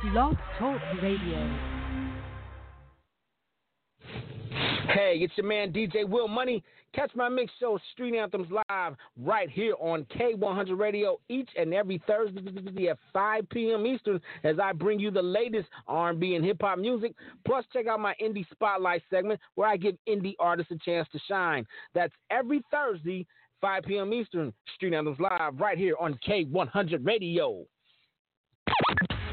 Blog Talk Radio. Hey, it's your man DJ Will Money. Catch my mix show Street Anthems live right here on K100 Radio each and every Thursday at 5 p.m. Eastern as I bring you the latest R&B and hip hop music. Plus, check out my indie spotlight segment where I give indie artists a chance to shine. That's every Thursday, 5 p.m. Eastern. Street Anthems live right here on K100 Radio.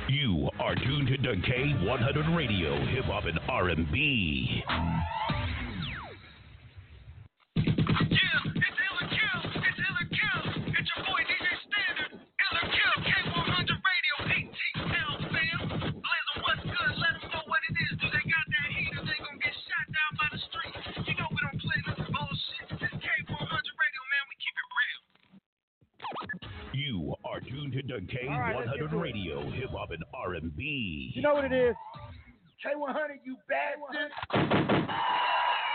You are tuned to K100 Radio, Hip Hop and R&B. To K100 right, Radio, Hip Hop and R&B. You know what it is? K100, you bastard.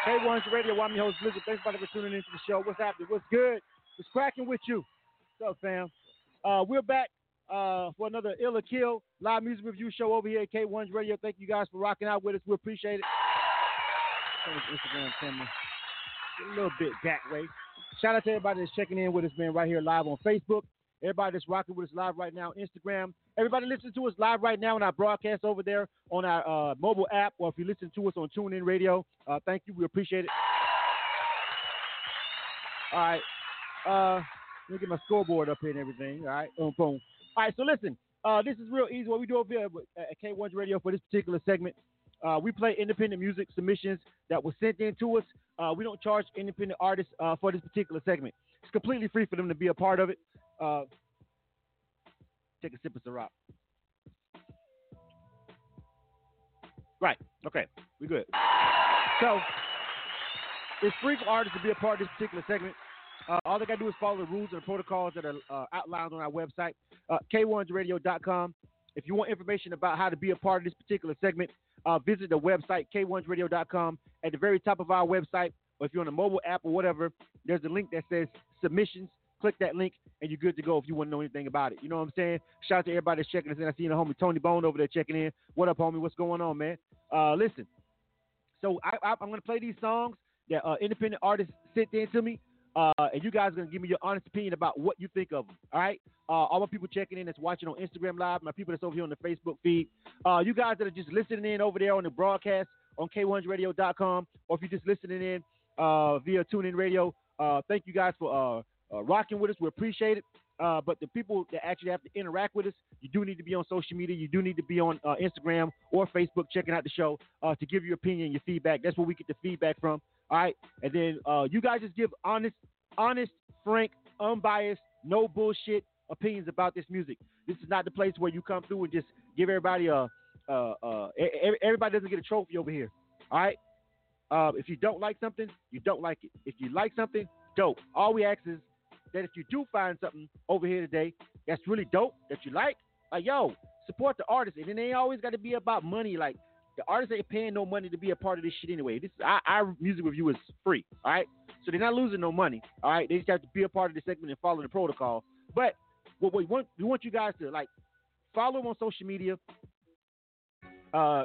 K100 Radio. I'm your host, Blizzard. Thanks everybody for tuning into the show. What's happening? What's good? What's cracking with you? What's up, fam? Uh, we're back uh, for another Ill or Kill live music review show over here at K100 Radio. Thank you guys for rocking out with us. We appreciate it. Instagram camera. A little bit that way. Shout out to everybody that's checking in with us, man, right here live on Facebook. Everybody that's rocking with us live right now Instagram. Everybody listening to us live right now on our broadcast over there on our uh, mobile app, or if you listen to us on TuneIn Radio, uh, thank you. We appreciate it. All right. Uh, let me get my scoreboard up here and everything. All right. Boom, boom. All right. So listen, uh, this is real easy. What we do over here at K1 Radio for this particular segment, uh, we play independent music submissions that were sent in to us. Uh, we don't charge independent artists uh, for this particular segment. It's completely free for them to be a part of it. Uh, take a sip of Ciroc. Right. Okay. We good. So it's free for artists to be a part of this particular segment. Uh, all they got to do is follow the rules and the protocols that are uh, outlined on our website, uh, k1radio.com. If you want information about how to be a part of this particular segment, uh, visit the website, k1radio.com. At the very top of our website, if you're on a mobile app or whatever, there's a link that says submissions. Click that link, and you're good to go if you want to know anything about it. You know what I'm saying? Shout out to everybody that's checking us in. I see the homie Tony Bone over there checking in. What up, homie? What's going on, man? Uh, listen, so I, I'm going to play these songs that uh, independent artists sent in to me. Uh, and you guys are gonna give me your honest opinion about what you think of them. All right. Uh, all my people checking in that's watching on Instagram Live, my people that's over here on the Facebook feed, uh, you guys that are just listening in over there on the broadcast on K100Radio.com, or if you're just listening in uh, via TuneIn Radio, uh, thank you guys for uh, rocking with us. We appreciate it. but the people that actually have to interact with us, you do need to be on social media. You do need to be on Instagram or Facebook checking out the show to give your opinion, your feedback. That's where we get the feedback from. All right, and then uh, you guys just give honest, honest, frank, unbiased, no bullshit opinions about this music. This is not the place where you come through and just give everybody a, uh, uh, everybody doesn't get a trophy over here. All right. Uh, if you don't like something, you don't like it. If you like something, dope. All we ask is that if you do find something over here today that's really dope that you like, like yo, support the artist. And it ain't always got to be about money. Like the artists ain't paying no money to be a part of this shit anyway. This our, our music review is free, all right. So they're not losing no money, all right. They just have to be a part of the segment and follow the protocol. But what we want, we want you guys to like follow them on social media, uh,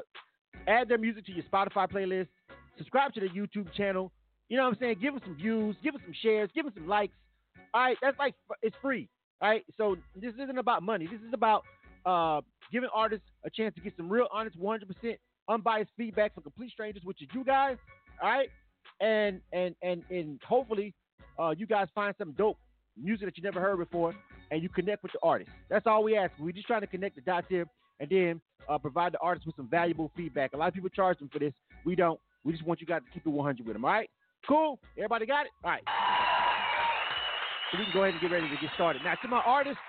add their music to your Spotify playlist, subscribe to the YouTube channel. You know what I'm saying? Give them some views, give them some shares, give them some likes. All right, that's like it's free. All right, so this isn't about money. This is about uh, giving artists a chance to get some real, honest, 100% unbiased feedback from complete strangers, which is you guys. All right, and and and and hopefully, uh, you guys find some dope music that you never heard before, and you connect with the artist. That's all we ask. We're just trying to connect the dots here, and then uh, provide the artist with some valuable feedback. A lot of people charge them for this. We don't. We just want you guys to keep it 100 with them. All right. Cool. Everybody got it. All right. So we can go ahead and get ready to get started. Now, to my artists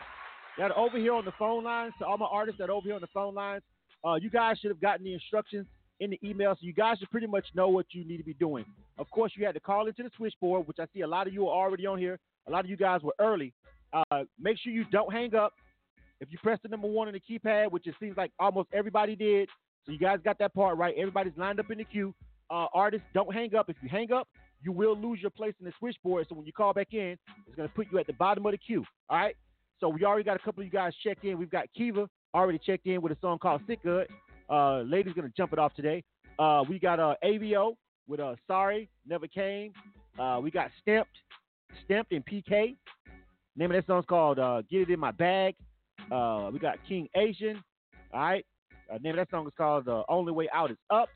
that are over here on the phone lines, to all my artists that are over here on the phone lines, uh, you guys should have gotten the instructions in the email, so you guys should pretty much know what you need to be doing. Of course, you had to call into the switchboard, which I see a lot of you are already on here. A lot of you guys were early. Uh, make sure you don't hang up. If you press the number one on the keypad, which it seems like almost everybody did, so you guys got that part right. Everybody's lined up in the queue. Uh, artists, don't hang up. If you hang up, you will lose your place in the switchboard. So when you call back in, it's going to put you at the bottom of the queue. All right. So we already got a couple of you guys checked in. We've got Kiva already checked in with a song called Siccud. Uh, lady's gonna jump it off today. Uh, we got uh, AVO with uh, Sorry Never Came. Uh, we got Stamped, Stamped in PK. Name of that song's called uh, Get It in My Bag. Uh, we got King Aslan. All right. Uh, name of that song is called The Only Way Out Is Up.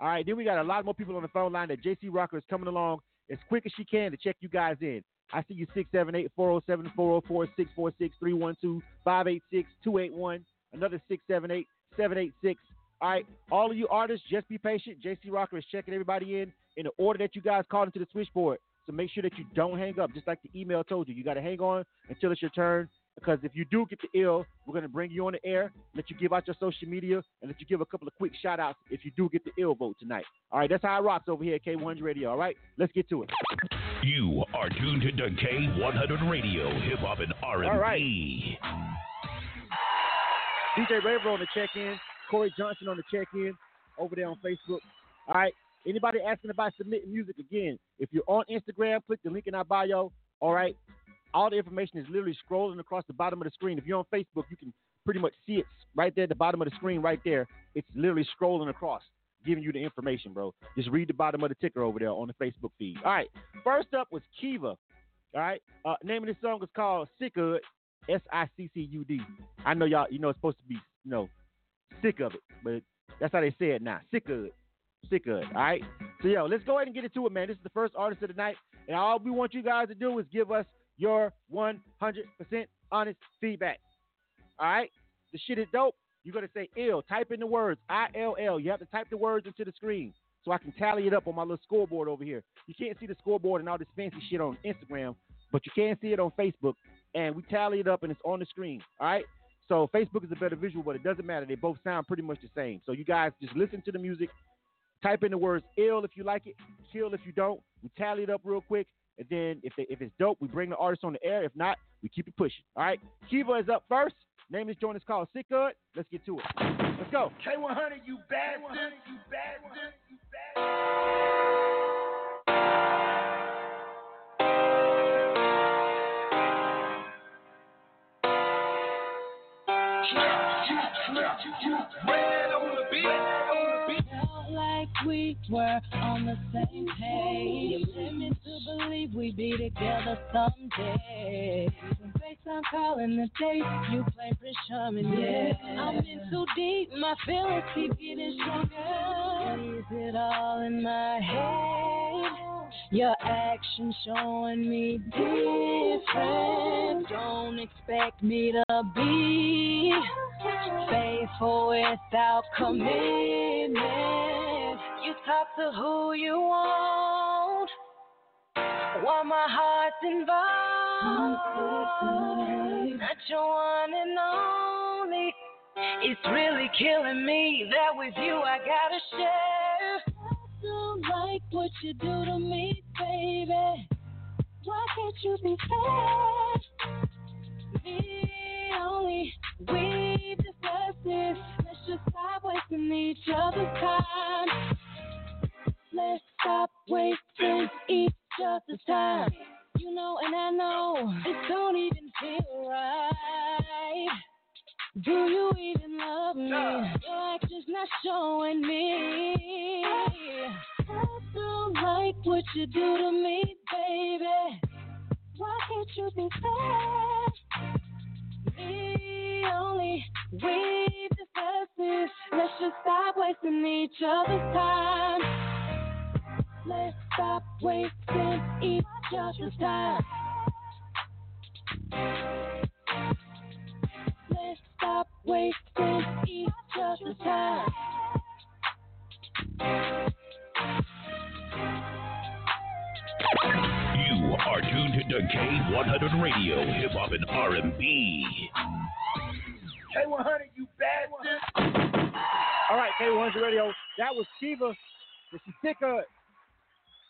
All right. Then we got a lot more people on the phone line that JC Rocker is coming along as quick as she can to check you guys in. I see you 678 407 404 646 312 586 281. Another 678 786. All right. All of you artists, just be patient. JC Rocker is checking everybody in in the order that you guys called into the switchboard. So make sure that you don't hang up, just like the email told you. You got to hang on until it's your turn. Because if you do get the ill, we're going to bring you on the air, let you give out your social media, and let you give a couple of quick shout outs if you do get the ill vote tonight. All right, that's how it rocks over here at K100 Radio. All right, let's get to it. You are tuned to K100 Radio, hip hop and R&B. All right. DJ Raver on the check in, Corey Johnson on the check in over there on Facebook. All right, anybody asking about submitting music again, if you're on Instagram, click the link in our bio. All right, all the information is literally scrolling across the bottom of the screen. If you're on Facebook, you can pretty much see it right there at the bottom of the screen, right there. It's literally scrolling across, giving you the information, bro. Just read the bottom of the ticker over there on the Facebook feed. All right. First up was Kiva. All right. Uh, name of this song is called Siccud. S I C C U D. I know y'all, you know, it's supposed to be, you know, sick of it, but that's how they say it now. Siccud. Siccud. All right. So, yo, let's go ahead and get into it, man. This is the first artist of the night. And all we want you guys to do is give us your 100% honest feedback. All right? The shit is dope. You're going to say ill. Type in the words I L L. You have to type the words into the screen so I can tally it up on my little scoreboard over here. You can't see the scoreboard and all this fancy shit on Instagram, but you can see it on Facebook. And we tally it up and it's on the screen. All right? So Facebook is a better visual, but it doesn't matter. They both sound pretty much the same. So you guys just listen to the music. Type in the words ill if you like it, kill if you don't. We tally it up real quick. And then if they, if it's dope, we bring the artist on the air. If not, we keep it pushing. All right. Kiva is up first. Name is joint is called Siccud. Let's get to it. Let's go. K100, you bad, you bad, you bad. Felt like we were on the same page. Led me to believe we'd be together someday. When FaceTime calling the date, you play Prince Charming, yeah. I'm in too deep, my feelings keep getting stronger. Is it all in my head? Your actions showing me different. Don't expect me to be faithful without commitment. Talk to who you want, while my heart's involved. Not your one and only. It's really killing me that with you I gotta share. I don't like what you do to me, baby. Why can't you be fair? Me only, we discuss this. Let's just stop wasting each other's time. Let's stop wasting each other's time. You know, and I know it don't even feel right. Do you even love me? Your actions not showing me. I don't like what you do to me, baby. Why can't you be fair? Me only, we discuss this. Let's just stop wasting each other's time. Let's stop wasting each other's time. Let's stop wasting each other's time. You are tuned to K100 Radio, hip hop and R&B. K100, you bad. All right, K100 Radio. That was Kiva. This is Sicker.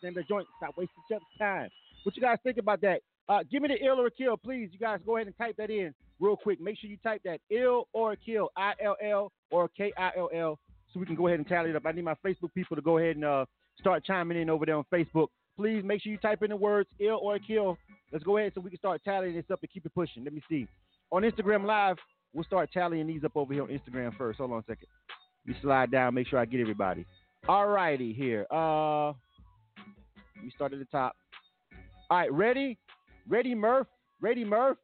Name the joint. Stop wasting each time. What you guys think about that? Uh, give me the ill or kill, please. You guys go ahead and type that in real quick. Make sure you type that ill or kill, I L L or K I L L, so we can go ahead and tally it up. I need my Facebook people to go ahead and uh, start chiming in over there on Facebook. Please make sure you type in the words ill or kill. Let's go ahead so we can start tallying this up and keep it pushing. Let me see. On Instagram Live, we'll start tallying these up over here on Instagram first. Hold on a second. You slide down, make sure I get everybody. All righty, here. Uh, we start at the top. All right, ready, ready, Murph, ready, Murph.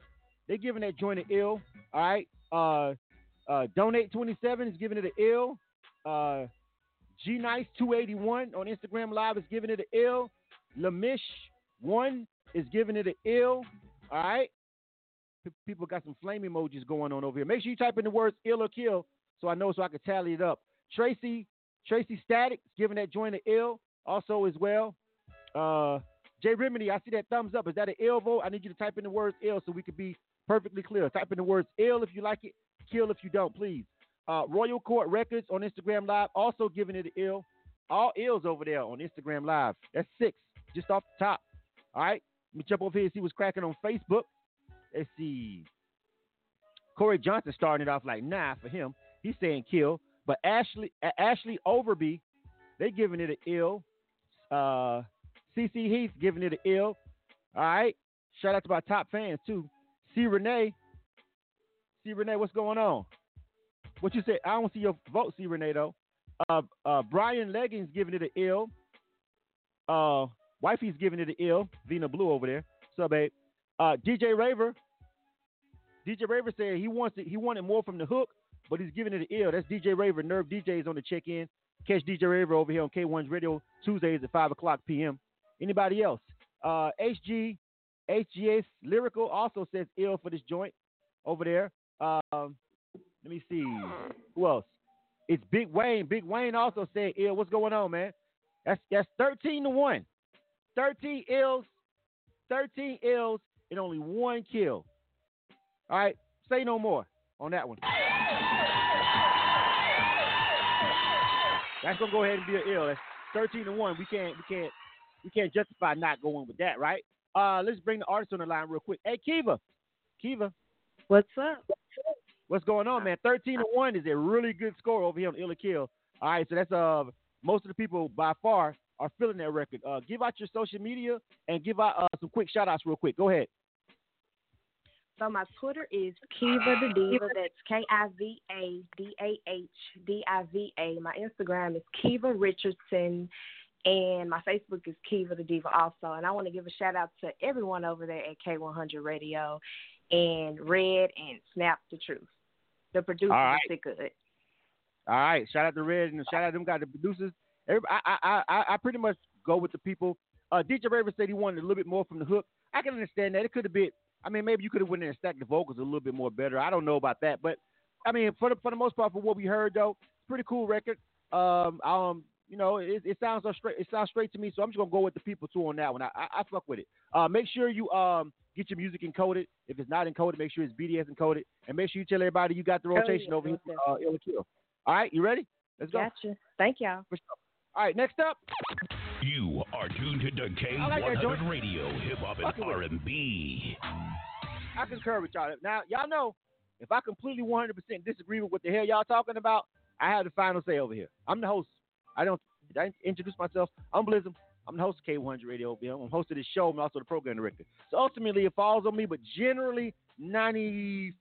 They giving that joint an ill. All right. Uh, uh, donate twenty seven is giving it an ill. Uh, G Nice two eighty one on Instagram Live is giving it an ill. Lamish one is giving it an ill. All right. P- people got some flame emojis going on over here. Make sure you type in the words ill or kill so I know so I can tally it up. Tracy Tracy Static is giving that joint an ill also as well. Uh, Jay Remedy, I see that thumbs up. Is that an ill vote? I need you to type in the words ill so we can be perfectly clear. Type in the words ill if you like it, kill if you don't, please. Uh, Royal Court Records on Instagram Live also giving it an ill. All ills over there on Instagram Live. That's six, just off the top. All right. Let me jump over here and see what's cracking on Facebook. Let's see. Corey Johnson starting it off like nah for him. He's saying kill. But Ashley Ashley Overby, they giving it an ill. Uh, CC Heath giving it an ill. All right. Shout out to my top fans too. See Renee. See Renee, what's going on? What you say? I don't see your vote, see Renee though. Uh, uh, Brian Leggings giving it an ill. Uh, Wifey's giving it an ill. Vina Blue over there. So babe. Uh, DJ Raver. DJ Raver said he wants it. He wanted more from the hook, but he's giving it an ill. That's DJ Raver. Nerve DJs on the check in. Catch DJ Raver over here on K1's Radio Tuesdays at 5 o'clock p.m. Anybody else? Uh, HG, HGS Lyrical also says ill for this joint over there. Um, let me see. Who else? It's Big Wayne. Big Wayne also said ill. What's going on, man? That's that's 13 to 1. 13 ills, 13 ills, and only one kill. All right, say no more on that one. That's gonna go ahead and be an ill. That's 13 to 1. We can't we can't we can't justify not going with that, right? Uh let's bring the artist on the line real quick. Hey Kiva. Kiva. What's up? What's going on, man? 13 to 1 is a really good score over here on Ill or Kill. All right, so that's uh most of the people by far are feeling that record. Uh give out your social media and give out uh, some quick shout outs real quick. Go ahead. So my Twitter is Kiva the Diva. That's K I V A D A H D I V A. My Instagram is Kiva Richardson, and my Facebook is Kiva the Diva also. And I want to give a shout out to everyone over there at K100 Radio, and Red and Snap the Truth. The producers All right. are sick good. All right, shout out to Red and shout out to them guys, the producers. I, I I I pretty much go with the people. Uh, DJ Raver said he wanted a little bit more from the hook. I can understand that. It could have been. I mean, maybe you could have went in and stacked the vocals a little bit more better. I don't know about that, but I mean, for the for the most part, for what we heard though, it's a pretty cool record. Um, um, you know, it, it sounds straight. It sounds straight to me, so I'm just gonna go with the people too on that one. I, I, I fuck with it. Uh, make sure you um get your music encoded. If it's not encoded, make sure it's BDS encoded, and make sure you tell everybody you got the Oh, rotation yeah, over here. Uh, Ill Kill. All right, you ready? Let's go. Gotcha. Thank y'all. For sure. All right, next up. You are tuned to I like K100 joint. Radio, Hip Hop and it with. R&B. I concur with y'all. Now, y'all know if I completely 100% disagree with what the hell y'all talking about, I have the final say over here. I'm the host. I don't didn't introduce myself. I'm Blizzum. I'm the host of K100 Radio. I'm host of this show. I'm also the program director. So ultimately, it falls on me, but generally, 95%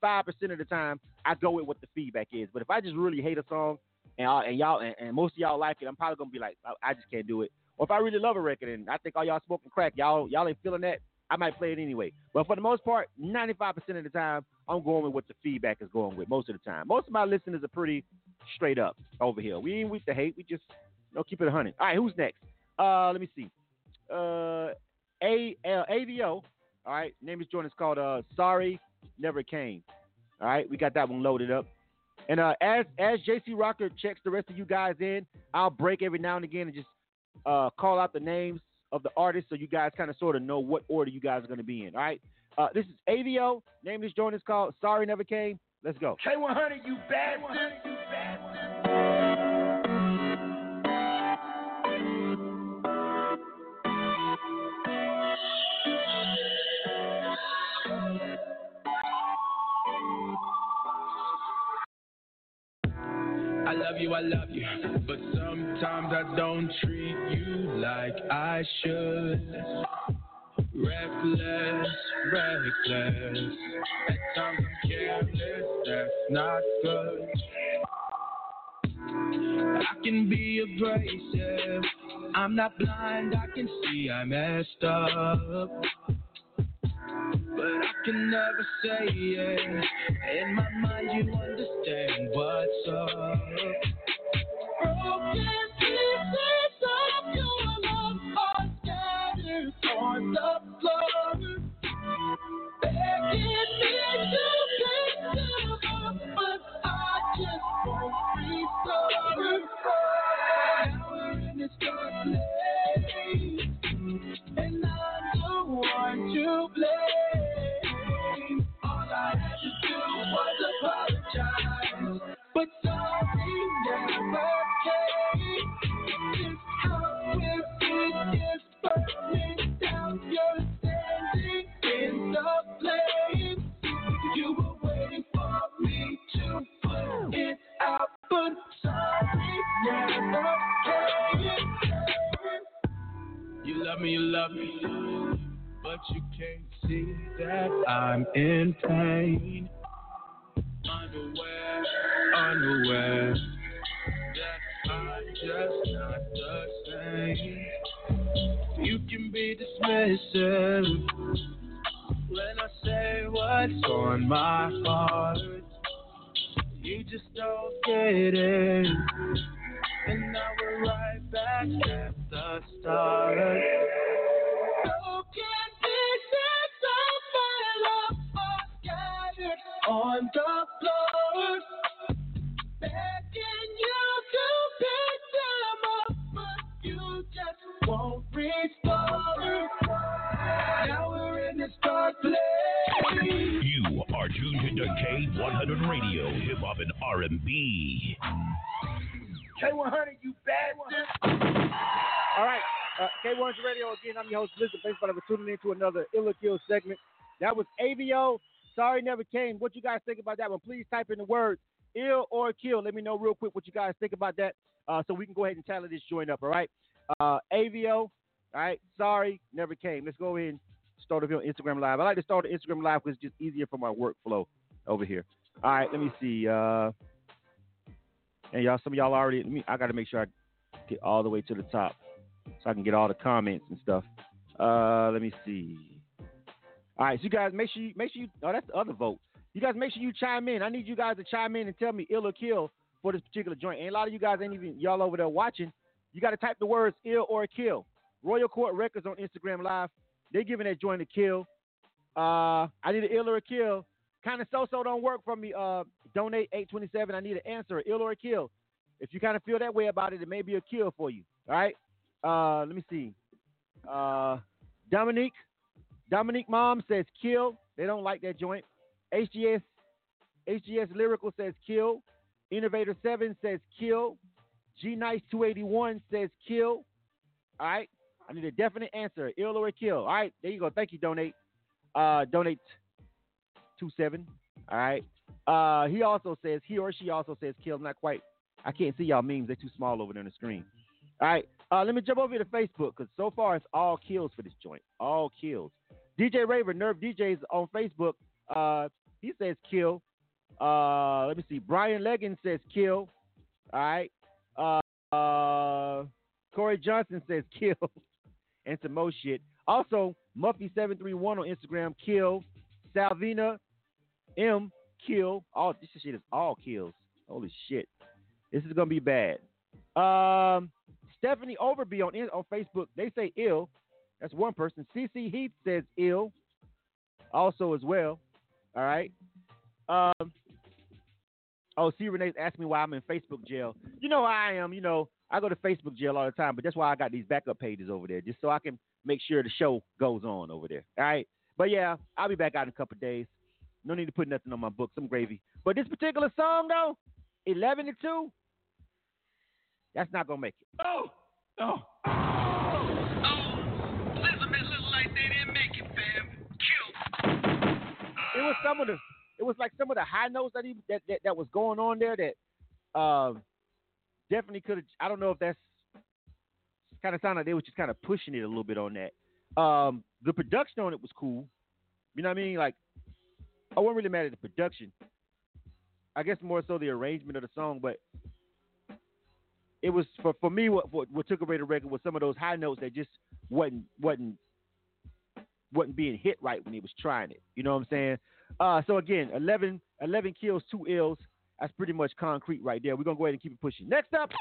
of the time, I go with what the feedback is. But if I just really hate a song and, I, and y'all and, and most of y'all like it, I'm probably gonna be like, I, I just can't do it. Or if I really love a record and I think all y'all smoking crack, y'all y'all ain't feeling that, I might play it anyway. But for the most part, 95% of the time, I'm going with what the feedback is going with most of the time. Most of my listeners are pretty straight up over here. We ain't with the hate. We just you know, keep it 100. All right, who's next? Uh, let me see. Uh, A L A V O. All right, name is joint is called uh, Sorry Never Came. All right, we got that one loaded up. And uh, as as JC Rocker checks the rest of you guys in, I'll break every now and again and just uh, call out the names of the artists so you guys kind of sort of know what order you guys are going to be in. All right. Uh, this is AVO. Name of this joint is called Sorry Never Came. Let's go. K100, you bastard. You bastard. I love you, I love you, but sometimes I don't treat you like I should. Reckless, reckless. At times I'm careless, that's not good. I can be abrasive. I'm not blind, I can see I messed up. But I can never say it. In my mind, you understand what's up. Broken you're standing in the flames. You were waiting for me to put it out, but sorry never came. You love me, you love me, but you can't see that I'm in pain. Unaware, unaware my heart. You just don't get it. Never came. What you guys think about that one? Please type in the words ill or kill. Let me know real quick what you guys think about that, uh, so we can go ahead and tally this joint up. All right, uh, AVO. All right, sorry never came. Let's go ahead and start it on Instagram Live. I like to start the Instagram Live because it's just easier for my workflow over here. All right, let me see. Uh, and y'all, some of y'all already. Let me, I got to make sure I get all the way to the top so I can get all the comments and stuff. Uh, let me see. All right, so you guys make sure you make sure you. Oh, that's the other vote. You guys make sure you chime in. I need you guys to chime in and tell me ill or kill for this particular joint. And a lot of you guys ain't even y'all over there watching. You got to type the words ill or kill. Royal Court Records on Instagram Live. They're giving that joint a kill. Uh, I need an ill or a kill. Kind of so so don't work for me. Uh, donate eight twenty seven. I need an answer, ill or a kill. If you kind of feel that way about it, it may be a kill for you. All right. Uh, let me see. Uh, Dominique, Dominique Mom says kill. They don't like that joint. HGS, HGS Lyrical says kill. Innovator Seven says kill. G Nice 281 says kill. All right. I need a definite answer, ill or kill. All right, there you go. Thank you. Donate. Uh, donate two seven. All right. Uh, he also says he or she also says kill. Not quite. I can't see y'all memes. They're too small over there on the screen. All right. Uh, let me jump over to Facebook because so far it's all kills for this joint. All kills. DJ Raver, Nerve DJs on Facebook. Uh, he says kill. Uh, let me see. Brian Leggins says kill. All right. Uh, uh, Corey Johnson says kill. and some more shit. Also, Muffy731 on Instagram, kill. Salvina M, kill. All this shit is all kills. Holy shit. This is gonna be bad. Um, Stephanie Overby on on Facebook, they say ill. That's one person. CC Heath says ill. Also as well. All right. Um. Oh, see, Renee's asking me why I'm in Facebook jail. You know I am. You know I go to Facebook jail all the time, but that's why I got these backup pages over there, just so I can make sure the show goes on over there. All right. But yeah, I'll be back out in a couple days. No need to put nothing on my book. Some gravy. But this particular song though, eleven to two, that's not gonna make it. Oh, oh. It was some of the. It was like some of the high notes that he that that, that was going on there that uh, definitely could have. I don't know if that's kind of sounded like they were just kind of pushing it a little bit on that. Um, the production on it was cool. You know what I mean? Like, I wasn't really mad at the production. I guess more so the arrangement of the song, but it was for for me what what, what took away the record was some of those high notes that just wasn't wasn't wasn't being hit right when he was trying it. You know what I'm saying? Uh, so again, 11, 11 kills, two ills. That's pretty much concrete right there. We're gonna go ahead and keep it pushing. Next up,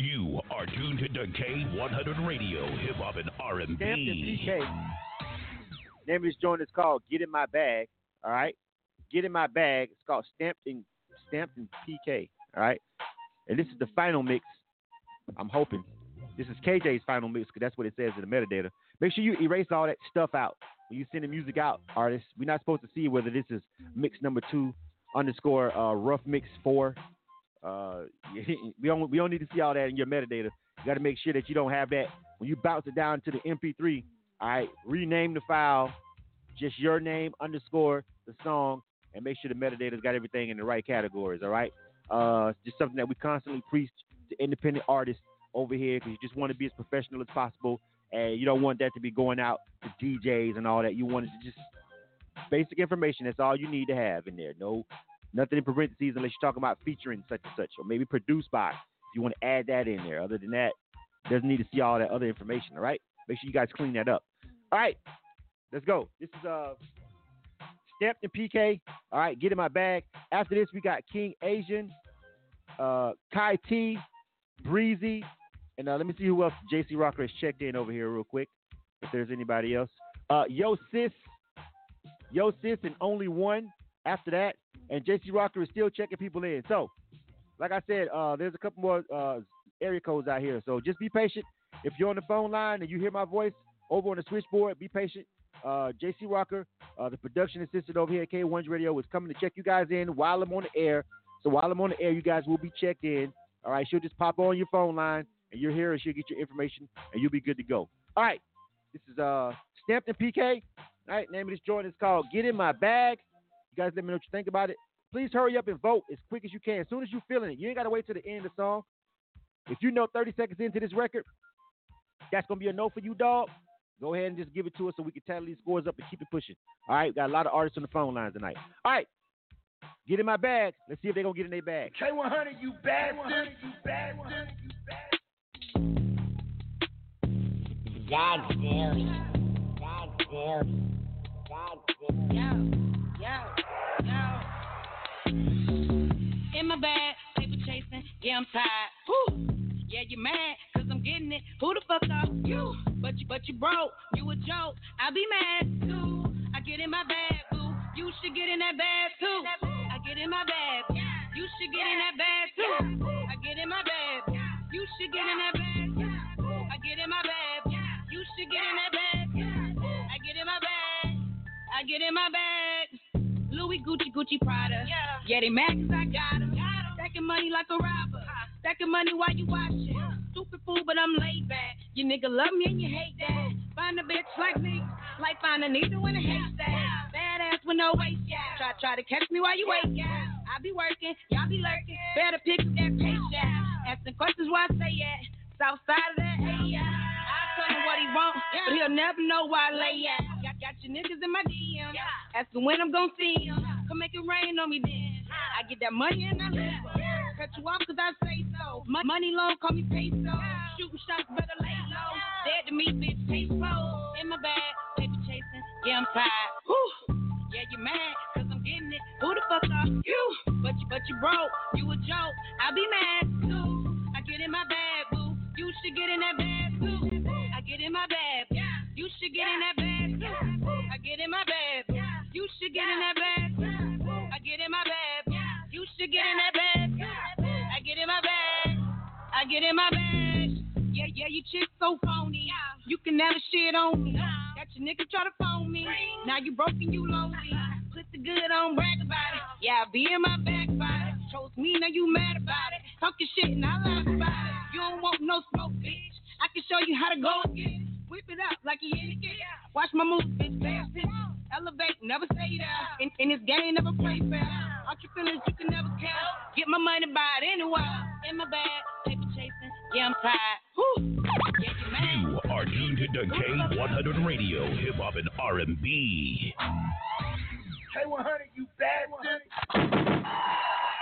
You are tuned to K100 Radio, Hip Hop and Stamped and R&B. PK. Name of this joint is called Get in My Bag. All right, Get in My Bag. It's called Stamped and Stamped and PK. All right, and this is the final mix. I'm hoping this is KJ's final mix because that's what it says in the metadata. Make sure you erase all that stuff out when you send the music out, artists. We're not supposed to see whether this is mix number two underscore uh, rough mix four. Uh, we don't we don't need to see all that in your metadata. You got to make sure that you don't have that when you bounce it down to the MP3. All right, rename the file, just your name underscore the song, and make sure the metadata's got everything in the right categories. All right, uh, just something that we constantly preach to independent artists over here because you just want to be as professional as possible, and you don't want that to be going out to DJs and all that. You want it to just basic information. That's all you need to have in there. No, nothing in parentheses unless you're talking about featuring such and such, or maybe produced by. If you want to add that in there. Other than that, doesn't need to see all that other information. All right, make sure you guys clean that up. All right, let's go. This is uh Stamped and PK. All right, get in my bag. After this, we got King Aslan, uh, Kai T, Breezy, and uh, let me see who else. JC Rocker has checked in over here real quick. If there's anybody else, uh, Yo Sis, Yo Sis, and only one after that. And JC Rocker is still checking people in. So, like I said, uh, there's a couple more uh, area codes out here. So just be patient. If you're on the phone line and you hear my voice over on the switchboard, be patient. Uh, JC Rocker, uh, the production assistant over here at K1's Radio, is coming to check you guys in while I'm on the air. So while I'm on the air, you guys will be checked in. All right, she'll just pop on your phone line and you're here and she'll get your information and you'll be good to go. All right, this is uh, Stamped and PK. All right, name of this joint is called Get In My Bag. You guys let me know what you think about it. Please hurry up and vote as quick as you can. As soon as you're feeling it, you ain't got to wait till the end of the song. If you know 30 seconds into this record, that's going to be a no for you, dog. Go ahead and just give it to us so we can tally these scores up and keep it pushing. All right, we got a lot of artists on the phone lines tonight. All right, get in my bag. Let's see if they're going to get in their bag. K100, you bastard. You bastard. You bastard. In my bag, paper chasing, yeah, I'm tired. Whew. Yeah, you mad, cause I'm getting it. Who the fuck are you? But you, but you broke, you a joke. I be mad too. I get in my bag, boo. You should get in that bag too. I get in my bag. You should get in that bag too. I get in my bag. You should get in that bag. I get in my bag. Should get in that bag. I get in my bag. I get in my bag. Louis Gucci Gucci Prada. Yeah, they mad cause I got 'em. Stacking money like a robber. Stacking money while you watching. Stupid fool, but I'm laid back. You nigga love me and you hate that. Find a bitch like me, like find a needle in a haystack. Bad ass with no waist, yeah. Try try to catch me while you wait, yeah. I be working, y'all be lurking. Better pick up that paycheck. Asking questions why I say yeah. South side of that, hey yeah. What he want, but he'll never know why I lay at. Got, got your niggas in my DM, asking when I'm gonna see him. Come make it rain on me then. I get that money and I leave. Cut you off cause I say so. Mon- money long, call me peso. Shooting shots, better lay low. Dead to me, bitch, taste slow. In my bag, paper chasing, yeah, I'm tired. Whew. Yeah, you mad, cause I'm getting it. Who the fuck are you? But you, but you broke, you a joke. I be mad get in my bag. Yeah, yeah, you chick so phony. You can never shit on me. Got your nigga try to phone me. Now you broken, you lonely. Put the good on, brag about it. Yeah, I be in my back about it. Chose me, now you mad about it. Talking shit and I laugh about it. You don't want no smoke, bitch. I can show you how to go again. Whip it up like a idiot. Watch my moves, bitch. Fast pitch. Elevate, never stay there. In, in this game, never play fair. Out your feelings, you can never care. Get my money, buy it anywhere. In my bag, paper chasing. Yeah, I'm tired. Whew. Yeah, you are tuned to K100 Radio, Hip Hop and R&B. K100, you bad one.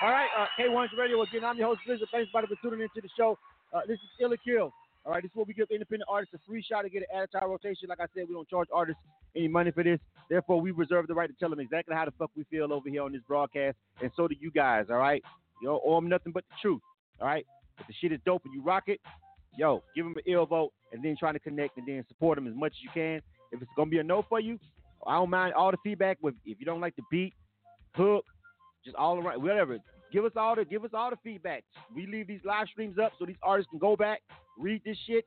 All right, uh, K1's Radio again. I'm your host, Blizzard. Thanks, everybody, for tuning into the show. Uh, this is Illa Kill. All right, this is where we give independent artists a free shot to get an added to our rotation. Like I said, we don't charge artists any money for this. Therefore, we reserve the right to tell them exactly how the fuck we feel over here on this broadcast, and so do you guys. All right, know, owe them nothing but the truth. All right, if the shit is dope and you rock it, yo, give them an ill vote, and then try to connect and then support them as much as you can. If it's gonna be a no for you, I don't mind all the feedback. With if you don't like the beat, hook, just all around, whatever. Give us all the give us all the feedback. We leave these live streams up so these artists can go back, read this shit,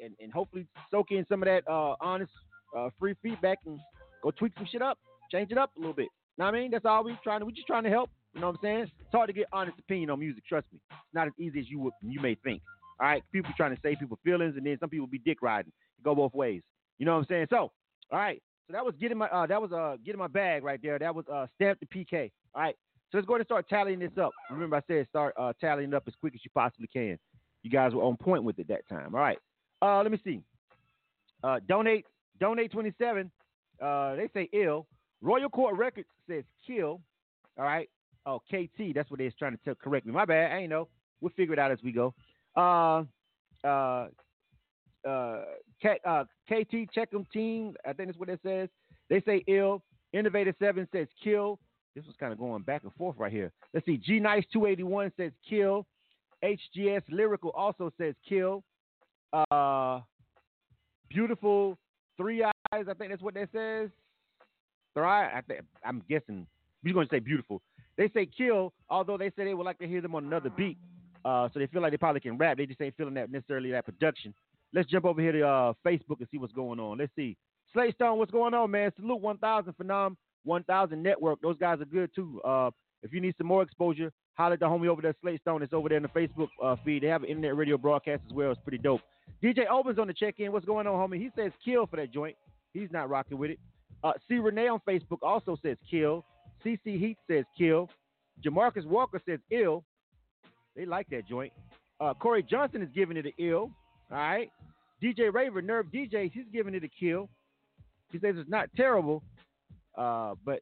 and, and, hopefully soak in some of that uh, honest, uh, free feedback and go tweak some shit up, change it up a little bit. You know what I mean? That's all we trying to. We just trying to help. You know what I'm saying? It's hard to get honest opinion on music. Trust me, it's not as easy as you would you may think. All right, people trying to save people feelings, and then some people be dick riding. Go both ways. You know what I'm saying? So, all right. So that was getting my uh, that was uh getting my bag right there. That was uh stamp the PK. All right. So let's go ahead and start tallying this up. Remember, I said start uh, tallying up as quick as you possibly can. You guys were on point with it that time. All right. Uh, let me see. Uh, donate, donate twenty seven. Uh, they say ill. Royal Court Records says kill. All right. Oh, KT. That's what they're trying to tell, correct me. My bad. I ain't know. We'll figure it out as we go. Uh, uh, uh, K, uh, KT Checkum Team. I think that's what it says. They say ill. Innovator Seven says kill. This was kind of going back and forth right here. Let's see. G Nice 281 says kill. HGS Lyrical also says kill. Uh, beautiful Three Eyes. I think that's what that says. Three. I think I'm guessing. We're going to say beautiful. They say kill, although they say they would like to hear them on another beat. Uh, so they feel like they probably can rap. They just ain't feeling that necessarily that production. Let's jump over here to uh, Facebook and see what's going on. Let's see. Slate Stone, what's going on, man? Salute 1000 Phenom 1000 Network. Those guys are good too. Uh, if you need some more exposure, holler at the homie over there, Slate Stone. It's over there in the Facebook uh, feed. They have an internet radio broadcast as well. It's pretty dope. DJ Opens on the check in. What's going on, homie? He says kill for that joint. He's not rocking with it. Uh, C. Renee on Facebook also says kill. CC Heat says kill. Jamarcus Walker says ill. They like that joint. Uh, Corey Johnson is giving it an ill. All right. DJ Raver, Nerve DJ, he's giving it a kill. He says it's not terrible, uh, but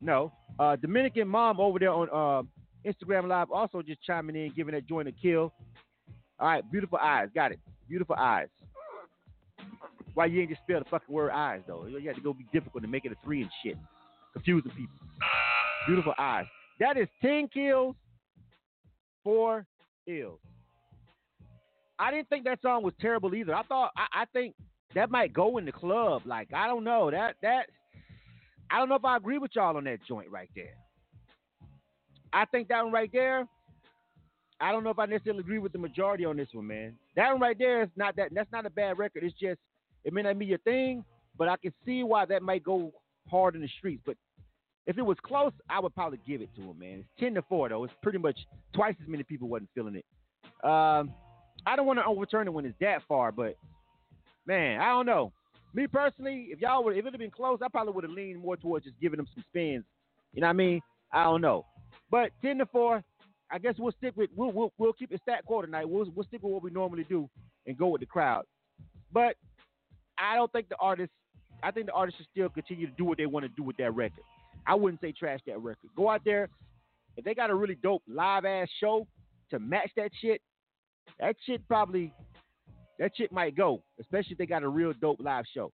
no. Uh, Dominican mom over there on uh, Instagram Live also just chiming in, giving that joint a kill. All right, beautiful eyes, got it. Beautiful eyes. Why you ain't just spell the fucking word eyes though? You had to go be difficult to make it a three and shit, confusing people. Beautiful eyes. That is ten kills, four ills. I didn't think that song was terrible either. I thought I, I think that might go in the club. Like I don't know that that I don't know if I agree with y'all on that joint right there. I think that one right there. I don't know if I necessarily agree with the majority on this one, man. That one right there is not that. That's not a bad record. It's just it may not be your thing, but I can see why that might go hard in the streets. But if it was close, I would probably give it to him, man. It's ten to four though. It's pretty much twice as many people wasn't feeling it. Um, I don't want to overturn it when it's that far, but man, I don't know. Me personally, if y'all would, if it had been close, I probably would have leaned more towards just giving them some spins. You know what I mean? I don't know, but ten to four, I guess we'll stick with we'll we'll, we'll keep it stat core tonight. We'll we'll stick with what we normally do and go with the crowd. But I don't think the artists. I think the artists should still continue to do what they want to do with that record. I wouldn't say trash that record. Go out there if they got a really dope live ass show to match that shit. That shit probably that shit might go, especially if they got a real dope live show.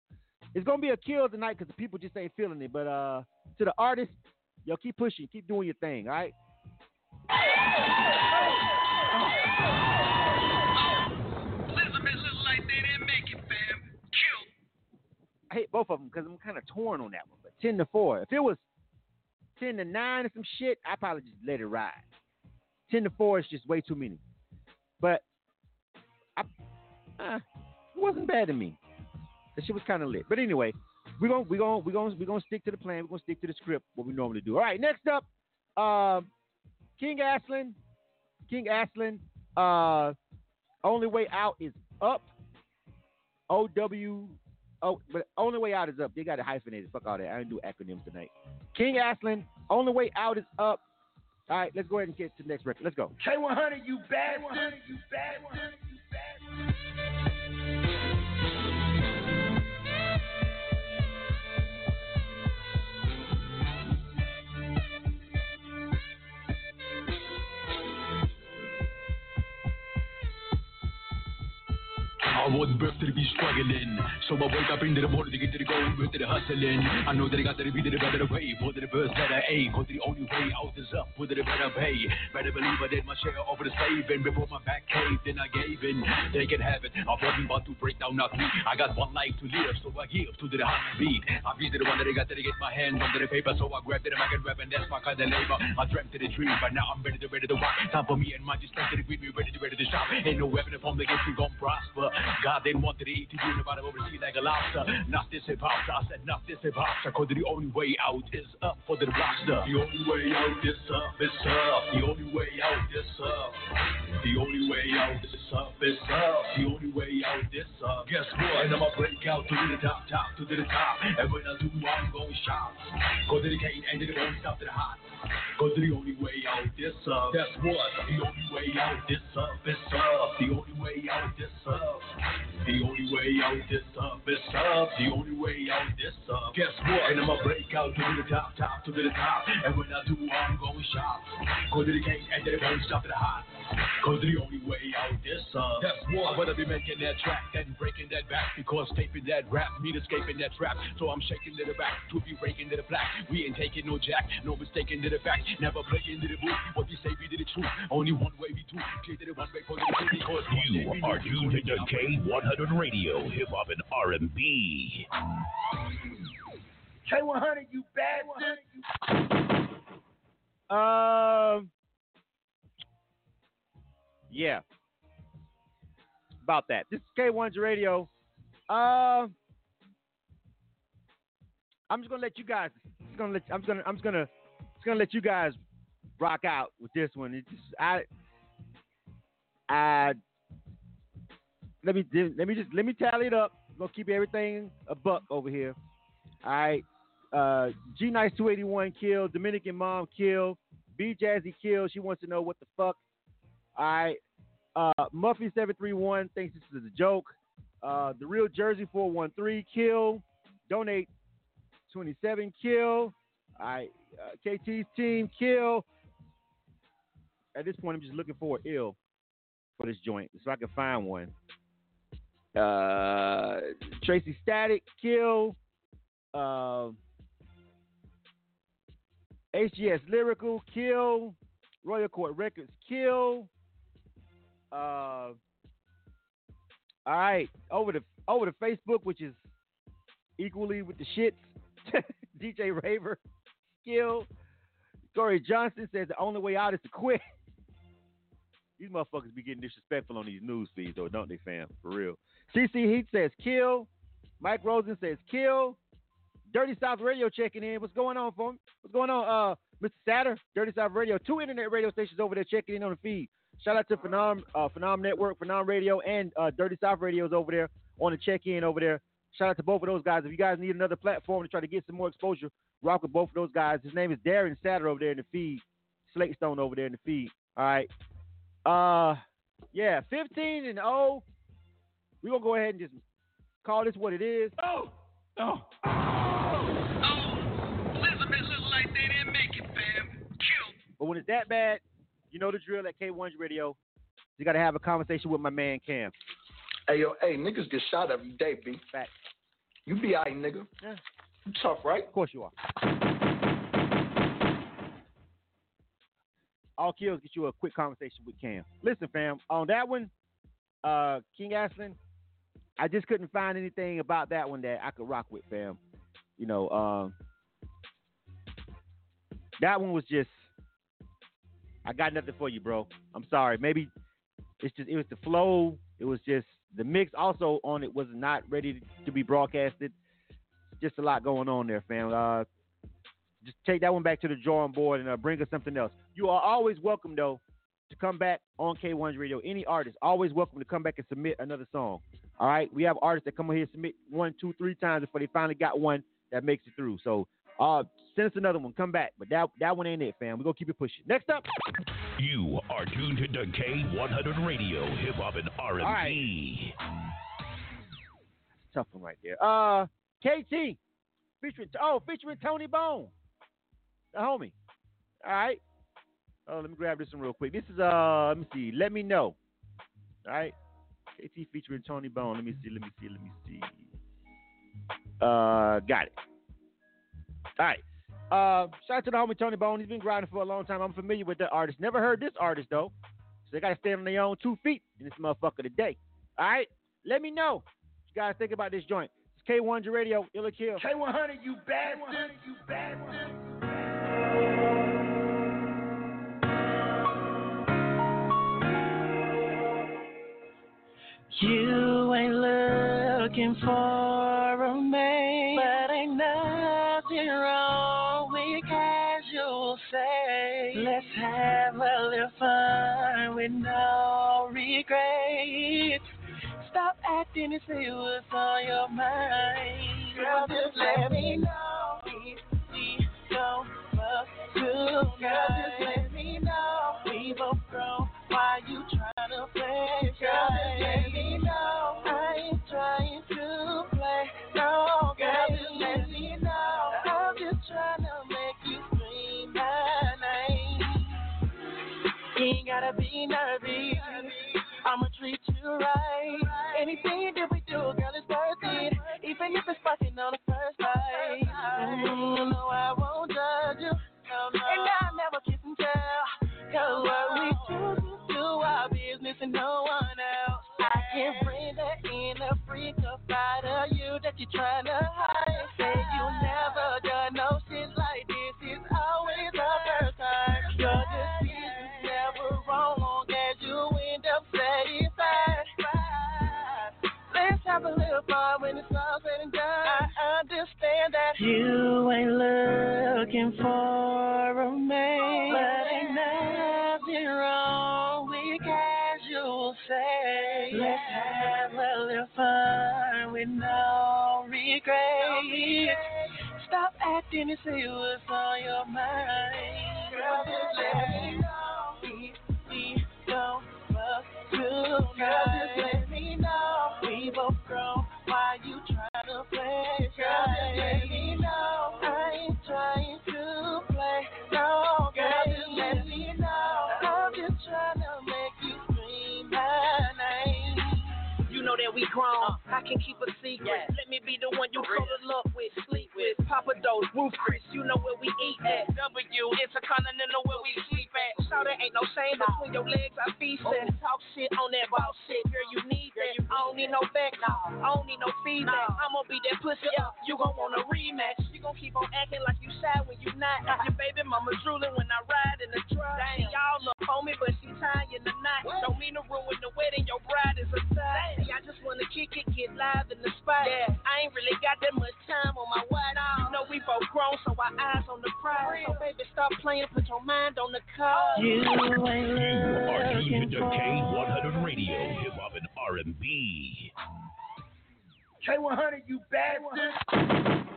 It's gonna be a kill tonight because the people just ain't feeling it. But uh, to the artists, yo, keep pushing, keep doing your thing, all right? I hate both of them because I'm kind of torn on that one. But ten to four. If it was ten to nine or some shit, I probably just let it ride. Ten to four is just way too many. But I, uh, it wasn't bad to me. The shit was kind of lit. But anyway, we're gonna we're gonna we're gonna we're gonna stick to the plan. We're gonna stick to the script, what we normally do. All right, next up, um, King Aslan. King Aslan. Uh, only way out is up. O W. Oh, but only way out is up. They got it hyphenated. Fuck all that. I didn't do acronyms tonight. King Aslan. Only way out is up. All right, let's go ahead and get to the next record. Let's go. K100, you bad one. You bad I wasn't to be struggling. So I wake up into the morning to get to the goal, to the hustling. I know that I got to be the better way. For the first letter A, cause the only way out is up with the better pay. Better believe I did my share over the saving. Before my back caved, then I gave in. They can have it. I wasn't about to break down, not me. I got one life to live, so I give to the hot beat. I be the one that I got to get my hands under the paper, so I grabbed it and I can rap, and that's my kind of labor. I dreamt of the dream, but now I'm ready to ready to rock. Time for me and my dispenser to be ready to ready to shop. Ain't no weapon upon the against me gon' prosper. God didn't want to eat to you about oversee like a lobster. Not this hip hop, I said not this hip hop. Cause the only way out is up for the roster. The only way out is up, is up. The only way out is up. The only way out is up, is up. The only way out is up. Guess what? And I'ma break out to the top, top, to the top. And when I do, I'm going shop. Cause it can't end, it won't stop to the hot. Cause the only way out is up. That's what? The only way out is up, is up. The only way out is up. The only way out is up, is up. The only way out is up. Guess what? And I'ma break out to the top, top, to the top. And when I do, I'm going shop. Cause it can't end, it won't stop to the hot. Cause the only way out is up. That's what. I wanna be making that track, then breaking that back. Because taping that rap, mean escaping that trap. So I'm shaking to the back, to be breaking to the black. We ain't taking no jack, no mistaking to the fact. Never playing to the booth. What we say be to the truth. Only one way we do. Clear to the one way for the truth. Because You are tuned to the K100 Radio, Hip Hop and R&B. K100, you bad one. Um, yeah, about that. This is K1's Radio. Uh, I'm just gonna let you guys. Just gonna let. I'm just gonna. I'm just gonna. Just gonna let you guys rock out with this one. It just I. I. Let me let me just let me tally it up. We're gonna keep everything a buck over here. All right. Uh, G Nice 281 killed. Dominican mom killed. B Jazzy killed. She wants to know what the fuck. All right. Uh, Muffy 731 thinks this is a joke. Uh, the real Jersey 413 kill. Donate 27 kill. All right. Uh, KT's team kill. At this point, I'm just looking for ill for this joint so I can find one. Uh, Tracy Static kill. Uh, HGS Lyrical kill. Royal Court Records kill. Uh, all right, over the over the Facebook, which is equally with the shits. DJ Raver kill. Corey Johnson says the only way out is to quit. These motherfuckers be getting disrespectful on these news feeds, though, don't they, fam? For real. CC Heat says kill. Mike Rosen says kill. Dirty South Radio checking in. What's going on, for What's going on, uh, Mr. Satter? Dirty South Radio. Two internet radio stations over there checking in on the feed. Shout out to Phenom, uh, Phenom Network, Phenom Radio, and uh, Dirty South Radio's over there on the check in over there. Shout out to both of those guys. If you guys need another platform to try to get some more exposure, rock with both of those guys. His name is Darren Satter over there in the feed. Slate Stone over there in the feed. All right. Uh, yeah, 15 and 0. We're going to go ahead and just call this what it is. Oh, oh. Elizabeth looked like they didn't make it, fam. Killed. But when it's that bad, you know the drill at K1's Radio. You got to have a conversation with my man Cam. Hey yo, hey, niggas get shot every day, B. Fact. You be alright, nigga. Yeah. You tough, right? Of course you are. All kills get you a quick conversation with Cam. Listen, fam, on that one, uh, King Aslan, I just couldn't find anything about that one that I could rock with, fam. You know, um, that one was just, I got nothing for you, bro. I'm sorry. Maybe it's just, it was the flow. It was just the mix. Also on it was not ready to be broadcasted. Just a lot going on there, fam. Uh, just take that one back to the drawing board and uh, bring us something else. You are always welcome, though, to come back on K1's radio. Any artist, always welcome to come back and submit another song. All right, we have artists that come here submit one, two, three times before they finally got one that makes it through. So, uh, send us another one. Come back, but that that one ain't it, fam. We're gonna keep it pushing. Next up, You are tuned to K100 Radio, Hip Hop and R&B. tough one right there. Uh, KT featuring oh featuring Tony Bone, the homie. All right. Oh, let me grab this one real quick. This is uh, let me see. Let me know. All right. KT featuring Tony Bone. Let me see. Let me see. Let me see. Uh, got it. All right. Uh, shout out to the homie Tony Bone. He's been grinding for a long time. I'm familiar with that artist. Never heard this artist though. So they gotta stand on their own two feet in this motherfucker today. All right. Let me know. What you guys think about this joint. It's K100 Radio. Ill or Kill. K100, you bad bastard. You bad bastard. You ain't looking for a man, Let's have a little fun with no regrets. Stop acting and say what's on your mind. Girl, just let me know if we don't fuck tonight. Girl, just let gotta be nervous. I'ma treat you right. Anything that we do, girl, is worth it. Even if it's fucking on the first night. Mm, no, I won't judge you. And I'll never kiss and tell. Cause what we do, just do our business and no one else. I can't bring that inner freak up out of you that you're trying to hide. You ain't looking for a man, but ain't nothing wrong with casual sex. Let's have a little fun with no regrets. Stop acting and say what's on your mind. Girl, just let me know if we don't fuck tonight. Girl, just let me know we both grown. Why you just let me know I ain't trying to play. No, that we grown. Uh-huh. I can keep a secret. Let me be the one you cuddle up with, sleep with. Papa Do's, Ruth's Chris, you know where we eat at. W, Intercontinental, where we sleep at. Shout there ain't no shame between your legs, I feasting. Talk shit on that boss shit, girl, you need that. I don't need no back, I don't need no feedback. I'm gonna be that pussy up, you gon' want a rematch. You gon' keep on acting like you shy when you not. Your baby mama drooling when I ride in the truck. See, y'all look on me, but she tying the knot. Don't mean to ruin the wedding, your bride is a side. See, I just wanna kick it, get live in the spot. Yeah, I ain't really got that much time on my watch. You know we both grown, so our eyes on the prize. So baby, stop playing, put your mind on the cause. You ain't You are tuned looking to for K100 Radio, Hip Hop and R&B. K100, you bastard.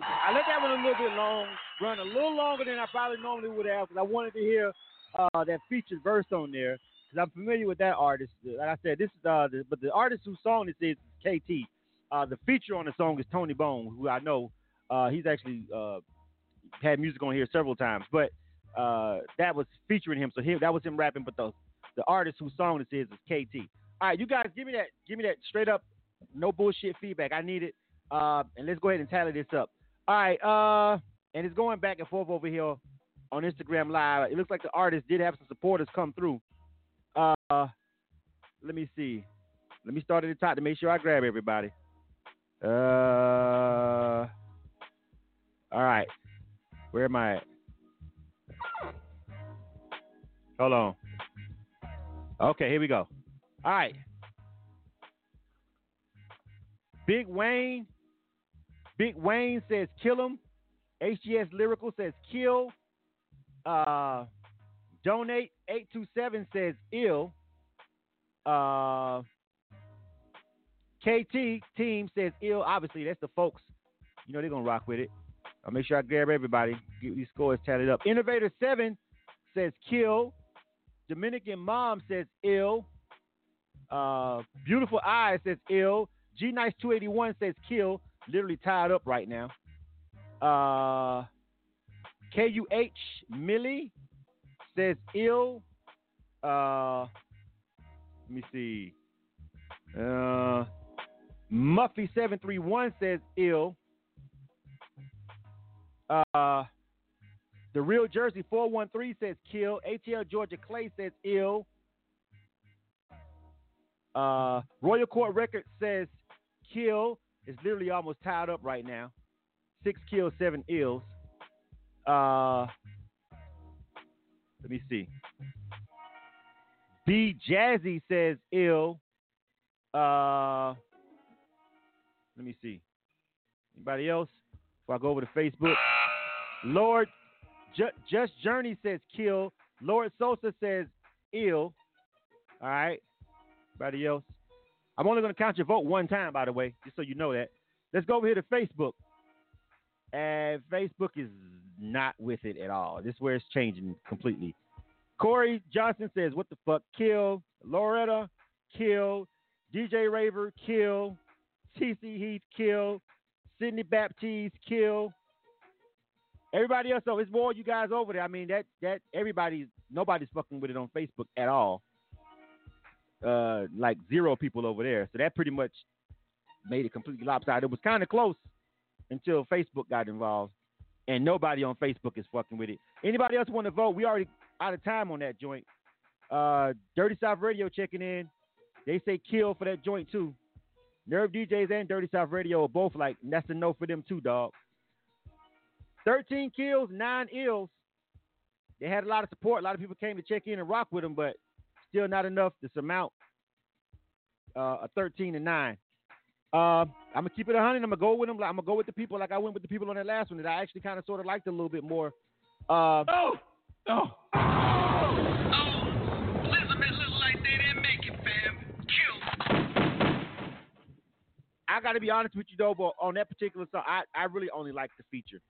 I let that one a little bit long, run a little longer than I probably normally would have, because I wanted to hear uh, that featured verse on there, because I'm familiar with that artist. Like I said, this is uh, the, but the artist whose song this is KT. Uh, the feature on the song is Tony Bone, who I know uh, he's actually uh, had music on here several times, but uh, that was featuring him, so that was him rapping. But the the artist whose song this is is KT. All right, you guys, give me that, give me that straight up, no bullshit feedback. I need it, uh, and let's go ahead and tally this up. All right, uh, and it's going back and forth over here on Instagram Live. It looks like the artist did have some supporters come through. Uh, let me see. Let me start at the top to make sure I grab everybody. Uh, all right. Where am I at? Hold on. Okay, here we go. All right. Big Wayne. Big Wayne says kill him. HGS Lyrical says kill. Uh, donate 827 says ill. Uh, KT team says ill. Obviously, that's the folks. You know they're gonna rock with it. I'll make sure I grab everybody. Get these scores tallied up. Innovator seven says kill. Dominican mom says ill. Uh, beautiful eyes says ill. G Nice 281 says kill. Literally tied up right now. Uh, KUH Millie says ill. Uh, let me see. Uh, Muffy731 says ill. Uh, the Real Jersey 413 says kill. ATL Georgia Clay says ill. Uh, Royal Court Records says kill. It's literally almost tied up right now. Six kills, seven ills. Uh, let me see. B Jazzy says ill. Uh, let me see. Anybody else? If I go over to Facebook. Lord Ju- Just Journey says kill. Lord Sosa says ill. All right. Anybody else? I'm only going to count your vote one time, by the way, just so you know that. Let's go over here to Facebook. And Facebook is not with it at all. This is where it's changing completely. Corey Johnson says, What the fuck? Kill. Loretta, kill. DJ Raver, kill. TC Heath, kill. Sydney Baptiste, kill. Everybody else, though, it's more you guys over there. I mean, that that everybody's nobody's fucking with it on Facebook at all. Uh, like zero people over there. So that pretty much made it completely lopsided. It was kind of close until Facebook got involved, and nobody on Facebook is fucking with it. Anybody else want to vote? We already out of time on that joint. Uh, Dirty South Radio checking in. They say kill for that joint too. Nerve DJs and Dirty South Radio are both like that's a no for them too, dog. 13 kills, nine ills. They had a lot of support. A lot of people came to check in and rock with them, but still not enough to surmount uh, a 13 and nine. Uh, I'm gonna keep it a 100. I'm gonna go with them. I'm gonna go with the people like I went with the people on that last one that I actually kind of sort of liked a little bit more. Uh, oh, oh, oh, Elizabeth look like they didn't make it, fam. Kill. I got to be honest with you though, but on that particular song, I, I really only like the feature.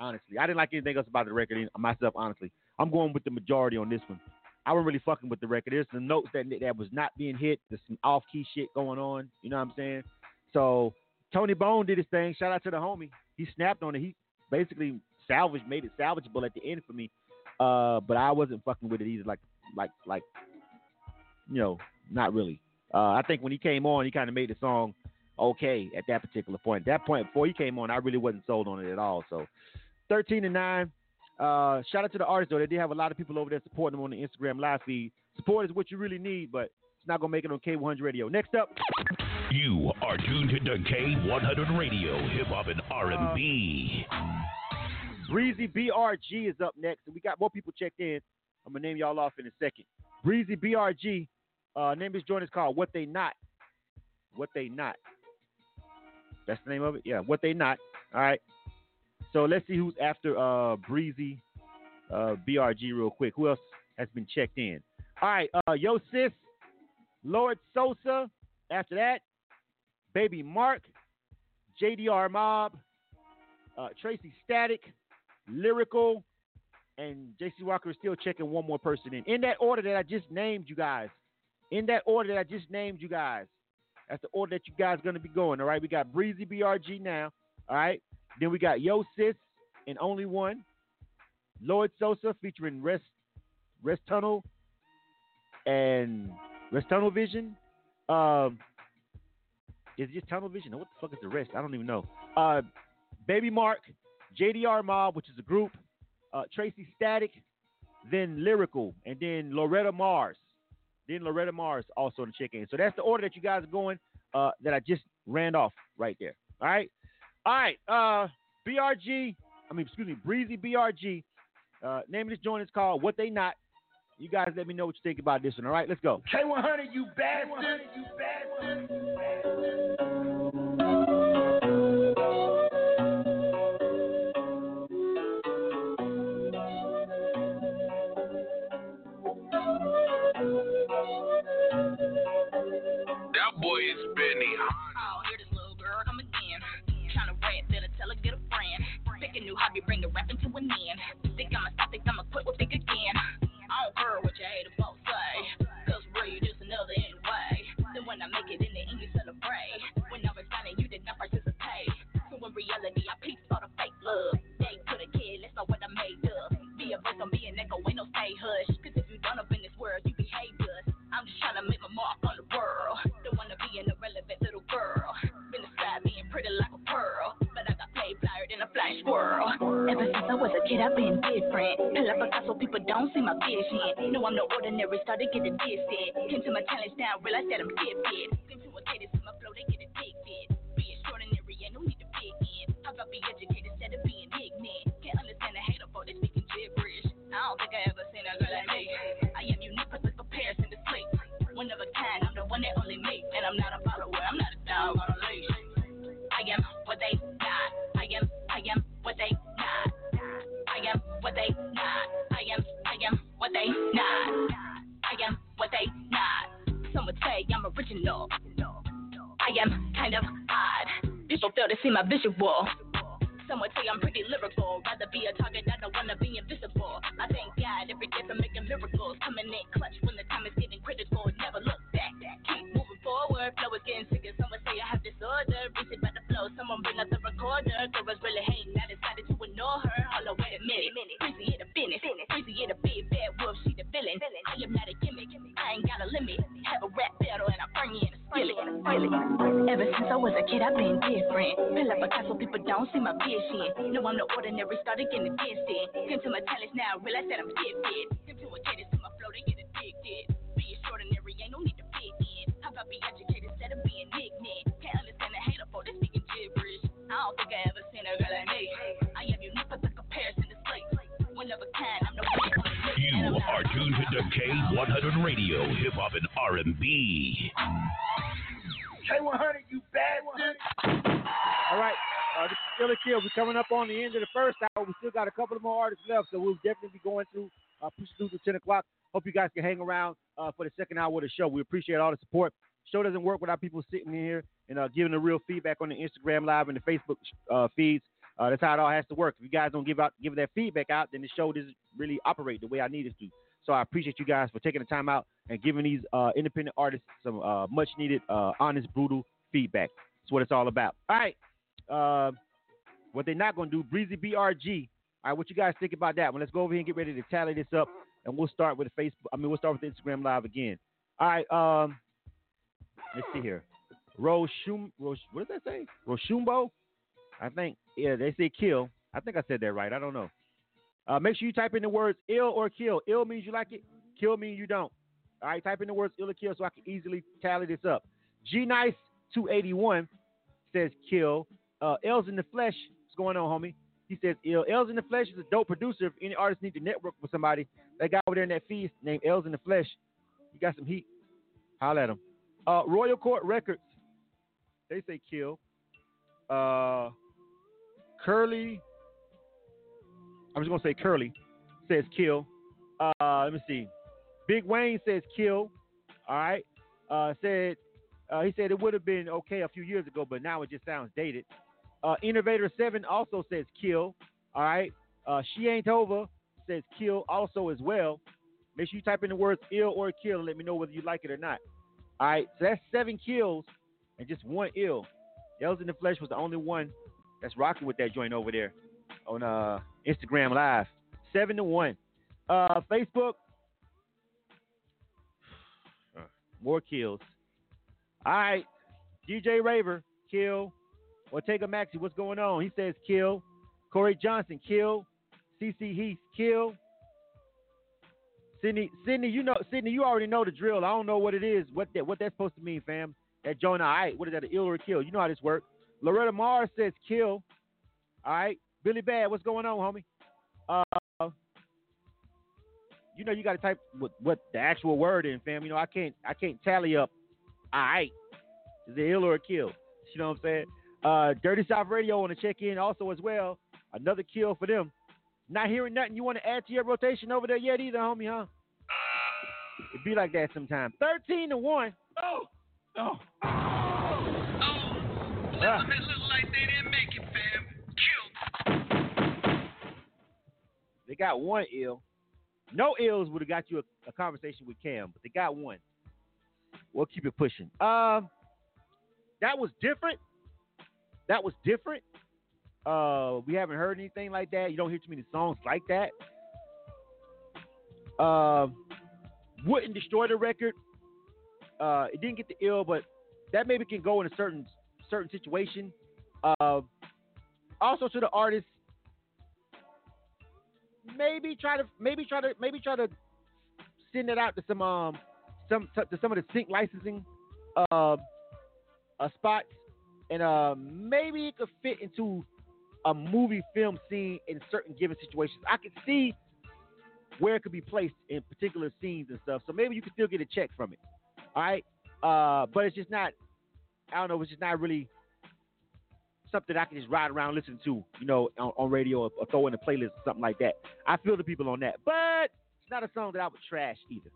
Honestly, I didn't like anything else about the record myself. Honestly, I'm going with the majority on this one. I wasn't really fucking with the record. There's some notes that that was not being hit. There's some off key shit going on. You know what I'm saying? So Tony Bone did his thing. Shout out to the homie. He snapped on it. He basically salvaged, made it salvageable at the end for me. Uh, but I wasn't fucking with it either. Like, like, like, you know, not really. Uh, I think when he came on, he kind of made the song okay at that particular point. At that point, before he came on, I really wasn't sold on it at all. So, 13 and 9. Uh, shout out to the artists, though. They did have a lot of people over there supporting them on the Instagram live feed. Support is what you really need, but it's not to make it on K100 Radio. Next up. You are tuned to K100 Radio, hip hop and R&B. Breezy BRG is up next, and we got more people checked in. I'm gonna name y'all off in a second. Breezy BRG, uh, name is joint is called What They Not. What They Not. That's the name of it. Yeah, What They Not. All right. So let's see who's after uh, Breezy uh, BRG real quick. Who else has been checked in? All right, uh, Yo Sis, Lord Sosa. After that, Baby Mark, JDR Mob, uh, Tracy Static, Lyrical, and JC Walker is still checking one more person in. In that order that I just named you guys. In that order that I just named you guys. That's the order that you guys are going to be going. All right. We got Breezy BRG now. All right. Then we got Yo Sis and Only One. Lord Sosa featuring Rest Rest Tunnel and Rest Tunnel Vision. Um, is it just Tunnel Vision? What the fuck is the rest? I don't even know. Uh, Baby Mark, JDR Mob, which is a group, uh, Tracy Static, then Lyrical, and then Loretta Mars. Then Loretta Mars also the check in. So that's the order that you guys are going uh, that I just ran off right there. All right. All right. Uh, BRG, I mean, excuse me, Breezy BRG. Uh, name of this joint is called What They Not. You guys let me know what you think about this one. All right, let's go. K100, you bastard. You A bring the rapping to an end. Ordinary, started getting distant. Came to my talents now, realized that I'm gifted. Started getting distant. Came to my talents now, realize that I'm gifted. Came to a cadence to my flow, they get addicted. Be extraordinary, ain't no need to fit in. How about be educated instead of being ignorant? Can't understand the hater for they speaking gibberish. I don't think I ever seen a girl like me. I am unique, but the comparison is fake. One of a kind, I'm no You are tuned to K100 Radio, Hip Hop and R&B. K100, you bastard. All right. Uh, still kill. We're coming up on the end of the first hour. We still got a couple of more artists left, so we'll definitely be going through uh, push through to 10 o'clock. Hope you guys can hang around uh, for the second hour of the show. We appreciate all the support. Show doesn't work without people sitting in here and uh, giving the real feedback on the Instagram live and the Facebook uh, feeds. Uh, that's how it all has to work. If you guys don't give out give that feedback out, then the show doesn't really operate the way I need it to. So I appreciate you guys for taking the time out and giving these uh, independent artists some uh, much needed, uh, honest, brutal feedback. That's what it's all about. All right. What they're not going to do, Breezy BRG. All right, what you guys think about that one? Let's go over here and get ready to tally this up, and we'll start with the Facebook. I mean, we'll start with Instagram Live again. All right. Um, let's see here. Roshum, Rosh, what does that say? Roshumbo? I think. Yeah, they say kill. I think I said that right. I don't know. Uh, make sure you type in the words ill or kill. Ill means you like it. Kill means you don't. All right, type in the words ill or kill so I can easily tally this up. G Nice 281 says kill. Uh, L's in the flesh. What's going on, homie? He says ill. L's in the flesh is a dope producer. If any artist need to network with somebody, that guy over there in that feed named L's in the flesh. he got some heat. Holla at him. Uh, Royal Court Records. They say kill. Uh, Curly. I'm just gonna say Curly says kill. Uh, let me see. Big Wayne says kill. All right. Uh, said uh, he said it would have been okay a few years ago, but now it just sounds dated. Uh, Innovator Seven also says kill. All right. Uh, she ain't over says kill also as well. Make sure you type in the words ill or kill and let me know whether you like it or not. All right. So that's seven kills and just one ill. L's in the Flesh was the only one that's rocking with that joint over there on uh, Instagram Live. Seven to one. Uh, Facebook, more kills. All right, DJ Raver, kill. Ortega Maxi, what's going on? He says kill. Corey Johnson, kill. CC Heath, kill. Sydney, Sydney, you know, Sydney, you already know the drill. I don't know what it is, what that, what that's supposed to mean, fam. That Jonah, all right, what is that, an ill or a kill? You know how this works. Loretta Mars says kill. All right, Billy Bad, what's going on, homie? Uh, you know you got to type what, what the actual word in, fam. You know I can't I can't tally up. All right, is it ill or a kill? You know what I'm saying? Uh, Dirty South Radio want to check in also as well. Another kill for them. Not hearing nothing you want to add to your rotation over there yet either, homie, huh? It'd be like that sometimes. Thirteen to one. Oh, oh. Ah. Look like they didn't make it, fam. Killed. They got one ill. No ills would have got you a, a conversation with Cam, but they got one. We'll keep it pushing. Um, that was different. That was different. Uh, we haven't heard anything like that. You don't hear too many songs like that. Uh, wouldn't destroy the record. Uh, it didn't get the ill, but that maybe can go in a certain certain situation. Uh, also to the artist, maybe try to maybe try to maybe try to send it out to some um some to some of the sync licensing uh, uh spots, and uh maybe it could fit into a movie film scene in certain given situations. I could see where it could be placed in particular scenes and stuff. So maybe you could still get a check from it. All right. Uh, but it's just not. I don't know. It's just not really something I can just ride around listening to, you know, on, on radio or, or, throw in a playlist or something like that. I feel the people on that, but it's not a song that I would trash either.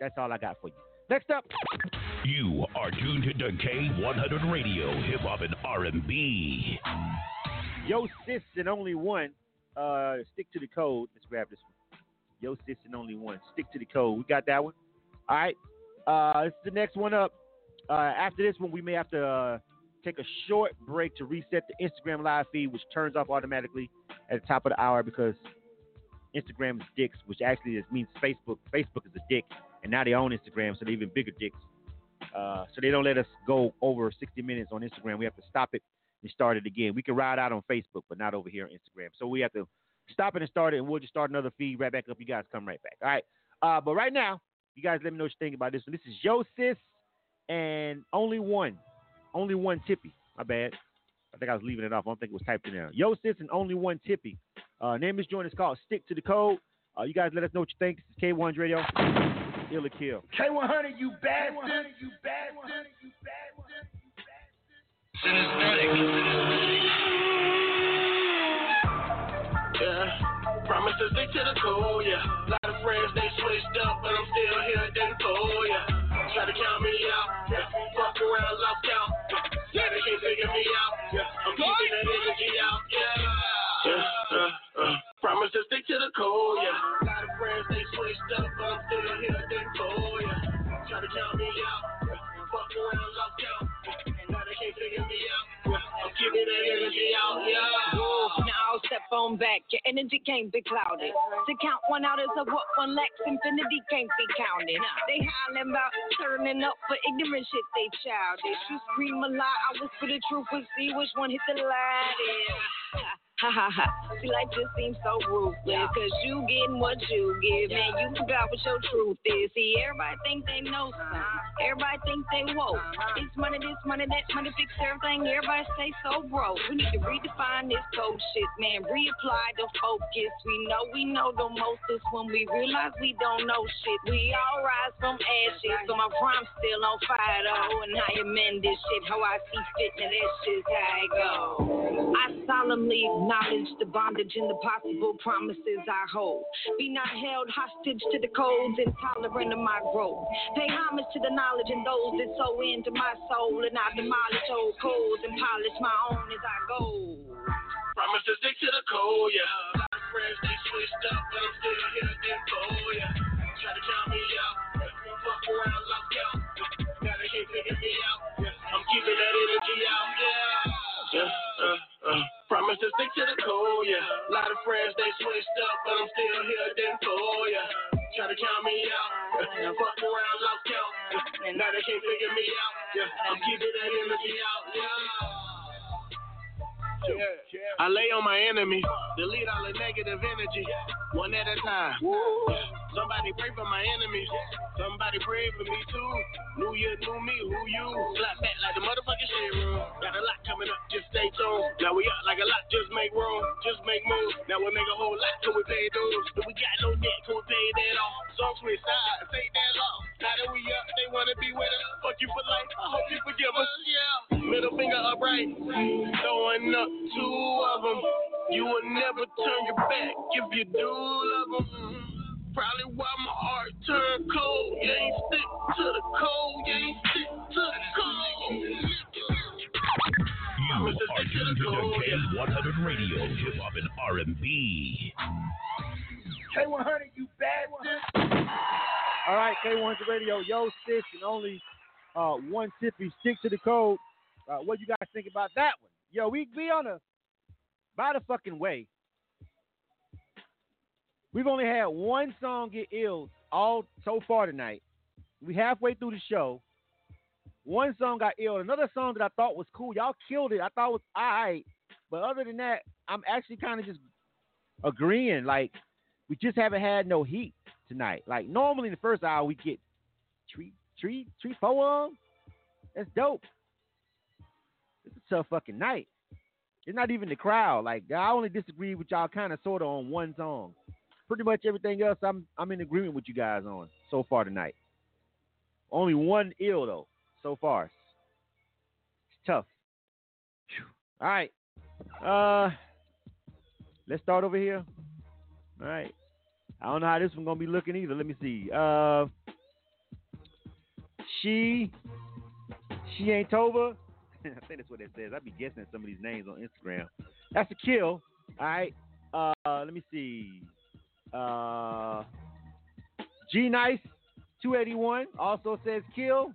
That's all I got for you. Next up, you are tuned to K100 Radio, Hip Hop and R&B. Yo, sis, and only one. Uh, stick to the code. Let's grab this one. Yo, sis, and only one. Stick to the code. We got that one. All right. Uh, is the next one up. Uh, after this one, we may have to uh, take a short break to reset the Instagram live feed, which turns off automatically at the top of the hour because Instagram is dicks, which actually means Facebook. Facebook is a dick, and now they own Instagram, so they're even bigger dicks. Uh, so they don't let us go over 60 minutes on Instagram. We have to stop it and start it again. We can ride out on Facebook, but not over here on Instagram. So we have to stop it and start it, and we'll just start another feed right back up. You guys come right back. All right. Uh, but right now, you guys let me know what you think about this one. This is Yo Sis and only one only one tippy. My bad. I think I was leaving it off. I don't think it was typed in there. Yo, sis, and only one tippy. Uh, name is joint is called Stick to the Code. Uh, you guys let us know what you think. This is K100 Radio. Ill or kill. K100, you bad one. You bad one. You bad one. Yeah, promise to stick to the code, yeah. A lot of friends, they switched up, but I'm still here, didn't fool, yeah. Try to count me out. Yeah. Fuck around, lost count. Yeah, they can't figure me out. Yeah. I'm keeping that energy out. Yeah. Yeah. Uh, uh. Promise to stick to the code. Yeah. Of switched up, I'm still here. They cold. Yeah. Try to count me out. Fuck around, lost count. Now they can't figure me out. I'm keeping that energy out. Yeah. Now step on back. Your energy can't be clouded. To count one out is a what one lacks. Infinity can't be counted. They hollering about turning up for ignorant shit. They childish. You scream a lot, I whisper the truth and see which one hit the loudest. Ha ha ha. See, life just seems so ruthless. Cause you getting what you give. Man, you forgot what your truth is. See, everybody think they know something. Everybody think they woke. Uh-huh. It's money, this money, that money fix everything. Everybody stay so broke. We need to redefine this cold shit, man. Reapply the focus. We know we know the most is when we realize we don't know shit. We all rise from ashes. So my rhyme's still on fire though. And how you mend this shit, how I see fit, now that's just how it go. I solemnly acknowledge the bondage and the possible promises I hold. Be not held hostage to the codes intolerant of my growth. Pay homage to the knowledge and those that sow into my soul, and I demolish old codes and polish my own as I go. Promise to stick to the code, yeah. A lot of friends they switched up, but I'm still here, then cold, yeah. Try to count me out, fuck around, lock out. Now they can't figure me out. Yeah. I'm keeping that energy out, yeah. Yeah, uh, uh. Promise to stick to the code, yeah. A lot of friends they switched up, but I'm still here, then cold, yeah. Try to count me out, yeah. fuck around, lost count. Yeah. Now they can't figure me out, yeah. I'm keeping that energy out, yeah. I lay on my enemy, delete all the negative energy, one at a time. Somebody pray for my enemies, somebody pray for me too. New year, new me, who you? Slap back like the motherfucking shit room. Got a lot coming up, just stay tuned. Now we up like a lot, just make room, just make moves. Now we make a whole lot till we pay dues. If we got no debt, can we pay that off? So switch sides, take that loss. Now that we up, they wanna be with us. Fuck you for life, I hope you forgive us. Yeah. Middle finger upright, throwing up two of them. You will never turn your back if you do love them. Probably why my heart turned cold. You ain't stick to the code. You ain't stick to the code. You are tuned to K100 Radio, Hip Hop and R&B. K100, you bad one. All right, K100 Radio, yo, sis, and only uh, one tippy. Stick to the code. Uh, what you guys think about that one? Yo, we be on a by the fucking way. We've only had one song get ill all so far tonight. We halfway through the show. One song got ill. Another song that I thought was cool. Y'all killed it. I thought it was alright. But other than that, I'm actually kind of just agreeing. Like we just haven't had no heat tonight. Like normally in the first hour we get three, three, three, four of 'em. That's dope. It's a tough fucking night. It's not even the crowd. Like I only disagree with y'all kind of sort of on one song. Pretty much everything else I'm I'm in agreement with you guys on so far tonight. Only one ill though so far. It's tough. All right. Uh let's start over here. All right. I don't know how this one gonna be looking either. Let me see. Uh she she ain't Tova. I think that's what it says. I'd be guessing at some of these names on Instagram. That's a kill. All right. Uh, let me see. Uh, G Nice 281 also says kill.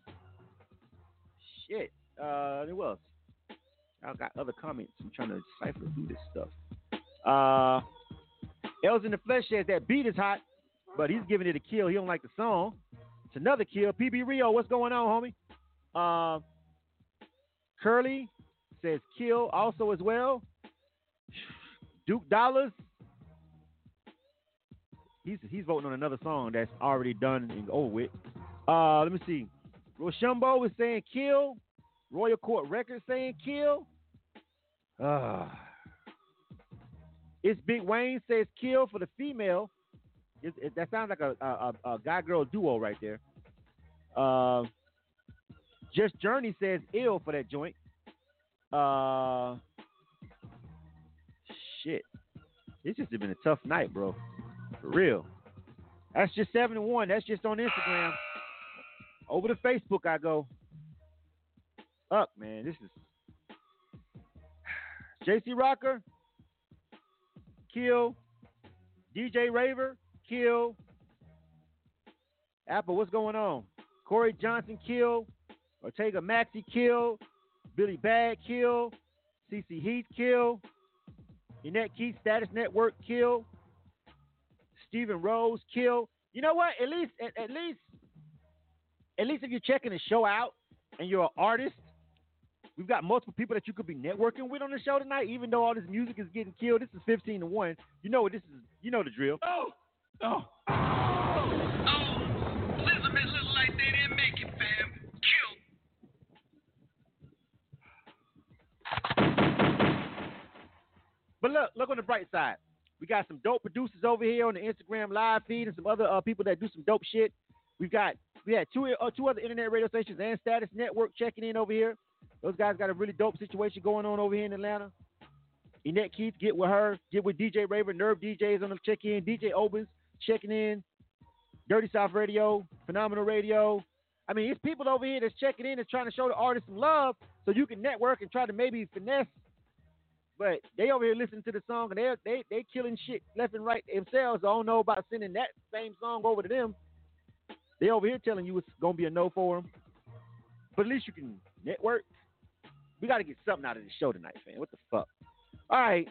Shit. Uh, who else? I got other comments. I'm trying to cipher through this stuff. Uh, L's in the Flesh says that beat is hot, but he's giving it a kill. He don't like the song. It's another kill. PB Rio, what's going on, homie? Uh, Curly says kill also as well. Duke Dollars. He's he's voting on another song that's already done and over with. Uh, let me see. Rochambeau is saying kill. Royal Court Records saying kill. Uh, it's Big Wayne says kill for the female. It, it, that sounds like a, a, a guy girl duo right there. Uh, Just Journey says ill for that joint. Uh, shit. It's just been a tough night, bro. For real. That's just seven and one. That's just on Instagram. Over to Facebook, I go. Up, man. This is JC Rocker, kill. DJ Raver, kill. Apple, what's going on? Corey Johnson, kill. Ortega Maxi, kill. Billy Bag, kill. CC Heath, kill. Annette Keith, Status Network, kill. Stephen Rose, kill. You know what? At least, at, at least, at least if you're checking the show out and you're an artist, we've got multiple people that you could be networking with on the show tonight. Even though all this music is getting killed, this is 15 to one. You know what this is? You know the drill. Oh, oh, oh! Elizabeth look like they didn't make it, fam. Kill. But look, look on the bright side. We got some dope producers over here on the Instagram live feed and some other uh, people that do some dope shit. We've got we had two uh, two other internet radio stations and Status Network checking in over here. Those guys got a really dope situation going on over here in Atlanta. Annette Keith, get with her. Get with DJ Raver. Nerve DJs on the check in. DJ Obens checking in. Dirty South Radio, Phenomenal Radio. I mean, it's people over here that's checking in and trying to show the artists some love so you can network and try to maybe finesse but they over here listening to the song and they they they killing shit left and right themselves. I don't know about sending that same song over to them. They over here telling you it's gonna be a no for them. But at least you can network. We got to get something out of this show tonight, fam. What the fuck? All right.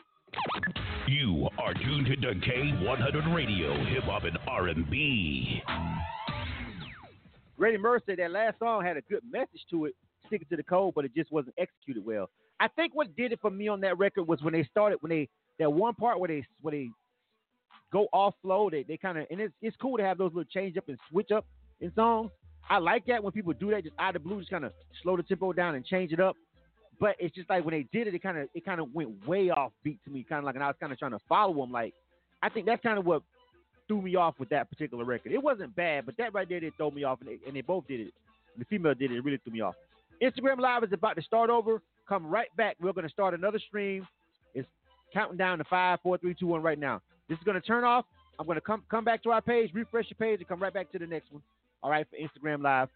You are tuned to K100 Radio, Hip Hop and R&B. Grady Murr said that last song had a good message to it, sticking to the code, but it just wasn't executed well. I think what did it for me on that record was when they started when they that one part where they where they go off flow. They they kind of and it's it's cool to have those little change up and switch up in songs. I like that when people do that, just out of the blue, just kind of slow the tempo down and change it up. But it's just like when they did it, it kind of it kind of went way off beat to me, kind of like, and I was kind of trying to follow them. Like, I think that's kind of what threw me off with that particular record. It wasn't bad, but that right there did throw me off, and they, and they both did it. The female did it. It really threw me off. Instagram Live is about to start over. Come right back. We're going to start another stream. It's counting down to five, four, three, two, one right now. This is going to turn off. I'm going to come come back to our page, refresh your page, and come right back to the next one. All right, for Instagram Live.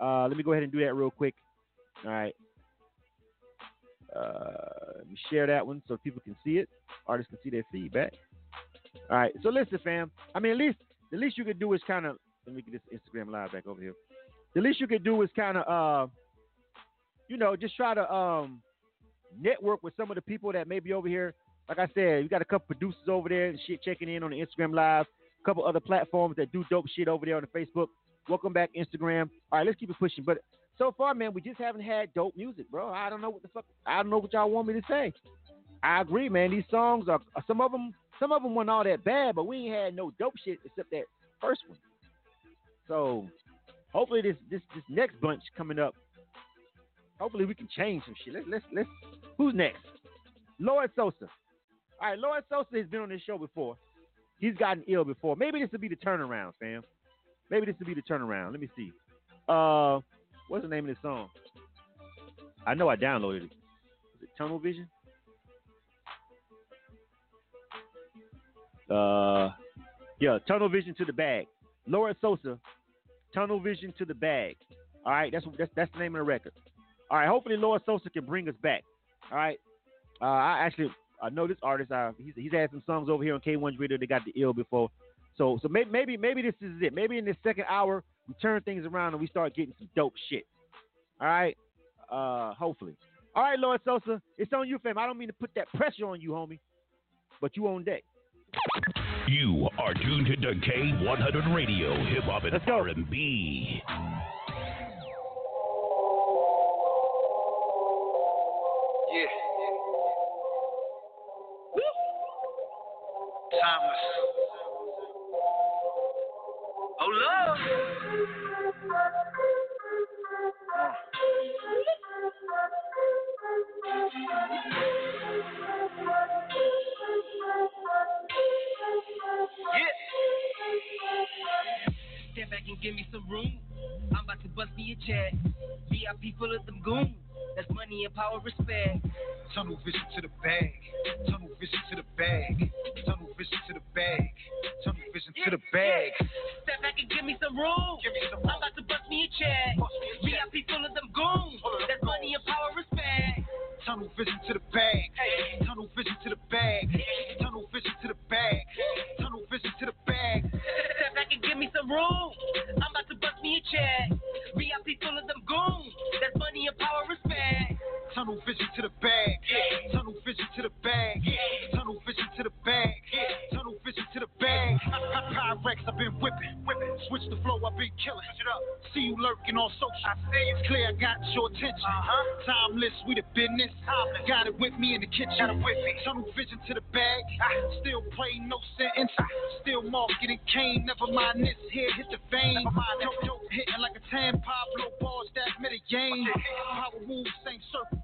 Uh, let me go ahead and do that real quick. All right. Uh, let me share that one so people can see it. Artists can see their feedback. All right. So listen, fam. I mean, at least the least you could do is kind of let me get this Instagram Live back over here. The least you could do is kind of uh you know, just try to um, network with some of the people that may be over here. Like I said, we got a couple producers over there and shit checking in on the Instagram Live. A couple other platforms that do dope shit over there on the Facebook. Welcome back, Instagram. All right, let's keep it pushing. But so far, man, we just haven't had dope music, bro. I don't know what the fuck. I don't know what y'all want me to say. I agree, man. These songs are some of them some of them weren't all that bad, but we ain't had no dope shit except that first one. So hopefully this this this next bunch coming up, hopefully we can change some shit. Let's let's let's. Who's next? Lord Sosa. All right, Lord Sosa has been on this show before. He's gotten ill before. Maybe this will be the turnaround, fam. Maybe this will be the turnaround. Let me see. Uh, what's the name of this song? I know I downloaded it. Is it Tunnel Vision? Uh, yeah, Tunnel Vision to the bag. Lord Sosa, Tunnel Vision to the bag. All right, that's that's that's the name of the record. All right, hopefully Lord Sosa can bring us back. All right, uh, I actually I know this artist. Uh, he's he's had some songs over here on K1's radio. They got the ill before, so so maybe maybe maybe this is it. Maybe in this second hour we turn things around and we start getting some dope shit. All right, uh, hopefully. All right, Lord Sosa, it's on you, fam. I don't mean to put that pressure on you, homie, but you on deck. You are tuned to K100 Radio, Hip Hop and R&B. Yeah. Timeless. Oh, love. Step back and give me some room. I'm about to bust me a check. VIP full of them goons. That's money and power, respect. Tunnel vision to the bag. Tunnel vision to the bag. Tunnel vision to the bag. Tunnel vision to the bag. Step back and give me some room. I'm about to bust me a check. VIP full of them goons. That's money and power, respect. Tunnel vision to the bag. Tunnel vision to the bag. Tunnel vision to the bag. Tunnel vision to the bag. Step back and give me some room. I'm about to bust me a check. VIP full of them goons. That's money and power, respect. Tunnel vision to the bag. Tunnel vision to the bag. Tunnel vision to the bag. Tunnel vision to the bag. Pyrex, I've been whipping. whipping. Switch the flow, I've been killing. Switch it up. See you lurking on social. I see you. It's clear I got your attention. Uh-huh. Timeless, we the business. Timeless. Got it with me in the kitchen. Got it with me. Tunnel vision to the bag. Still play no sentence. Still marketing cane. Never mind this. Here hit the vein. Dope, dope, hitting like a tan Pablo ball stack Medellin. Power moves, same circle.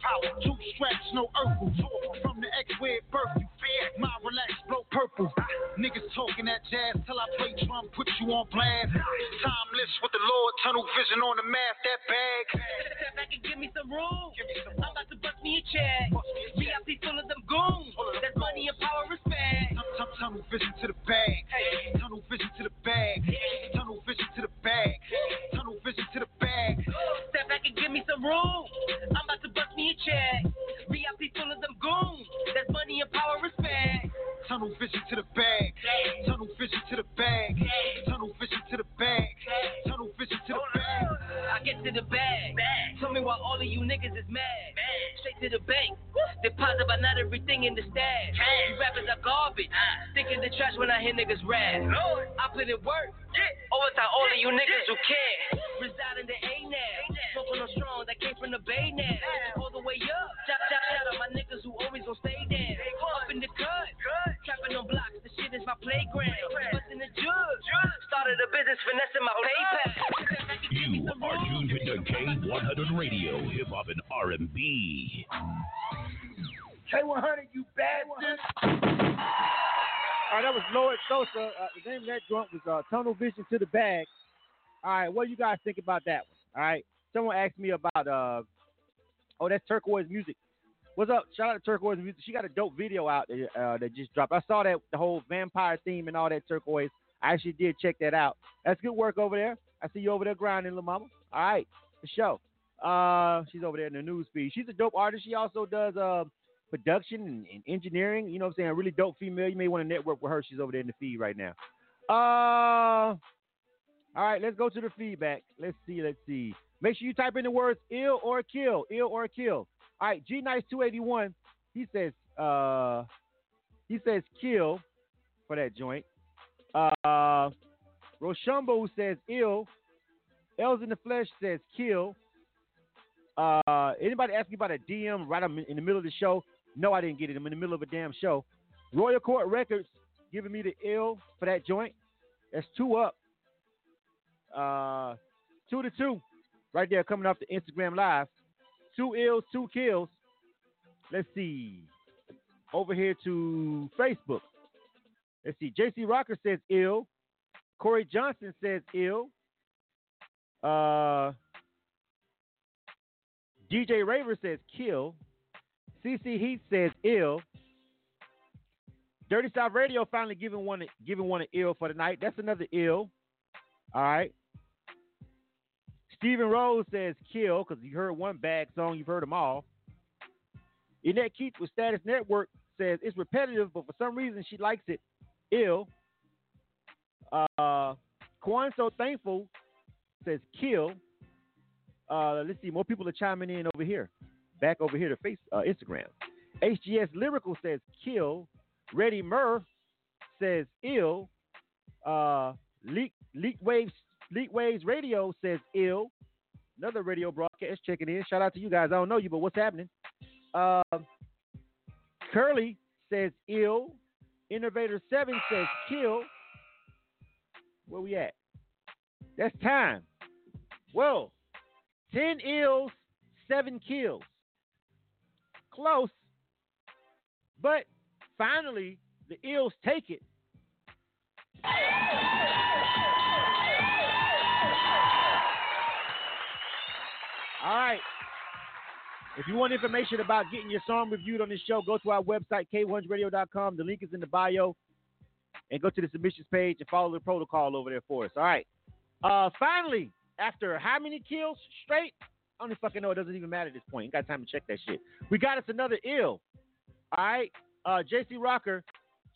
Power. Two straps, no Urkel. From the X where birth you fear. My relax, blow purple. Niggas talking that jazz till I play drum, put you on blast. Timeless with the Lord, tunnel vision on the math, that bag. Step back and give me some room. I'm about to bust me a check. VIP full of them goons. That's money and power, respect. Tunnel, tunnel vision to the bag. Tunnel vision to the bag. Tunnel vision to the bag. Tunnel vision to the bag. Step back and give me some room. I'm about to bust me a check. VIP full of them goons. That's money and power, respect. Tunnel vision to the bag. Tunnel vision to the bag. Tunnel vision to the bag. Tunnel vision to the bag. I get to the bag. Tell me why all of you niggas is mad. Straight to the bank. Deposit but not everything in the stash. You rappers are garbage. Stick in the trash when I hear niggas rap. I put in work. Overtime all of you niggas who care. Reside in the A now. Smoking on strong that came from the Bay now. All the way up. Shout, shout, shout out my niggas who always gon' stay down. Up in the cut. Trapping on blocks. The shit is my playground. Busting the jug. Started a business finessing my PayPal. You are tuned to K100 Radio, Hip Hop and R&B. K100, you bastard. All right, that was Lord Sosa. Uh, the name of that joint was uh, Tunnel Vision to the Bag. All right, what do you guys think about that one? All right, someone asked me about, uh, oh, that's Turquoise Music. What's up? Shout out to Turquoise Music. She got a dope video out that, uh, that just dropped. I saw that the whole vampire theme and all that Turquoise. I actually did check that out. That's good work over there. I see you over there grinding, little mama. All right, the show. Uh, she's over there in the news feed. She's a dope artist. She also does uh, production and, and engineering. You know what I'm saying? A really dope female. You may want to network with her. She's over there in the feed right now. Uh, all right, let's go to the feedback. Let's see. Let's see. Make sure you type in the words ill or kill. Ill or kill. All right, G Nice 281. He says, uh, he says kill for that joint. Uh, Rochambo says ill. L's in the flesh says kill. Uh, anybody ask me about a DM right in the middle of the show? No, I didn't get it. I'm in the middle of a damn show. Royal Court Records giving me the ill for that joint. That's two up. Uh, two to two, right there coming off the Instagram live. Two ills, two kills. Let's see. Over here to Facebook. Let's see. JC Rocker says ill. Corey Johnson says ill. Uh, DJ Raver says kill. CC Heat says ill. Dirty South Radio finally giving one giving one an ill for the night. That's another ill. All right. Stephen Rose says kill because you heard one bad song, you've heard them all. Annette Keith with Status Network says it's repetitive, but for some reason she likes it ill. Uh, Quan So Thankful says kill. Uh, let's see, more people are chiming in over here. Back over here to face uh, Instagram. HGS Lyrical says kill. Ready Murr says ill. Uh, Leak Leak Waves Leak Waves Radio says ill. Another radio broadcast checking in. Shout out to you guys. I don't know you, but what's happening? Uh, Curly says ill. Innovator Seven says kill. Where we at? That's time. Well, ten ills, seven kills. Close, but finally the ills take it. All right. If you want information about getting your song reviewed on this show, go to our website, k100radio.com. The link is in the bio. And go to the submissions page and follow the protocol over there for us. All right. Uh, finally, after how many kills straight? I don't fucking know. It doesn't even matter at this point. You got time to check that shit. We got us another ill. All right. Uh, JC Rocker,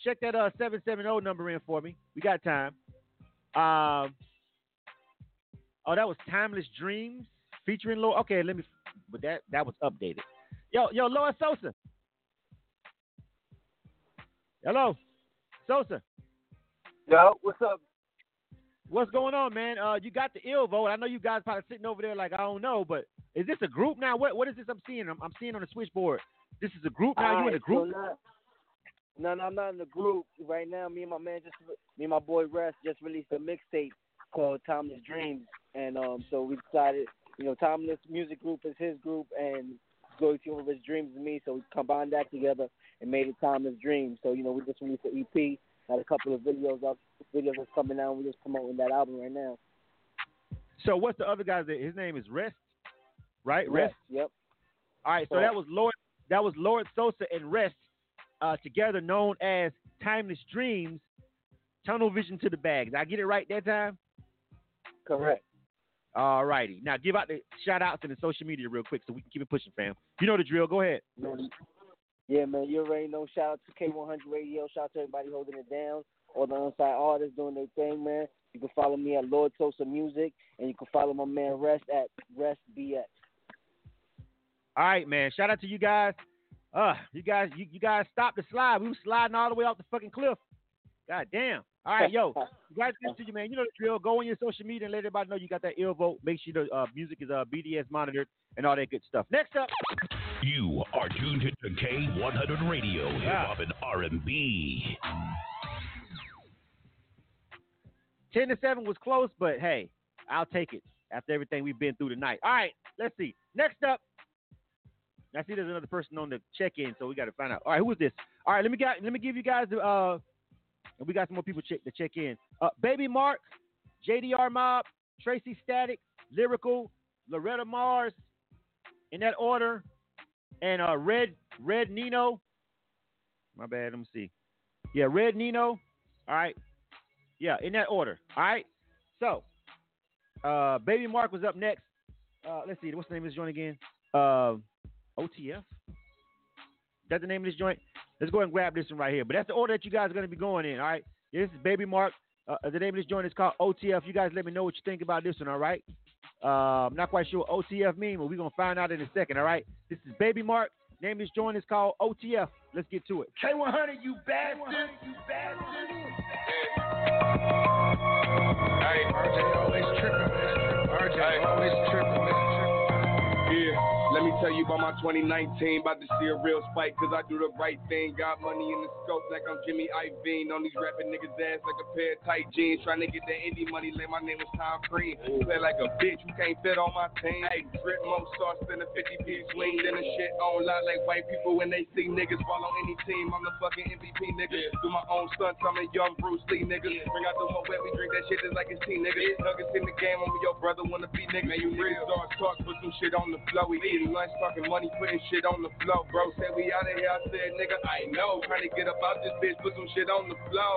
check that uh 770 number in for me. We got time. Um, oh, that was Timeless Dreams featuring Lord. Okay, let me. But that that was updated. Yo, yo, Lord Sosa. Hello, Sosa. Yo, what's up? What's going on, man? Uh, you got the ill vote. I know you guys probably sitting over there like I don't know, but is this a group now? What what is this I'm seeing? I'm, I'm seeing on the switchboard. This is a group now. you in a group? So not, no, no, I'm not in the group right now. Me and my man just me and my boy Rest just released a mixtape called Timeless Dreams, and um, so we decided, you know, Timeless Music Group is his group, and Glory Team of His Dreams is me. So we combined that together and made it Timeless Dreams. So you know, we just released an EP. Got a couple of videos up, videos that's coming out. We're just promoting that album right now. So what's the other guy's? Name? His name is Rest, right? Rest, Rest. Yep. All right. So Correct. that was Lord. That was Lord Sosa and Rest uh, together, known as Timeless Dreams. Tunnel Vision to the bags. I get it right that time. Correct. All righty. Now give out the shout outs and the social media real quick so we can keep it pushing, fam. You know the drill. Go ahead. Yeah, man, you already know. Shout out to K100 Radio. Shout out to everybody holding it down. All the on-site artists doing their thing, man. You can follow me at Lord Sosa Music, and you can follow my man Rest at Rest BX. All right, man. Shout out to you guys. Uh, you guys, you, you guys stopped the slide. We were sliding all the way off the fucking cliff. God damn. All right, yo. Congratulations to you, man. You know the drill. Go on your social media and let everybody know you got that ill vote. Make sure the uh, music is uh, BDS monitored and all that good stuff. Next up. You are tuned to K100 Radio, hip hop and R&B. 10 to 7 was close, but hey, I'll take it after everything we've been through tonight. All right, let's see. Next up, I see there's another person on the check-in, so we got to find out. All right, who is this? All right, let me get, let me give you guys the uh, and we got some more people check to check in. Uh, Baby Mark, JDR Mob, Tracy Static, Lyrical, Loretta Mars, in that order, and uh, Red Red Nino. My bad. Let me see. Yeah, Red Nino. All right. Yeah, in that order. All right. So, uh, Baby Mark was up next. Uh, let's see. What's the name of this joint again? Uh, OTF. That's the name of this joint. Let's go ahead and grab this one right here. But that's the order that you guys are going to be going in. All right. This is Baby Mark. Uh, the name of this joint is called OTF. You guys let me know what you think about this one. All right. Uh, I'm not quite sure what OTF means, but we're going to find out in a second. All right. This is Baby Mark. Name of this joint is called OTF. Let's get to it. K100, you bastard. You bastard. Hey, RJ always tripping, man. RJ always tripping, man. Yeah, let me tell you about my 2019. About to see a real spike, cause I do the right thing. Got money in the scope like I'm Jimmy Iovine. On these rapping niggas' ass like a pair of tight jeans. Trying to get that indie money, like my name was Tom Cream. Play like a bitch, you can't fit on my team. Hey, drip more sauce than a 50 piece wing. Then the shit on lot like white people when they see niggas fall on any team. I'm the fucking MVP nigga. Do my own stunts, I'm a young Bruce Lee nigga. Bring out the whole wet, we drink that shit just like it's tea nigga. Nuggets in the game, I'm with your brother wanna be nigga. Man, you real start talk, put some shit on the flow. We eating lunch, talking money, putting shit on the floor. Bro said we out of here, I said nigga, I know. Trying to get up out this bitch, put some shit on the flow.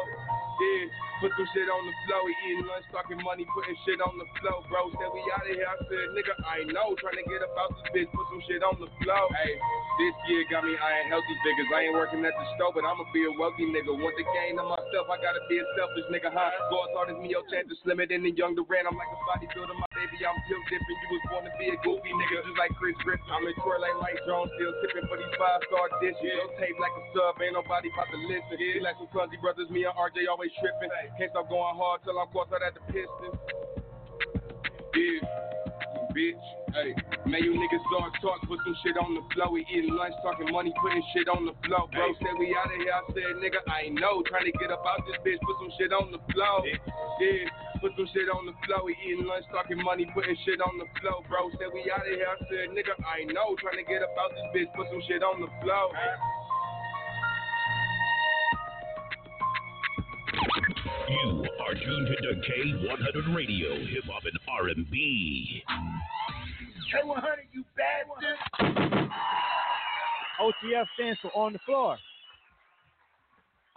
Yeah, put some shit on the flow. We eating lunch, talking money, putting shit on the flow. Bro said we out of here. I said, nigga, I know. Trying to get up out this bitch, put some shit on the flow. Hey, this year got me eyeing healthy figures. I ain't working at the store, but I'ma be a wealthy nigga. Want the game to myself, I gotta be a selfish nigga, huh? Go as hard as me, your chance is slimmer than the young Durant. I'm like a bodybuilder, my baby, I'm built different. You was born to be a goofy nigga, just like Chris Griffin. I'm in tour like Mike Jones, still tipping for these five star dishes. Your tape like a sub, ain't nobody about to listen. Yeah. like some clumsy brothers, me and RJ always tripping. Can't stop going hard till I'm caught out at the Pistons. Yeah, bitch. Hey, man, you niggas start talk, put some shit on the flow. We eating lunch, talking money, putting shit on the flow. Bro said we out of here. I said, nigga, I know. Trying to get up out this bitch, put some shit on the flow. Yeah, put some shit on the flow. We eating lunch, talking money, putting shit on the flow. Bro said we out of here. I said, nigga, I know. Trying to get up out this bitch, put some shit on the flow. You are tuned to K100 Radio, Hip Hop and R&B. K100, you bastard. OTF stands for on the floor.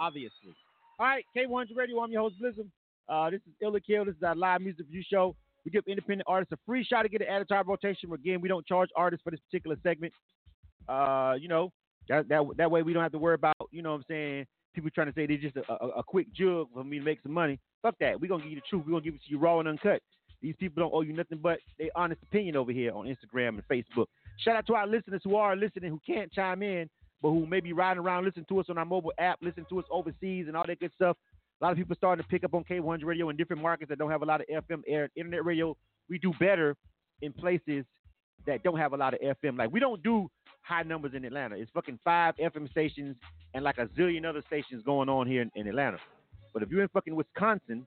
Obviously. All right, K100 Radio. I'm your host, Blizzum. Uh, this is Ill or Kill. This is our live music review show. We give independent artists a free shot to get an added rotation. Again, we don't charge artists for this particular segment. Uh, you know, that, that that way we don't have to worry about, you know what I'm saying, people trying to say they're just a, a, a quick jug for me to make some money. Fuck that. We're going to give you the truth. We're going to give it to you raw and uncut. These people don't owe you nothing but their honest opinion over here on Instagram and Facebook. Shout out to our listeners who are listening, who can't chime in, but who may be riding around, listening to us on our mobile app, listening to us overseas and all that good stuff. A lot of people starting to pick up on K100 radio in different markets that don't have a lot of FM air. Internet radio, we do better in places that don't have a lot of FM. Like, we don't do high numbers in Atlanta. It's fucking five FM stations and like a zillion other stations going on here in, in Atlanta. But if you're in fucking Wisconsin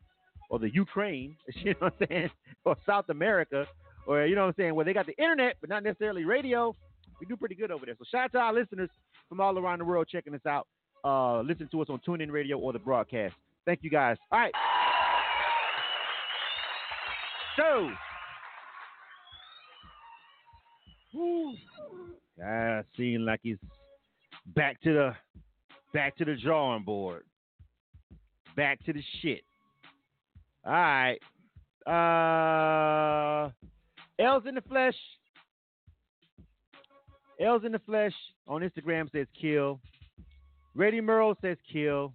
or the Ukraine, you know what I'm saying, or South America, or you know what I'm saying, where they got the internet but not necessarily radio, we do pretty good over there. So shout out to our listeners from all around the world checking us out. Uh, listen to us on TuneIn Radio or the broadcast. Thank you guys. All right. So, whew, ah, seem like he's back to the back to the drawing board. Back to the shit. All right. Uh L's in the flesh. L's in the flesh on Instagram says kill. Ready Merle says kill.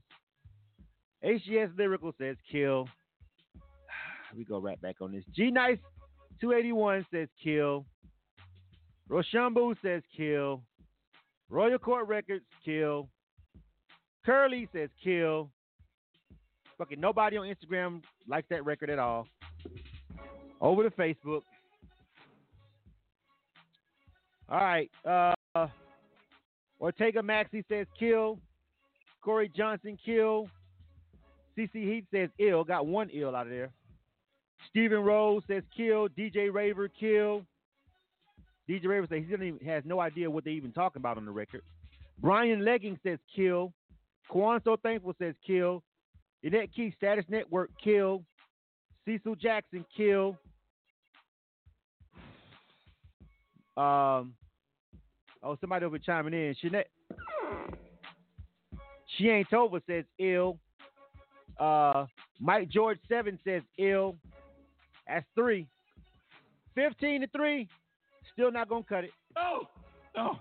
HGS Lyrical says kill. We go right back on this. G Nice 281 says kill. Roshambu says kill. Royal Court Records kill. Curly says kill. Fucking nobody on Instagram likes that record at all. Over to Facebook. All right. Uh, Ortega Maxi says kill. Corey Johnson kill. CC Heat says ill. Got one ill out of there. Stephen Rose says kill. DJ Raver kill. DJ Raver says he even, has no idea what they even talking about on the record. Brian Legging says kill. Quan So Thankful says kill. Annette Key Status Network kill. Cecil Jackson kill. Um, oh, somebody over chiming in. Shanette. She ain't Tova says ill. Uh, Mike George Seven says ill. That's three. Fifteen to three. Still not gonna cut it. Oh, oh.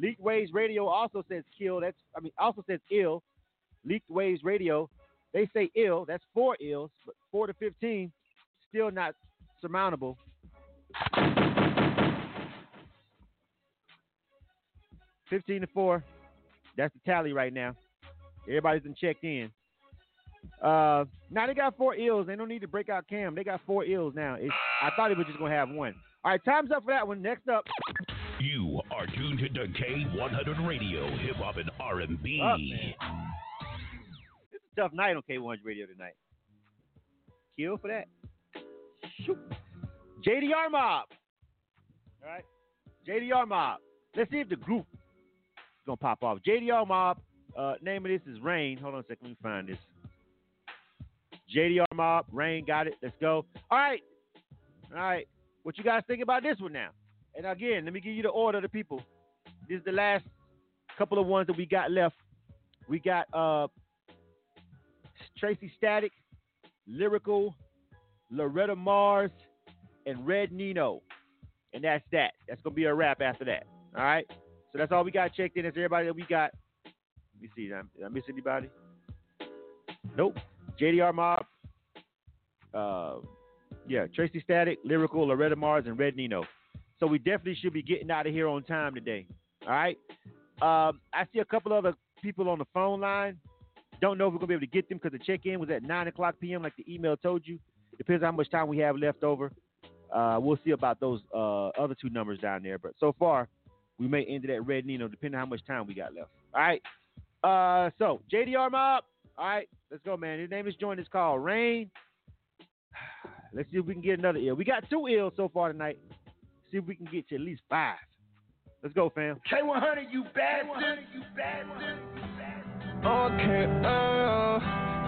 Leaked Waves Radio also says kill. That's I mean also says ill. Leaked Waves Radio, they say ill. That's four ills, but four to fifteen, still not surmountable. Fifteen to four. That's the tally right now. Everybody's been checked in. Uh, now they got four ills. They don't need to break out Cam. They got four ills now. It's, I thought he was just gonna have one. All right, time's up for that one. Next up. You are tuned to K100 Radio, Hip Hop and R&B. Up. It's a tough night on K100 Radio tonight. Kill for that. Shoot. JDR Mob. All right. JDR Mob. Let's see if the group is gonna pop off. JDR Mob. Uh, name of this is Rain. Hold on a second. Let me find this. JDR Mob. Rain. Got it. Let's go. All right. All right. What you guys think about this one now? And again, let me give you the order of the people. This is the last couple of ones that we got left. We got uh Tracy Static, Lyrical, Loretta Mars, and Red Nino. And that's that. That's gonna be a wrap after that. All right. So that's all we got checked in. That's everybody that we got. Let me see. Did I, did I miss anybody? Nope. JDR Mob. Uh, yeah, Tracy Static, Lyrical, Loretta Mars, and Red Nino. So we definitely should be getting out of here on time today. All right. Um, I see a couple other people on the phone line. Don't know if we're gonna be able to get them because the check-in was at nine o'clock p.m. like the email told you. Depends how much time we have left over. Uh, we'll see about those uh, other two numbers down there. But so far, we may end it at Red Nino, depending on how much time we got left. All right. Uh, so JDR Mob. All right, let's go, man. His name is joined. It's called Rain. Let's see if we can get another ill. We got two ills so far tonight. See if we can get to at least five. Let's go, fam. K100, you bastard. You bastard. Okay, uh,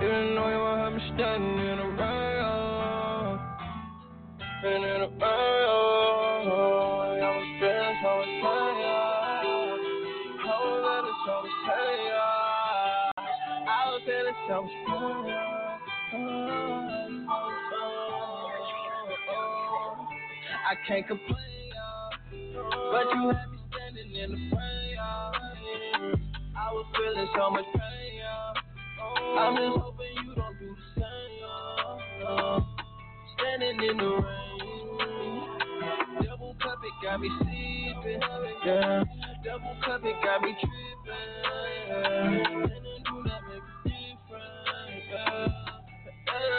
you know you will have me standing in the rain. And in the rain, I was feeling so much pain. I can't complain, y'all. but you had me standing in the rain. I was feeling so much pain. y'all. I'm just hoping you don't do the same. y'all. Standing in the rain. Double cup, it got me sleeping. Yeah. Double cup, it got me tripping. And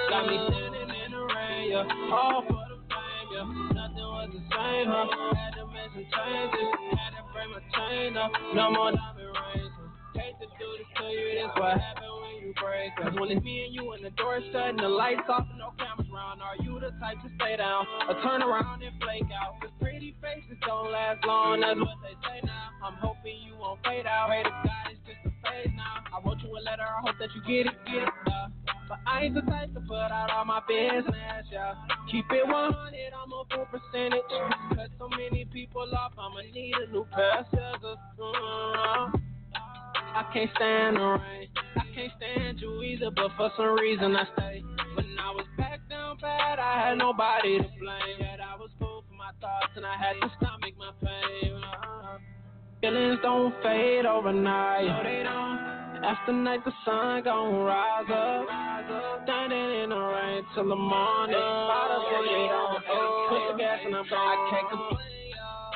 Got me standing in the rain. Yeah. All for the fame. Yeah. Nothing was the same. Huh? Had to make some changes. Had to break my chain up. No more diamond rings. Hate to do this to you, this what happen when you Cause when it's me and you and the door shut and the lights off and no cameras around Are you the type to stay down or turn around and flake out? Cause pretty faces don't last long, that's what they say now I'm hoping you won't fade out, pray to God it's just a phase now I wrote you a letter, I hope that you get it, get it, uh. But I ain't the type to put out all my business, yeah Keep it 100, I'm a full percentage Cut so many people off, I'ma need a new pair of scissors mm-hmm. I can't stand the rain. I can't stand you either, but for some reason I stay. When I was back down bad, I had nobody to blame. Yet I was full for my thoughts and I had to stomach my pain. Uh-huh. Feelings don't fade overnight. No, they don't. After night, the sun gon' rise up. Standing in the rain till the morning. Bottles they don't. Put the gas and I'm gone. I can't complain, y'all.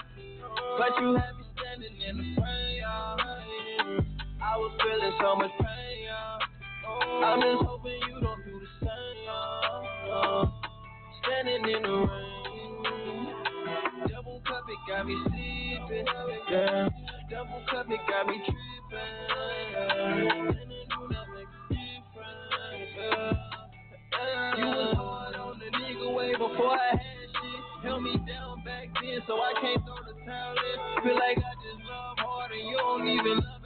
But you have me standing in the rain, was feeling so much pain, yeah. I'm just hoping you don't do the same, yeah. Standing in the rain. Double cup, it got me sleeping, yeah. Double cup, it got me tripping. Yeah. You was hard on the nigga way before I had shit. Held me down back then, so I can't throw the towel in. Feel like I just love hard and you don't even love.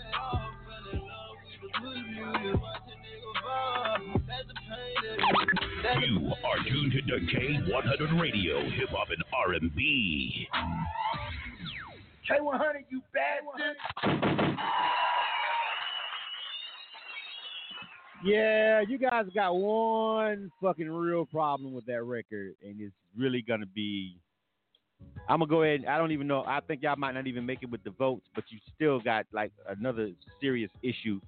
You are tuned to K100 Radio, Hip Hop and R&B. K100, you bastard. Yeah, you guys got one fucking real problem with that record, and it's really gonna be. I'm gonna go ahead. I don't even know. I think y'all might not even make it with the votes, but you still got like another serious issue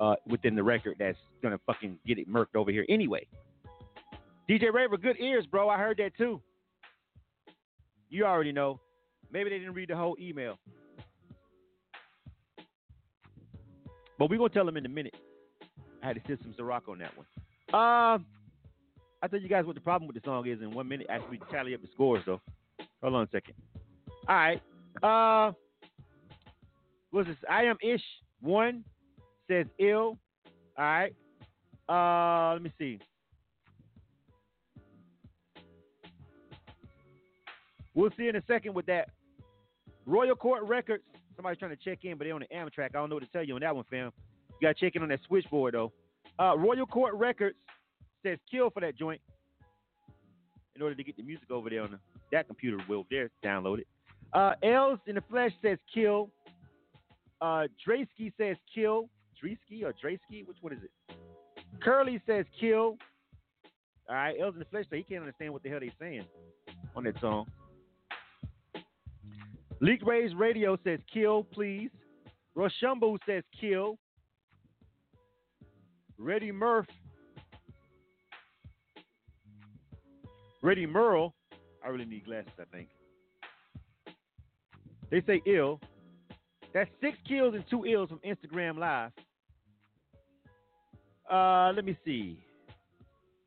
uh, within the record that's gonna fucking get it murked over here anyway. DJ Raver, good ears, bro. I heard that too. You already know. Maybe they didn't read the whole email, but we're gonna tell them in a minute. I had to send some Ciroc on that one. Uh, I'll tell you guys what the problem with the song is in one minute after we tally up the scores, though. Hold on a second. All right. Uh, what's this? I am ish one says ill. All right. Uh, let me see. We'll see in a second with that. Royal Court Records. Somebody's trying to check in, but they're on the Amtrak. I don't know what to tell you on that one, fam. You got to check in on that switchboard, though. Uh, Royal Court Records says kill for that joint. In order to get the music over there on the, that computer, will there download it. Uh, L's in the Flesh says kill. Uh, Draysky says kill. Dreesky or Draysky? Which one is it? Curly says kill. All right, L's in the Flesh, so he can't understand what the hell they're saying on that song. Leak Rays Radio says kill, please. Roshumbo says kill. Reddy Murph. Reddy Merle. I really need glasses, I think. They say ill. That's six kills and two ills from Instagram Live. Uh, let me see.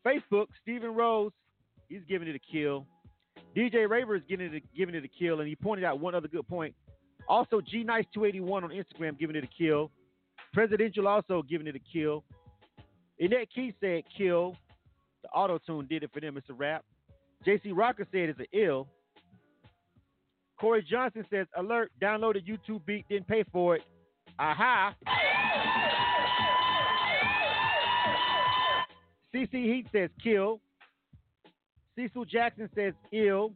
Facebook, Stephen Rose, he's giving it a kill. DJ Raver is giving it a, giving it a kill, and he pointed out one other good point. Also, G Nice 281 on Instagram giving it a kill. Presidential also giving it a kill. Annette Key said kill. The auto tune did it for them. It's a rap. JC Rocker said it's an ill. Corey Johnson says alert. Downloaded YouTube beat, didn't pay for it. Aha. CC Heat says kill. Cecil Jackson says ill.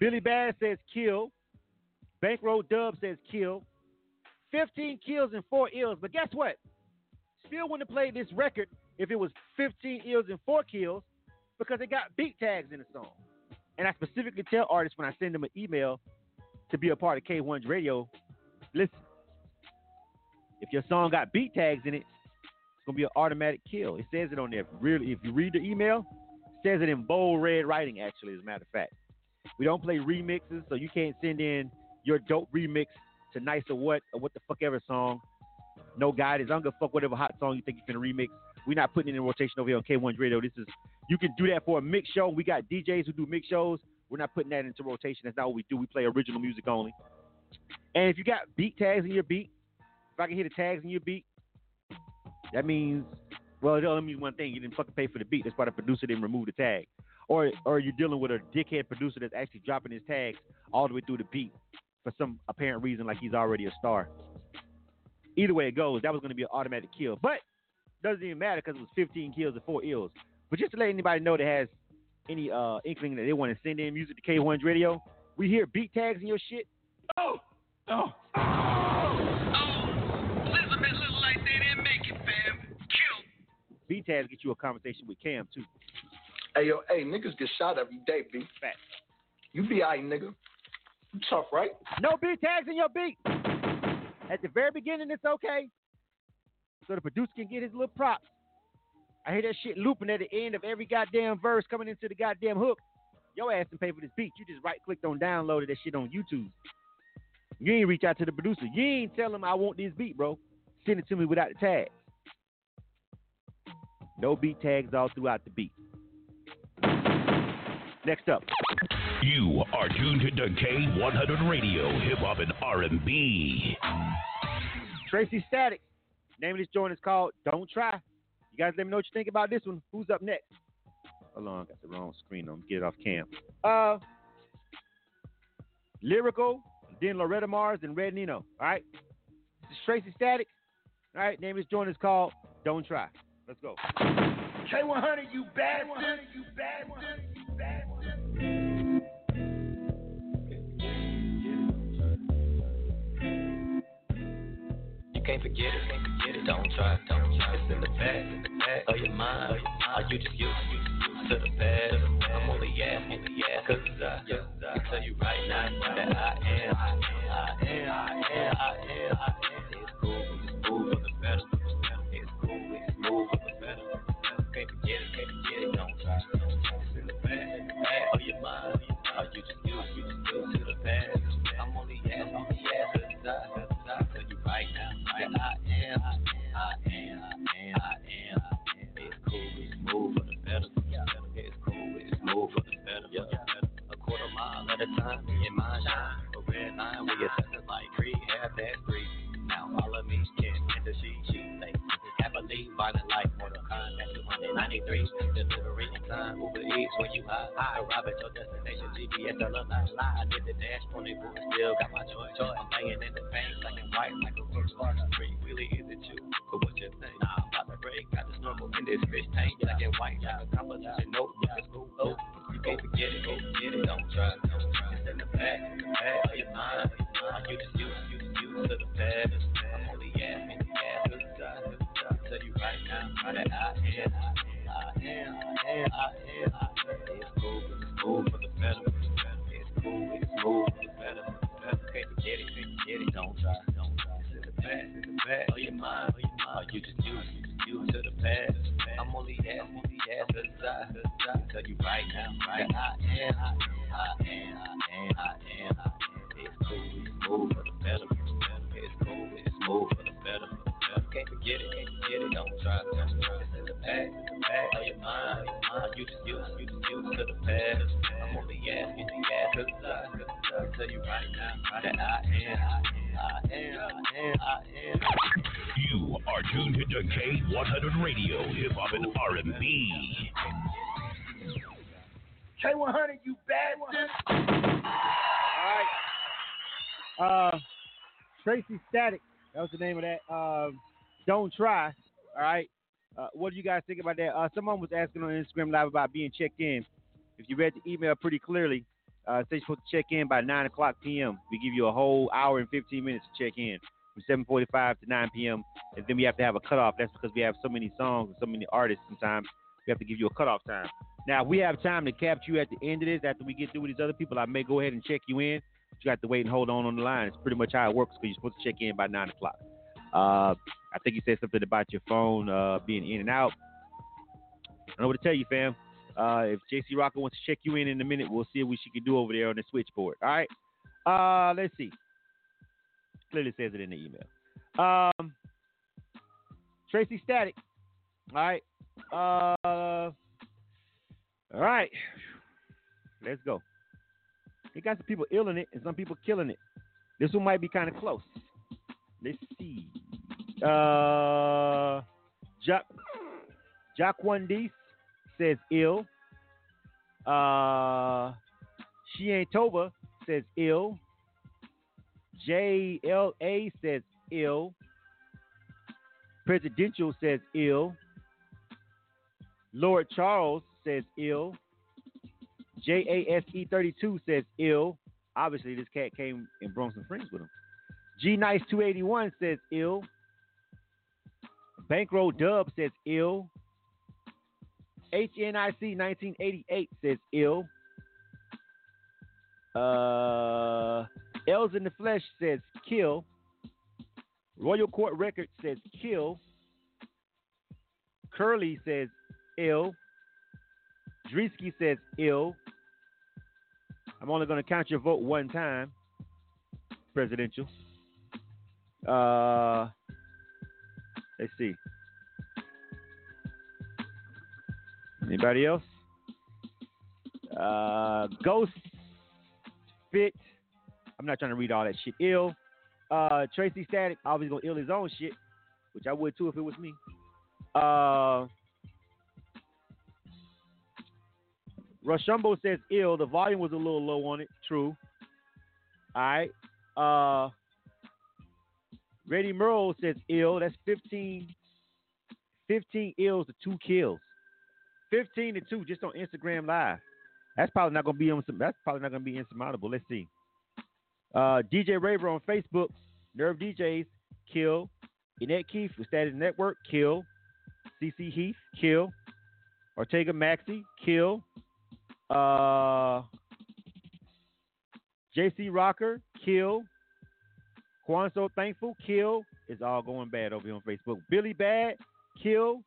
Billy Bass says kill. Bankroll Dub says kill. 15 kills and 4 ills. But guess what? Still wouldn't played this record if it was 15 ills and 4 kills because it got beat tags in the song. And I specifically tell artists when I send them an email to be a part of K1's radio, listen, if your song got beat tags in it, it's gonna be an automatic kill. It says it on there. Really, if you read the email, it says it in bold red writing. Actually, as a matter of fact, we don't play remixes, so you can't send in your dope remix to nice or what or what the fuck ever song. No guidance. I don't give a fuck whatever hot song you think you can remix. We're not putting it in rotation over here on K1 Radio. This is you can do that for a mix show. We got DJs who do mix shows. We're not putting that into rotation. That's not what we do. We play original music only. And if you got beat tags in your beat, if I can hear the tags in your beat, that means well, it only means one thing. You didn't fucking pay for the beat. That's why the producer didn't remove the tag. Or or you're dealing with a dickhead producer that's actually dropping his tags all the way through the beat for some apparent reason, like he's already a star. Either way it goes, that was going to be an automatic kill. But doesn't even matter because it was 15 kills and four ills. But just to let anybody know that has any uh, inkling that they want to send in music to K1's radio, we hear beat tags in your shit. Oh, oh. Elizabeth Beat tags get you a conversation with Cam too. Hey yo, hey, niggas get shot every day, B. Fact. You be alright, nigga. You tough, right? No beat tags in your beat. At the very beginning, it's okay. So the producer can get his little props. I hear that shit looping at the end of every goddamn verse coming into the goddamn hook. Your ass didn't pay for this beat. You just right clicked on downloaded that shit on YouTube. You ain't reach out to the producer. You ain't tell him I want this beat, bro. Send it to me without the tags. No beat tags all throughout the beat. Next up. You are tuned to K100 Radio, Hip Hop and R&B. Tracy Static. Name of this joint is called Don't Try. You guys let me know what you think about this one. Who's up next? Hold on, I got the wrong screen on. Get it off cam. Uh, Lyrical, then Loretta Mars, and Red Nino. All right. This is Tracy Static. All right. Name of this joint is called Don't Try. Let's go. K100, you bad one. You bad one. You bad one. You can't forget it, can't forget it. Don't try, don't try. It's in the back, in the back of your mind. Are you just used to the past? I'm only asking, cause I, I tell you right now that I am, I am, I am, I am, I am. It's cool, it's smooth for the better. 293. Delivery in time, Uber Eats when you high. I arrive at your destination, GPS tell a lie. lie. I did the dash, 20 boys, still got my joy. Joy, I'm banging in the pants, like in white, like a rose bar. Free, really is it you? But what you think? Nah, I'm about to break, got the snorkel in this fish tank, black and white, like a composition note. Yeah, it's cool, oh. You can't forget it, go get it, don't try, don't try. It's in the back, the back of your mind. You just use, you just use to the past. I'm only asking, yeah, good side, good side. Tell you right now, right that I am, am, I am, I am. It's cool, it's cool for the better. It's cool, it's cool for the better. Can't forget can't forget it, don't don't try. In the back, in the back of your mind, of your mind. You just use, you just to the past. I'm only asking, only asking, good side, good side. You right now, right that I am, I am, I am, I am, I am. To the past. I'm only asking, asking, cause I, cause I tell you right now that I am, I am, I am, I am. You are tuned into K100 Radio, Hip Hop and R&B. K100, you bad one. All right. Uh, Tracy Static. That was the name of that. Um, Don't try. All right. Uh, what do you guys think about that? Uh, someone was asking on Instagram Live about being checked in. If you read the email pretty clearly, uh, it says you're supposed to check in by 9 o'clock p.m. We give you a whole hour and 15 minutes to check in from 7:45 to 9 p.m. And then we have to have a cutoff. That's because we have so many songs and so many artists. Sometimes we have to give you a cutoff time. Now, if we have time to capture you at the end of this after we get through with these other people, I may go ahead and check you in. But you have to wait and hold on on the line. It's pretty much how it works because you're supposed to check in by 9 o'clock. Uh, I think you said something about your phone uh, being in and out. I don't know what to tell you, fam. Uh, if JC Rocker wants to check you in in a minute, we'll see what she can do over there on the switchboard. All right. Uh, let's see. Clearly says it in the email. Um, Tracy Static. All right. Uh, all right. Let's go. They got some people ill in it and some people killing it. This one might be kind of close. Let's see. Uh, Jack Jaquan Dees says ill. Uh, she ain't Tova says ill. JLA says ill. Presidential says ill. Lord Charles says ill. JASE32 says ill. Obviously, this cat came and brought some friends with him. G Nice 281 says ill. Bankroll Dub says ill. HNIC 1988 says ill. Uh, L's in the Flesh says kill. Royal Court Records says kill. Curly says ill. Drisky says ill. I'm only going to count your vote one time. Presidential. Uh, let's see. Anybody else? Uh, Ghost Fit. I'm not trying to read all that shit. Ill. Uh, Tracy Static. Obviously gonna ill his own shit, which I would too if it was me. Uh, Rushumbo says ill. The volume was a little low on it. True. All right. Uh, Reddy Merle says ill. That's 15, 15 ills to two kills. 15 to 2 just on Instagram Live. That's probably not gonna be on some that's probably not gonna be insurmountable. Let's see. Uh, DJ Raver on Facebook, Nerve DJs, kill. Annette Keith with Status Network, kill. CC Heath, kill. Ortega Maxi, kill. Uh, JC Rocker, kill. Quan So Thankful, kill. It's all going bad over here on Facebook. Billy Bad, kill.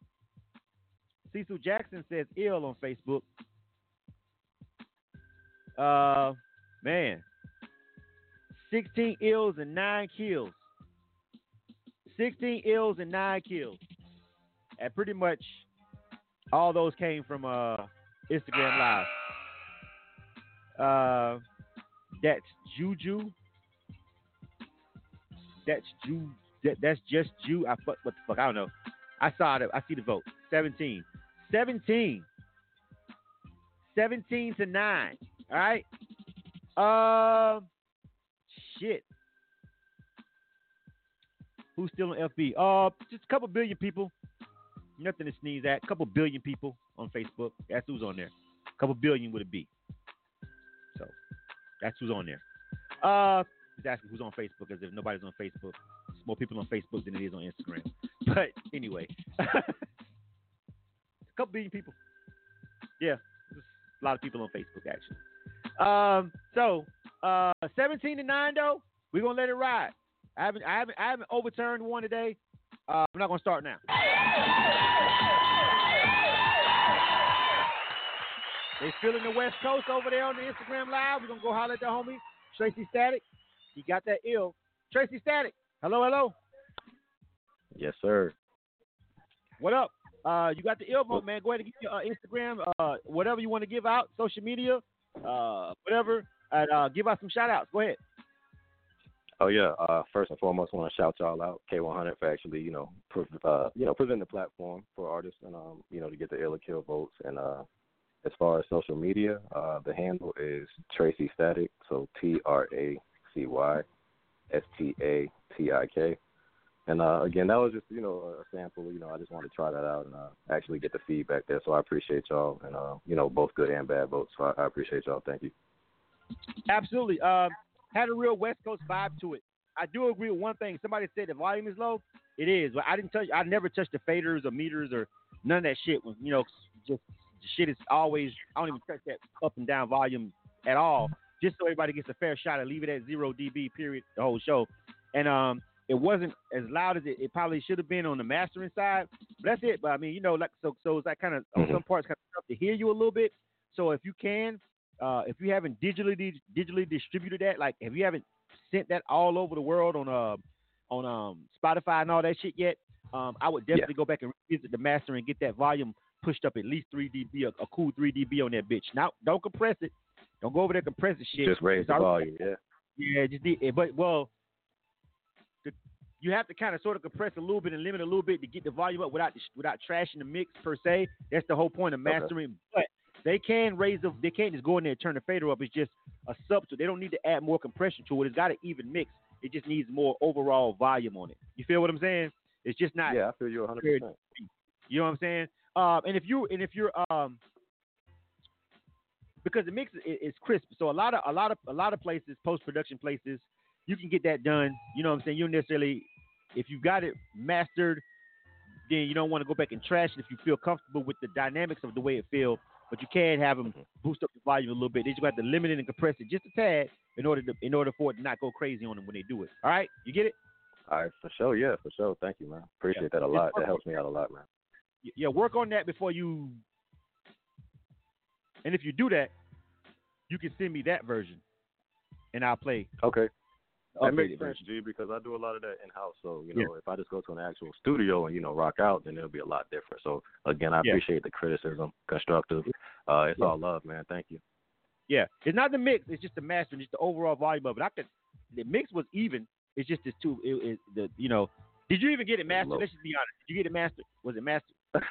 Cecil Jackson says ill on Facebook. Uh, man, 16 ills and nine kills. 16 ills and nine kills. And pretty much all those came from uh, Instagram Live. Uh, that's Juju. That's Ju. That, that's just Ju. I fuck what the fuck I don't know. I saw it. I see the vote. 17. 17. 17 to 9. All right. Um, shit. Who's still on FB? Uh, just a couple billion people. Nothing to sneeze at. A couple billion people on Facebook. That's who's on there. A couple billion would it be. So that's who's on there. Uh, he's asking who's on Facebook as if nobody's on Facebook. There's more people on Facebook than it is on Instagram. But anyway, a couple billion people. Yeah, a lot of people on Facebook actually. Um, so uh, 17 to nine though, we're gonna let it ride. I haven't, I haven't, I haven't overturned one today. Uh, I'm not gonna start now. They feeling the West Coast over there on the Instagram Live. We're gonna go holler at the homie Tracy Statik. He got that ill. Tracy Statik. Hello, hello. Yes, sir. What up? Uh, you got the ill vote, man. Go ahead and give your uh, Instagram, uh, whatever you want to give out, social media, uh, whatever, and uh, give out some shout outs. Go ahead. Oh yeah. Uh, first and foremost, I want to shout y'all out, K100, for actually, you know, uh, you know, presenting the platform for artists and um, you know, to get the ill or kill votes. And uh, as far as social media, uh, the handle is Tracy Statik, so T R A C Y S T A T I K. And uh, again, that was just you know a sample. You know, I just wanted to try that out and uh, actually get the feedback there. So I appreciate y'all, and uh, you know, both good and bad votes. So I, I appreciate y'all. Thank you. Absolutely. Um, had a real West Coast vibe to it. I do agree with one thing. Somebody said the volume is low. It is. But I didn't touch. I never touched the faders or meters or none of that shit. When you know, just shit is always. I don't even touch that up and down volume at all. Just so everybody gets a fair shot. I leave it at zero dB. Period. The whole show. And um, it wasn't as loud as it, it probably should have been on the mastering side. But that's it. But I mean, you know, like so. So it's like kind of on some parts kind of tough to hear you a little bit. So if you can, uh, if you haven't digitally digitally distributed that, like if you haven't sent that all over the world on uh on um Spotify and all that shit yet, um, I would definitely go back and revisit the master and get that volume pushed up at least three dB, a, a cool three dB on that bitch. Now don't compress it. Don't go over there compress the shit. Just raise the volume. Yeah. yeah, just need, eh, but well, the, you have to kind of sort of compress a little bit and limit a little bit to get the volume up without without trashing the mix per se. That's the whole point of Okay. mastering. But they can raise the, they can't just go in there and turn the fader up. It's just a substitute. They don't need to add more compression to it. It's got an even mix. It just needs more overall volume on it. You feel what I'm saying? It's just not. Yeah, I feel you 100. Period. percent You know what I'm saying? Um, and if you and if you're um, because the mix is, is crisp, so a lot of a lot of a lot of places, post production places, you can get that done. You know what I'm saying? You don't necessarily, if you got it mastered, then you don't want to go back and trash it if you feel comfortable with the dynamics of the way it feels. But you can have them mm-hmm. boost up the volume a little bit. They just got to limit it and compress it just a tad in order to in order for it to not go crazy on them when they do it. All right, you get it? All right, for sure. Yeah, for sure. Thank you, man. Appreciate that a lot. That helps me out a lot, man. Yeah, work on that before you. And if you do that, you can send me that version, and I'll play. Okay. That makes sense. G, because I do a lot of that in house. So, you Yeah. know, if I just go to an actual studio and, you know, rock out, then it'll be a lot different. So, again, I Yeah. appreciate the criticism, constructive. Uh, it's Yeah. all love, man. Thank you. Yeah, it's not the mix; it's just the master, just the overall volume of it. I could. The mix was even. It's just this two. It, it, the you know. Did you even get it mastered? Let's just be honest. Did you get it mastered? Was it mastered?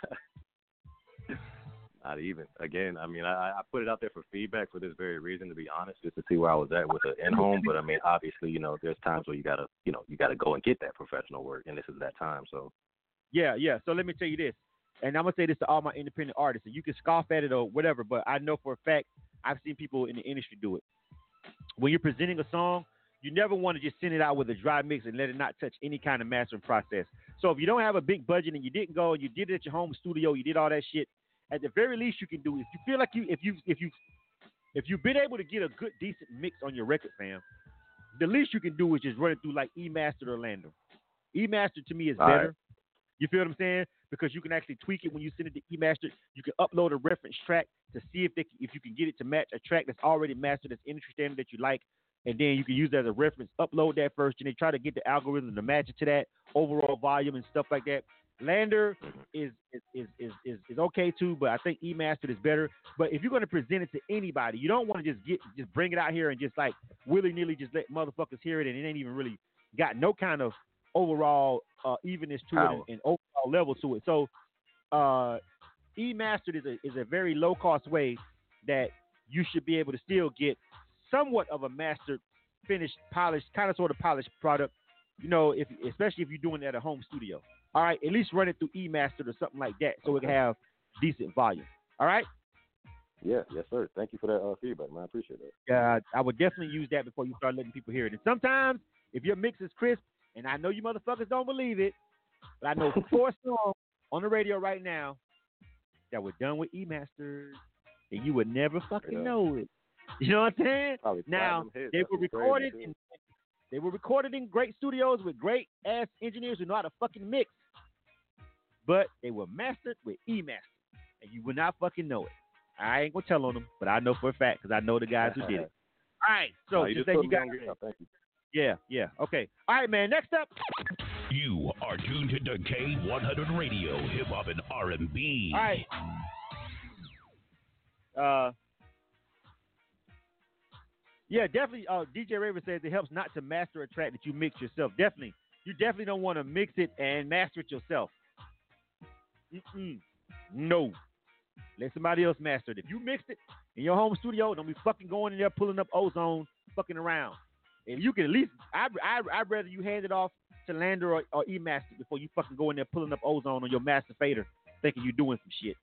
Not even. Again, I mean, I, I put it out there for feedback for this very reason, to be honest, just to see where I was at with the in home. But I mean, obviously, you know, there's times where you gotta, you know, you gotta go and get that professional work, and this is that time. So, Yeah, yeah. So let me tell you this, and I'm gonna say this to all my independent artists, and you can scoff at it or whatever, but I know for a fact I've seen people in the industry do it. When you're presenting a song, you never want to just send it out with a dry mix and let it not touch any kind of mastering process. So if you don't have a big budget and you didn't go and you did it at your home studio, you did all that shit. At the very least, you can do if you feel like you if you if you if you've been able to get a good decent mix on your record, fam, the least you can do is just run it through like E Master or LANDR. E Master to me is All better. right. You feel what I'm saying? Because you can actually tweak it when you send it to eMaster. You can upload a reference track to see if they if you can get it to match a track that's already mastered that's industry standard that you like, and then you can use that as a reference. Upload that first, and then try to get the algorithm to match it to that overall volume and stuff like that. LANDR is is, is is is is okay too, but I think eMastered is better. But if you're going to present it to anybody, you don't want to just get just bring it out here and just like willy nilly just let motherfuckers hear it, and it ain't even really got no kind of overall uh, evenness to Power. it and, and overall level to it. So, uh, E mastered is a is a very low cost way that you should be able to still get somewhat of a mastered, finished, polished, kind of sort of polished product. You know, if especially if you're doing it at a home studio. All right, at least run it through eMaster or something like that, so it can have decent volume. All right. Yeah, yes, sir. Thank you for that uh, feedback, man. I appreciate that. Yeah, I would definitely use that before you start letting people hear it. And sometimes, if your mix is crisp, and I know you motherfuckers don't believe it, but I know four songs on the radio right now that were done with E masters, and you would never fucking Yeah. know it. You know what I'm saying? Probably Now they were recorded in they were recorded in great studios with great ass engineers who know how to fucking mix, but they were mastered with E master, and you would not fucking know it. I ain't gonna tell on them, but I know for a fact because I know the guys who did it. All right, so Nah, you just just you me got on game. Thank you. yeah, yeah, okay. All right, man. Next up, You are tuned to K100 Radio, Hip Hop and R&B. all right. Uh, yeah, definitely. Uh, DJ Raven says it helps not to master a track that you mix yourself. Definitely, you definitely don't want to mix it and master it yourself. Mm-mm. No, let somebody else master it. If you mixed it in your home studio, don't be fucking going in there pulling up ozone, fucking around. If you can at least, I I I'd rather you hand it off to LANDR or, or E Master before you fucking go in there pulling up ozone on your master fader, thinking you're doing some shit.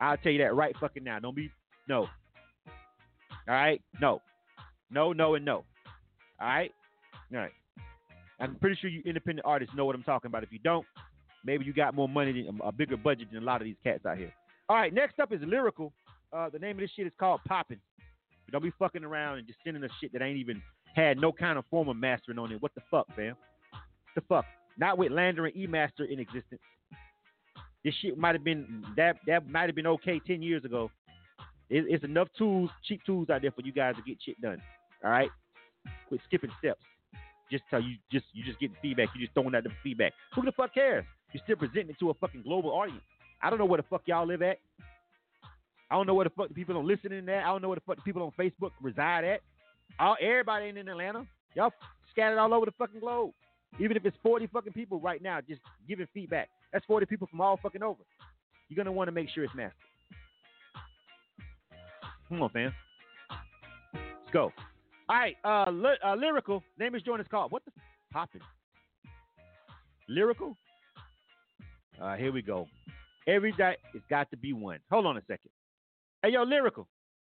I'll tell you that right fucking now. Don't be no. All right, no, no, no, and no. All right, all right. I'm pretty sure you independent artists know what I'm talking about. If you don't, maybe you got more money, than, a bigger budget than a lot of these cats out here. All right, next up is lyrical. Uh, the name of this shit is called Poppin'. Don't be fucking around and just sending us shit that ain't even had no kind of form of mastering on it. What the fuck, fam? the fuck? Not with LANDR and E Master in existence. This shit might have been that that might have been okay ten years ago. It, it's enough tools, cheap tools out there for you guys to get shit done. All right, quit skipping steps. Just tell you just you just getting feedback. You just throwing out the feedback. Who the fuck cares? You're still presenting it to a fucking global audience. I don't know where the fuck y'all live at. I don't know where the fuck the people on listening at. I don't know where the fuck the people on Facebook reside at. All everybody ain't in Atlanta. Y'all scattered all over the fucking globe. Even if it's 40 fucking people right now just giving feedback, that's 40 people from all fucking over. You're gonna want to make sure it's mastered. Come on, fam. Let's go. All right, uh, uh lyrical. Name is join is called. What the poppin'? Lyrical. Uh, here we go. Every day it's got to be one. Hold on a second. Hey, yo, lyrical,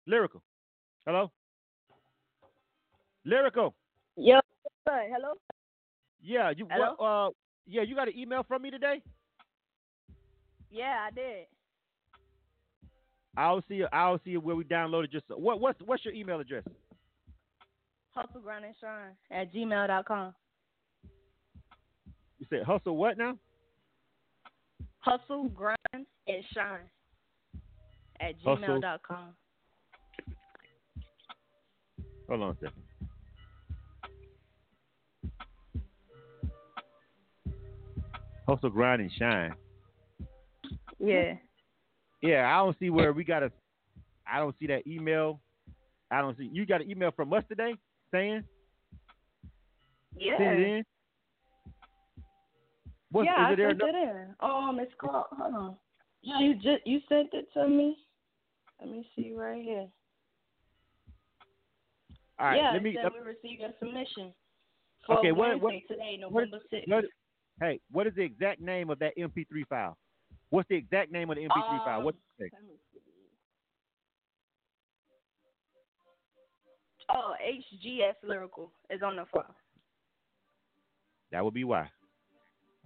lyrical. Hello, lyrical. Yo, hello. Yeah, you Hello? what? Uh, yeah, you got an email from me today. Yeah, I did. I'll see. I'll see where we downloaded. Just what? What's what's your email address? Hustle grind and shine at gmail.com. You said hustle what now? Hustle grind and shine at Hustle. gmail.com. Hold on a second. Hustle, grind, and shine. Yeah. Yeah, I don't see where we got a. I don't see that email. I don't see. You got an email from us today saying Yeah. Send it in. What, yeah, is I it there? sent it in. Oh, Miss Call. Hold on. Yeah, you just you sent it to me. Let me see right here. All right, yeah, let me. let- we received a submission okay, what, what, today, November sixth. hey, what is the exact name of that MP3 file? What's the exact name of the MP3 file? Um, What's it say? let me see. Oh, HGS lyrical is on the file. That would be why.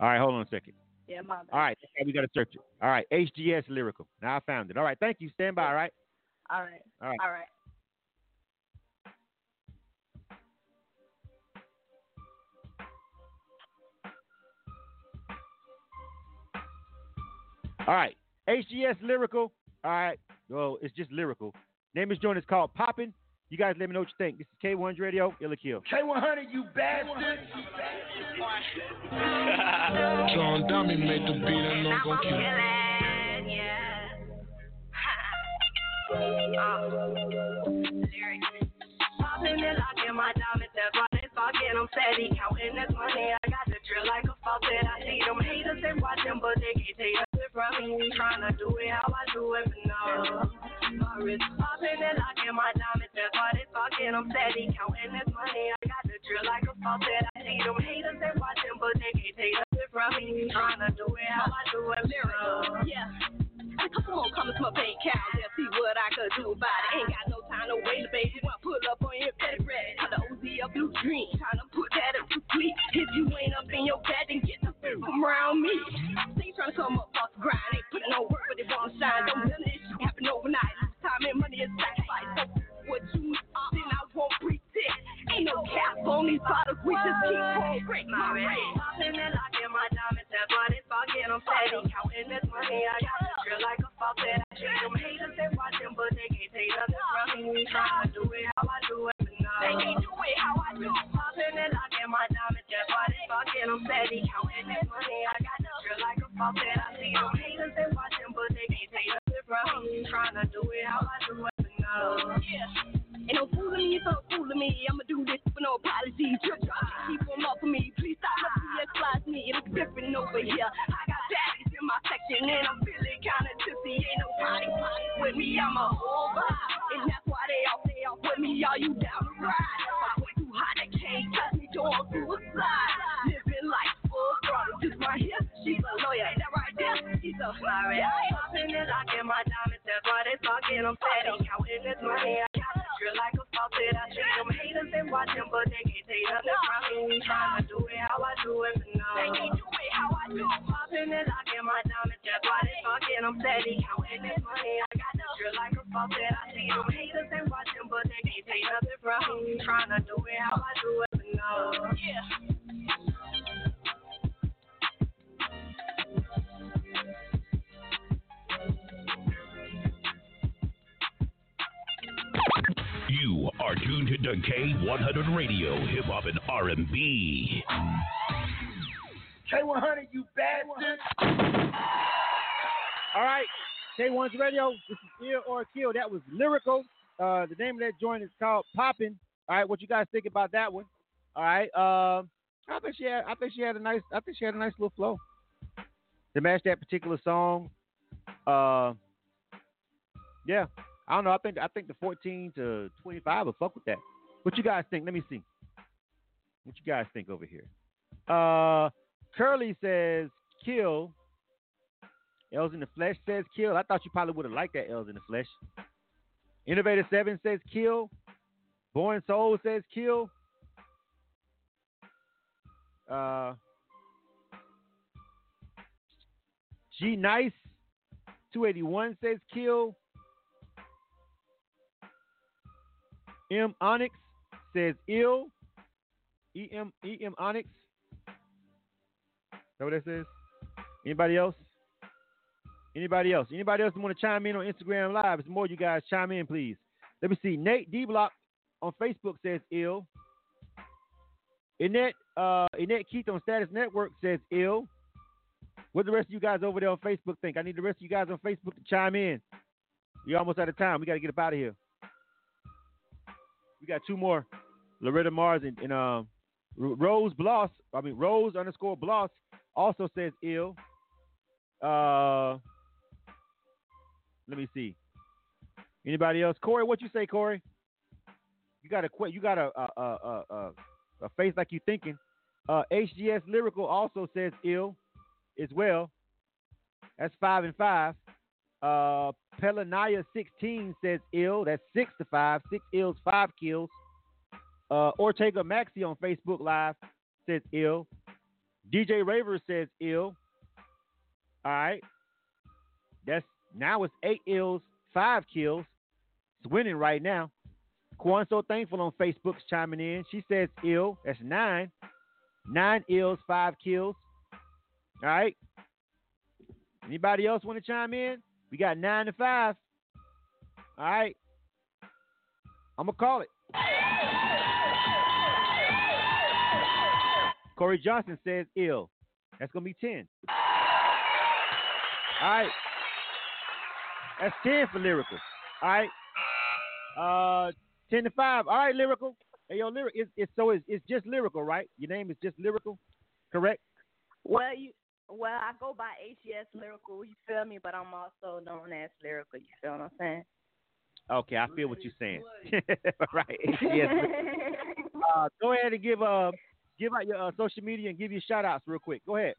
All right, hold on a second. Yeah, my bad. All right, we got to search it. All right, HGS lyrical. Now I found it. All right, thank you. Stand by. All right. All right. All right. All right. All right. HGS lyrical. All right. Well, it's just lyrical. Name is joint is called Poppin'. You guys let me know what you think. This is K100 Radio, Ill or Kill. K100, you bastard. John Dummy made the beat and I'm gon' kill oh. Popping and locking my diamonds, that's why they talking. I'm steady counting this money. I got the drill like a fountain. that I see them haters and watch them, but they can't take from me. Trying to do it how I do it, but no. My wrist popping and locking my diamonds, that's why they talking. I'm steady counting this money. I got the drill like a faucet. I see them haters and watch them, but they can't take nothing from me. Trying to do it how I do it, but no. Yeah. A couple more comments, my bank account. Let's see what I could do about it. Ain't got no time to wait, baby. Want pull up on your petty bread. How the OZ a blue dream. Trying to put that up to sleep. If you ain't up in your bed, then get the fuck from around me. See, trying to come up off the grind. Ain't putting no work, but they want to shine. Don't of this shit happen overnight. Time and money is sacrifice. So what you uh, then I won't pretend. Ain't no cap on these bottles. We just keep pouring. My wrist popping and locking my diamonds, that's why they talking. I'm steady counting this money. I got the drill like a faucet. I treat them haters and watch them, but they can't take nothing from me. Trying to do it how I do it, but no. They can't do it how I do. Popping and locking my diamonds, that's why they talking. I'm steady counting this money. I got the drill like a faucet. I see them haters and watch them, but they can't take nothing from me. Trying to do it how I do it, no. Yeah. Ain't no fooling me, so fooling me. I'ma do this with no apology. Drip keep them up for me. Please stop my PS flies me. It's different over here. I got daddies in my section and I'm feeling kinda tipsy. Ain't no party party with me. I'm a whole vibe. And that's why they all stay off with me. Are you down to ride? I'm way too hot, they can't touch me. Doing suicide. Living life throttle. Just right here. She's a lawyer. Ain't That right there. She's a Sorry, I popping and locking my diamonds, that's why they talking. I'm steady counting this money. I got the drill like a faucet. I treat them haters and watch them, but they can't take nothing from me. Trying to do it how I do it, but no. They can't do it how I do. Popping and locking my diamonds, that's why they talking. I'm steady counting this money. I got the drill like a faucet. I see them haters and watch them, but they can't take nothing from me. Trying to do it how I do it, but no. Yeah. You are tuned to K100 Radio, Hip Hop and R&B. K100, you bastard. All right, K1's Radio. This is Ill or Kill. That was lyrical. Uh, the name of that joint is called Poppin'. All right, what you guys think about that one? All right. Um, I think she had. I think she had a nice. I think she had a nice little flow to match that particular song. Uh, yeah. I don't know. I think I think the 14 to 25 will fuck with that. What you guys think? Let me see. What you guys think over here? Uh, Curly says kill. L's in the flesh says kill. I thought you probably would have liked that L's in the flesh. Innovator Seven says kill. Born Soul says kill. Uh, G Nice 281 says kill. M Onyx says ill. E M E M Onyx. That what that says? Anybody else? Anybody else? Anybody else want to chime in on Instagram Live? It's more you guys chime in, please. Let me see. Nate D Block on Facebook says ill. Annette, uh, Annette Keith on Status Network says ill. What the rest of you guys over there on Facebook think? I need the rest of you guys on Facebook to chime in. We're almost out of time. We got to get up out of here. We got two more. Loretta Mars and, and um, Rose Bloss. I mean Rose underscore Bloss also says ill. Uh, let me see. Anybody else? Corey, what you say, Corey? You got a quit. you got a a, a, a, a face like you thinking. Uh, HGS Lyrical also says ill as well. That's five and five. Uh, Pelanaya 16 says ill. That's six to five. Six ills, five kills. Uh, Ortega Maxi on Facebook Live says ill. DJ Raver says ill. All right. That's now it's eight ills, five kills. It's winning right now. Quan so thankful on Facebook's chiming in. She says ill. That's nine. Nine ills, five kills. All right. Anybody else want to chime in? We got nine to five. All right. I'm gonna call it. Corey Johnson says ill. That's gonna be ten. All right. That's ten for lyrical. All right. Uh, ten to five. All right, lyrical. Hey, yo, lyric. It's, it's so it's, it's just lyrical, right? Your name is just lyrical, correct? Well, you well, I go by HGS Lyrical. You feel me? But I'm also known as Lyrical. You feel what I'm saying? Okay, I feel what you're saying. right. Yes. uh, go ahead and give uh give out your uh, social media and give your shout outs real quick. Go ahead.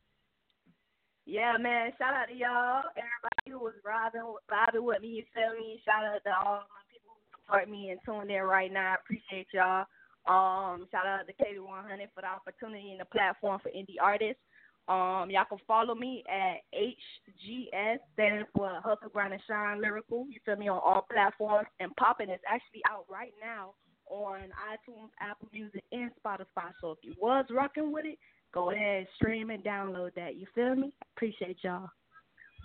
Yeah, man. Shout out to y'all, everybody who was riding, riding with me. You feel me? Shout out to all my people who support me and tuning in right now. I appreciate y'all. Um, shout out to KB100 for the opportunity and the platform for indie artists. Um, y'all can follow me at HGS, standing for Hustle Grind and Shine Lyrical. You feel me on all platforms. And Poppin' is actually out right now on iTunes, Apple Music, and Spotify. So if you was rocking with it, go ahead, stream and download that. You feel me? Appreciate y'all.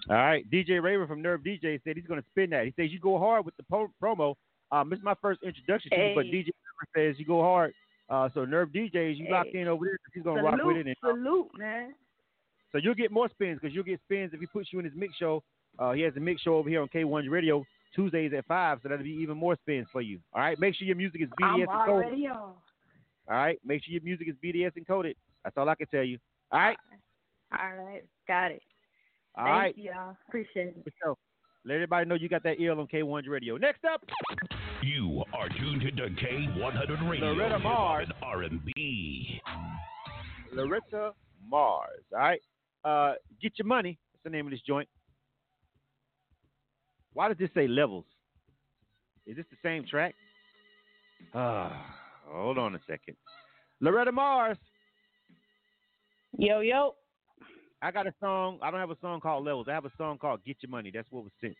All right, DJ Raven from Nerve DJ said he's going to spin that. He says you go hard with the po- promo. Um, this is my first introduction to hey. you, but DJ Raven says you go hard. Uh, so Nerve DJs, you hey. locked in over there. He's going to rock with it. And, salute, man. So you'll get more spins because you'll get spins if he puts you in his mix show. Uh, he has a mix show over here on K1 Radio Tuesdays at five, so that'll be even more spins for you. All right, make sure your music is BDS I'm already on. All right, make sure your music is BDS encoded. That's all I can tell you. All right. All right, got it. All Thank right. you, y'all. Appreciate it. So, let everybody know you got that ear on K1 Radio. Next up. You are tuned to K100 Radio. Loretta Mars. R&B. Loretta Mars. All right. Uh, get your money. That's the name of this joint. Why does this say levels? Is this the same track? Uh, hold on a second. Loretta Mars. Yo, yo. I got a song. I don't have a song called Levels. I have a song called Get Your Money. That's what was sent.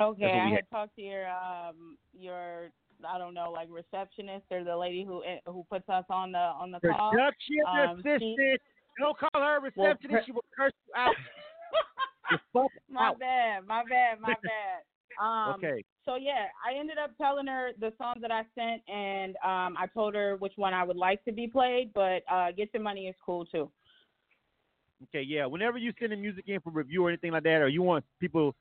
Okay, I had had. talked to your um your I don't know like receptionist or the lady who who puts us on the on the call. Production Um, she- assistant. Don't call her a Well, receptionist. pre- she will curse you out. The fuck My out. bad, my bad, my bad. Um, Okay. So yeah, I ended up telling her the songs that I sent, and um, I told her which one I would like to be played. But uh, "Get Your Money" is cool too. Okay, yeah. Whenever you send the music in for review or anything like that, or you want people,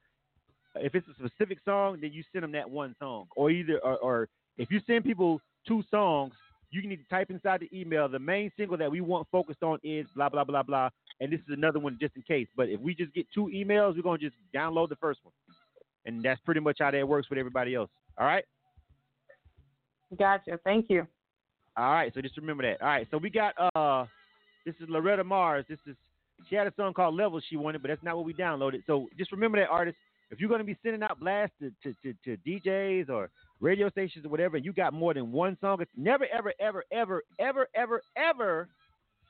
if it's a specific song, then you send them that one song. Or either, or, or if you send people two songs, you need to type inside the email the main single that we want focused on is blah blah blah blah, and this is another one just in case. But if we just get two emails, we're gonna just download the first one, and that's pretty much how that works with everybody else. All right. Gotcha. Thank you. All right, so just remember that. All right, so we got uh, this is Loretta Mars. This is she had a song called Levels she wanted, but that's not what we downloaded. So just remember that artist. If you're gonna be sending out blasts to, to, to, to DJs or radio stations or whatever, and you got more than one song, it's never ever ever ever ever ever ever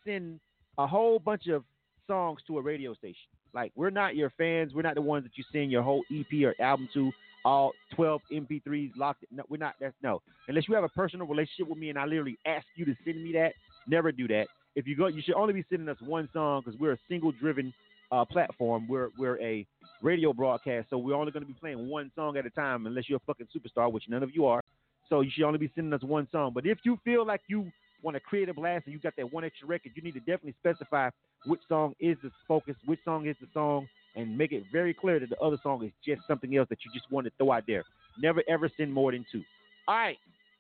send a whole bunch of songs to a radio station. Like we're not your fans. We're not the ones that you send your whole EP or album to. All 12 MP3s locked. No, we're not. That's no. Unless you have a personal relationship with me and I literally ask you to send me that. Never do that. If you go, you should only be sending us one song because we're a single-driven uh, platform. We're we're a radio broadcast, so we're only going to be playing one song at a time. Unless you're a fucking superstar, which none of you are. So you should only be sending us one song. But if you feel like you want to create a blast and you got that one extra record, you need to definitely specify which song is the focus, which song is the song, and make it very clear that the other song is just something else that you just want to throw out there. Never ever send more than two. All right.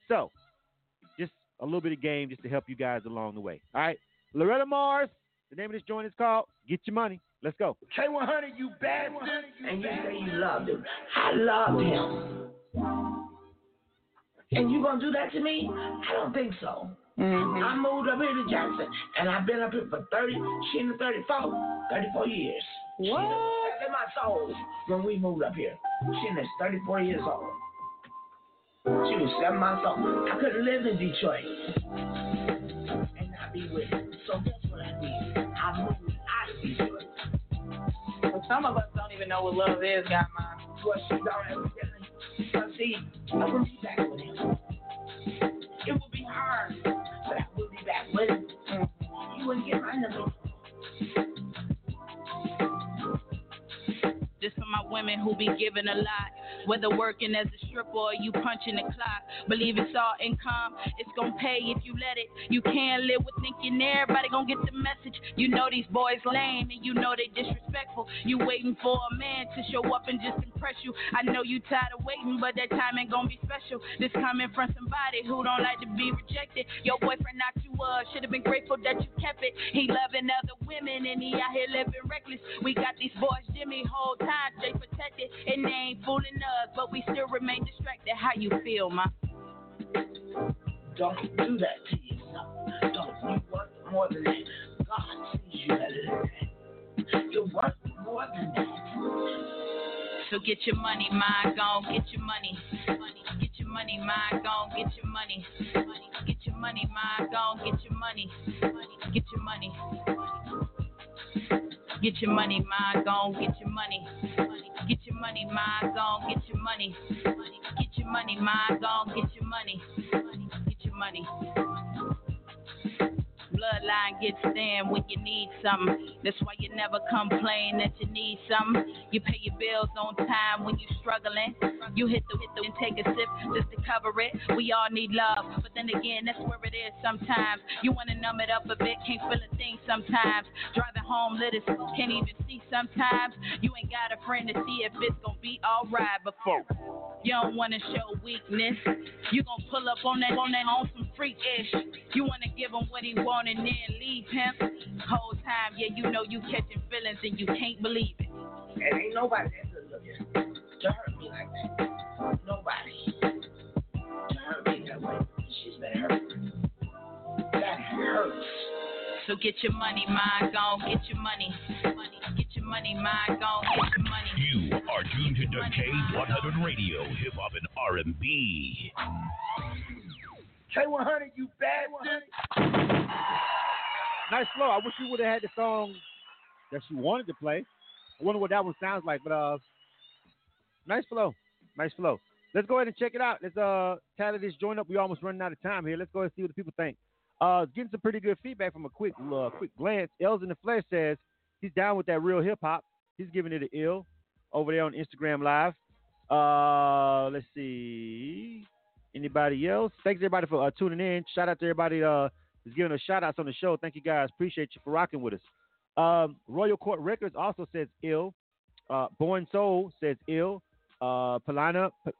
So just a little bit of game just to help you guys along the way. All right. Loretta Mars, the name of this joint is called Get Your Money. Let's go. K100, you bad And you say you loved him. I loved him. And you gonna do that to me? I don't think so. Mm-hmm. I moved up here to Jackson, and I've been up here for 30, she in the 34, 34 years. What? She in my soul when we moved up here. She is 34 years old. She was seven months old. I couldn't live in Detroit and not be with her. So some of us don't even know what love is, got mine. Well, she don't evidently. See, I will be back with him. It will be hard, but I will be back with him. You wouldn't get my number. This for my women who be giving a lot. Whether working as a stripper or you punching the clock. Believe it's all income. It's gonna pay if you let it. You can't live with thinking everybody gonna get the message. You know these boys lame and you know they disrespectful. You waiting for a man to show up and just impress you. I know you tired of waiting, but that time ain't gonna be special. This coming from somebody who don't like to be rejected. Your boyfriend knocked you was. Should have been grateful that you kept it. He loving other women and he out here living reckless. We got these boys, Jimmy, whole time Jay protected. And they ain't fooling us, but we still remain distracted. How you feel, ma? Don't do that to yourself. Don't you want more than that? God sees you better than that. You're worth more than that. So get your money, mind gone, get your money. money. Get your money, mind gone, get your money. money. Get your money, mind gone, get your money. money. Get your money. Get your money, mind gone, get your money. Get your money, mind gone, get your money. Get your money, mind gone, get your money. Get your money. Bloodline gets thin when you need something. That's why you never complain that you need something. You pay your bills on time when you're struggling. You hit the hit the and take a sip just to cover it. We all need love, but then again, that's where it is sometimes. You wanna numb it up a bit, can't feel a thing sometimes. Driving home, lit as can't even see sometimes. You ain't got a friend to see if it's gonna be alright before. You don't wanna show weakness. You gon' pull up on that on that on some freak ish. You wanna give him what he want and then leave him. Whole time, yeah, you know you catching feelings and you can't believe it. And ain't nobody that good looking to hurt me like that. Nobody. To hurt me that way. She's been hurt. That hurts. So get your money, mind gone, get your money. money. Get your money, mind gone, get your money. You are tuned to K100 Radio, Hip Hop and R&B. K100, you bad one. Nice flow. I wish you would have had the song that you wanted to play. I wonder what that one sounds like, but uh, nice flow, nice flow. Let's go ahead and check it out. Let's uh tally this joint up. We almost running out of time here. Let's go and see what the people think. Uh, getting some pretty good feedback from a quick uh, quick glance. L's in the flesh says he's down with that real hip hop. He's giving it an ill over there on Instagram Live. Uh, let's see. Anybody else? Thanks everybody for uh, tuning in. Shout out to everybody uh is giving us shout outs on the show. Thank you guys. Appreciate you for rocking with us. Um, Royal Court Records also says ill. Uh, Born Soul says ill. Uh, Palana P-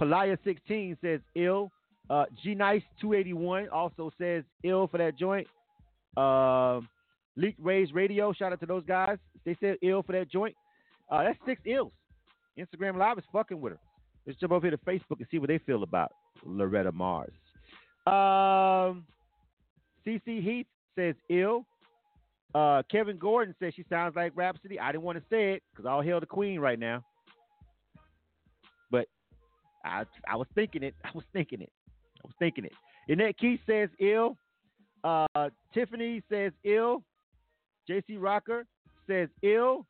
Palaya 16 says ill. Uh, G Nice 281 also says ill for that joint. Uh, Leak Rays Radio, shout out to those guys. They said ill for that joint. Uh, that's six ills. Instagram Live is fucking with her. Let's jump over here to Facebook and see what they feel about Loretta Mars. Um, CC Heath says ill. Uh, Kevin Gordon says she sounds like Rapsody. I didn't want to say it because I'll hail the queen right now. But I I was thinking it. I was thinking it. I was thinking it. Annette Keith says ill. Uh, Tiffany says ill. JC Rocker says ill.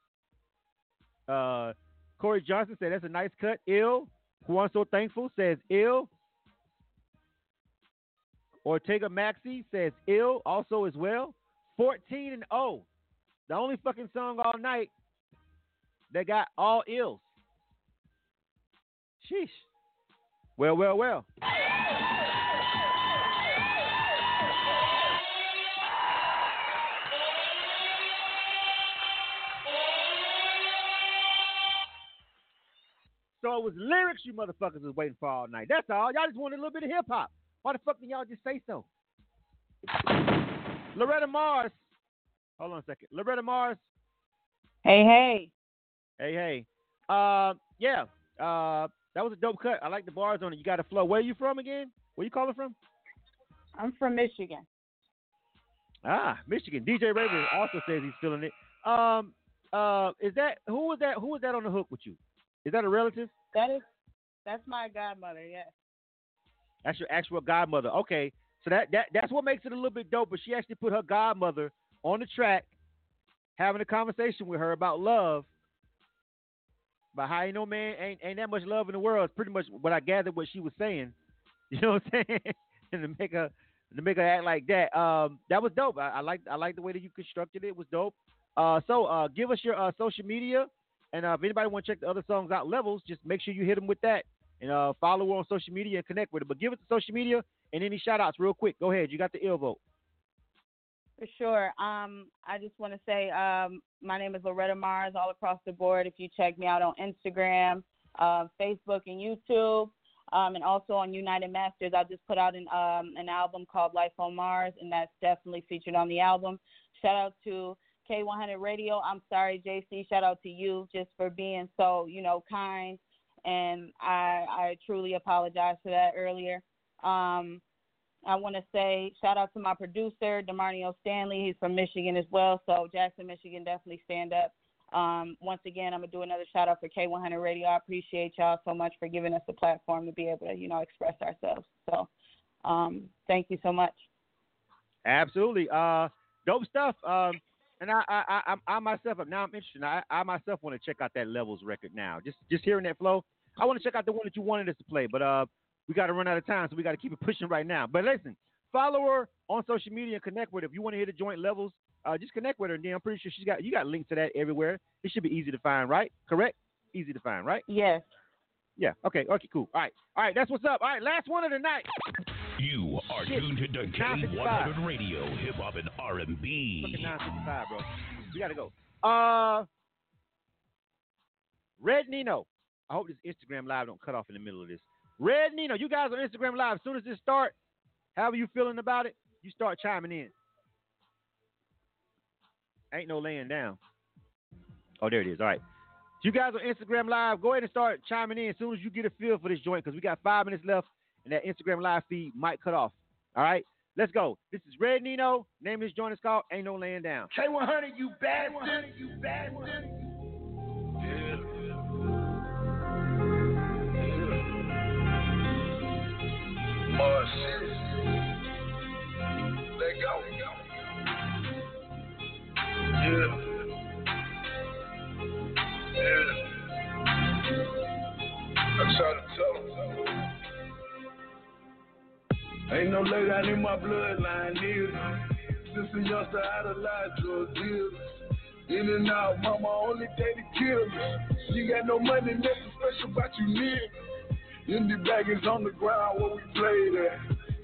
Uh, Corey Johnson said that's a nice cut. Ill. Juan So Thankful says ill. Ortega Maxi says ill also as well. 14 and 0. The only fucking song all night that got all ills. Sheesh. Well, well, well. So it was lyrics you motherfuckers was waiting for all night. That's all. Y'all just wanted a little bit of hip hop. Why the fuck did y'all just say so? Loretta Mars. Hold on a second. Loretta Mars. Hey, hey. Hey, hey. Uh, yeah. Uh, that was a dope cut. I like the bars on it. You got a flow. Where are you from again? Where you calling from? I'm from Michigan. Ah, Michigan. DJ Raver also says he's feeling it. Um, uh, is that who was that? Who was that on the hook with you? Is that a relative? That is, that's my godmother. Yes. That's your actual godmother. Okay, so that that that's what makes it a little bit dope. But she actually put her godmother on the track, having a conversation with her about love. About how you know, man, ain't ain't that much love in the world. It's pretty much what I gathered what she was saying. You know what I'm saying? and to make her to make her act like that. Um, that was dope. I, I like I like the way that you constructed it. it was dope. Uh, so uh, give us your uh, social media, and uh, if anybody want to check the other songs out, levels, just make sure you hit them with that, and uh, follow her on social media and connect with her. But give us the social media and any shout outs real quick. Go ahead. You got the ill vote. For sure. Um, I just want to say um, my name is Loretta Mars all across the board. If you check me out on Instagram, uh, Facebook, and YouTube, Um, and also on United Masters, I just put out an um, an album called Life on Mars, and that's definitely featured on the album. Shout out to K100 Radio. I'm sorry, JC. Shout out to you just for being so you know kind, and I I truly apologize for that earlier. Um, I want to say shout out to my producer, Demarnio Stanley. He's from Michigan as well. So Jackson, Michigan, definitely stand up. Um, once again, I'm gonna do another shout out for K100 Radio. I appreciate y'all so much for giving us a platform to be able to, you know, express ourselves. So, um, thank you so much. Absolutely. Uh, dope stuff. Um, and I, I, I, I, I myself, now I'm interested. I, I myself want to check out that Levels record now. Just, just hearing that flow. I want to check out the one that you wanted us to play, but uh, we got to run out of time, so we got to keep it pushing right now. But listen, follow her on social media and connect with her. If you want to hear the joint levels, uh, just connect with her. And then I'm pretty sure she's got you got links to that everywhere. It should be easy to find, right? Correct? Easy to find, right? Yes. Yeah. Okay. Okay. Cool. All right. All right. That's what's up. All right. Last one of the night. You are Shit. tuned to K100 Radio, Hip Hop and R&B. Fucking 955, bro. We gotta go. Uh, Red Nino. I hope this Instagram live don't cut off in the middle of this. Red Nino, you guys on Instagram live. As soon as this start, how are you feeling about it, you start chiming in. Ain't no laying down. Oh, there it is. All right. You guys on Instagram live, go ahead and start chiming in as soon as you get a feel for this joint because we got five minutes left and that Instagram live feed might cut off. All right. Let's go. This is Red Nino. Name of this joint is called Ain't No Laying Down. K100, you bad one. You bad one. More shit. Let go. Yeah. Yeah. I try to tell them. Ain't no lay down in my bloodline, neither. Since a youngster, I idolized drug dealers. In and out, mama only dated killers. You got no money, nothing special about you, nigga. Indie baggers on the ground where we played at.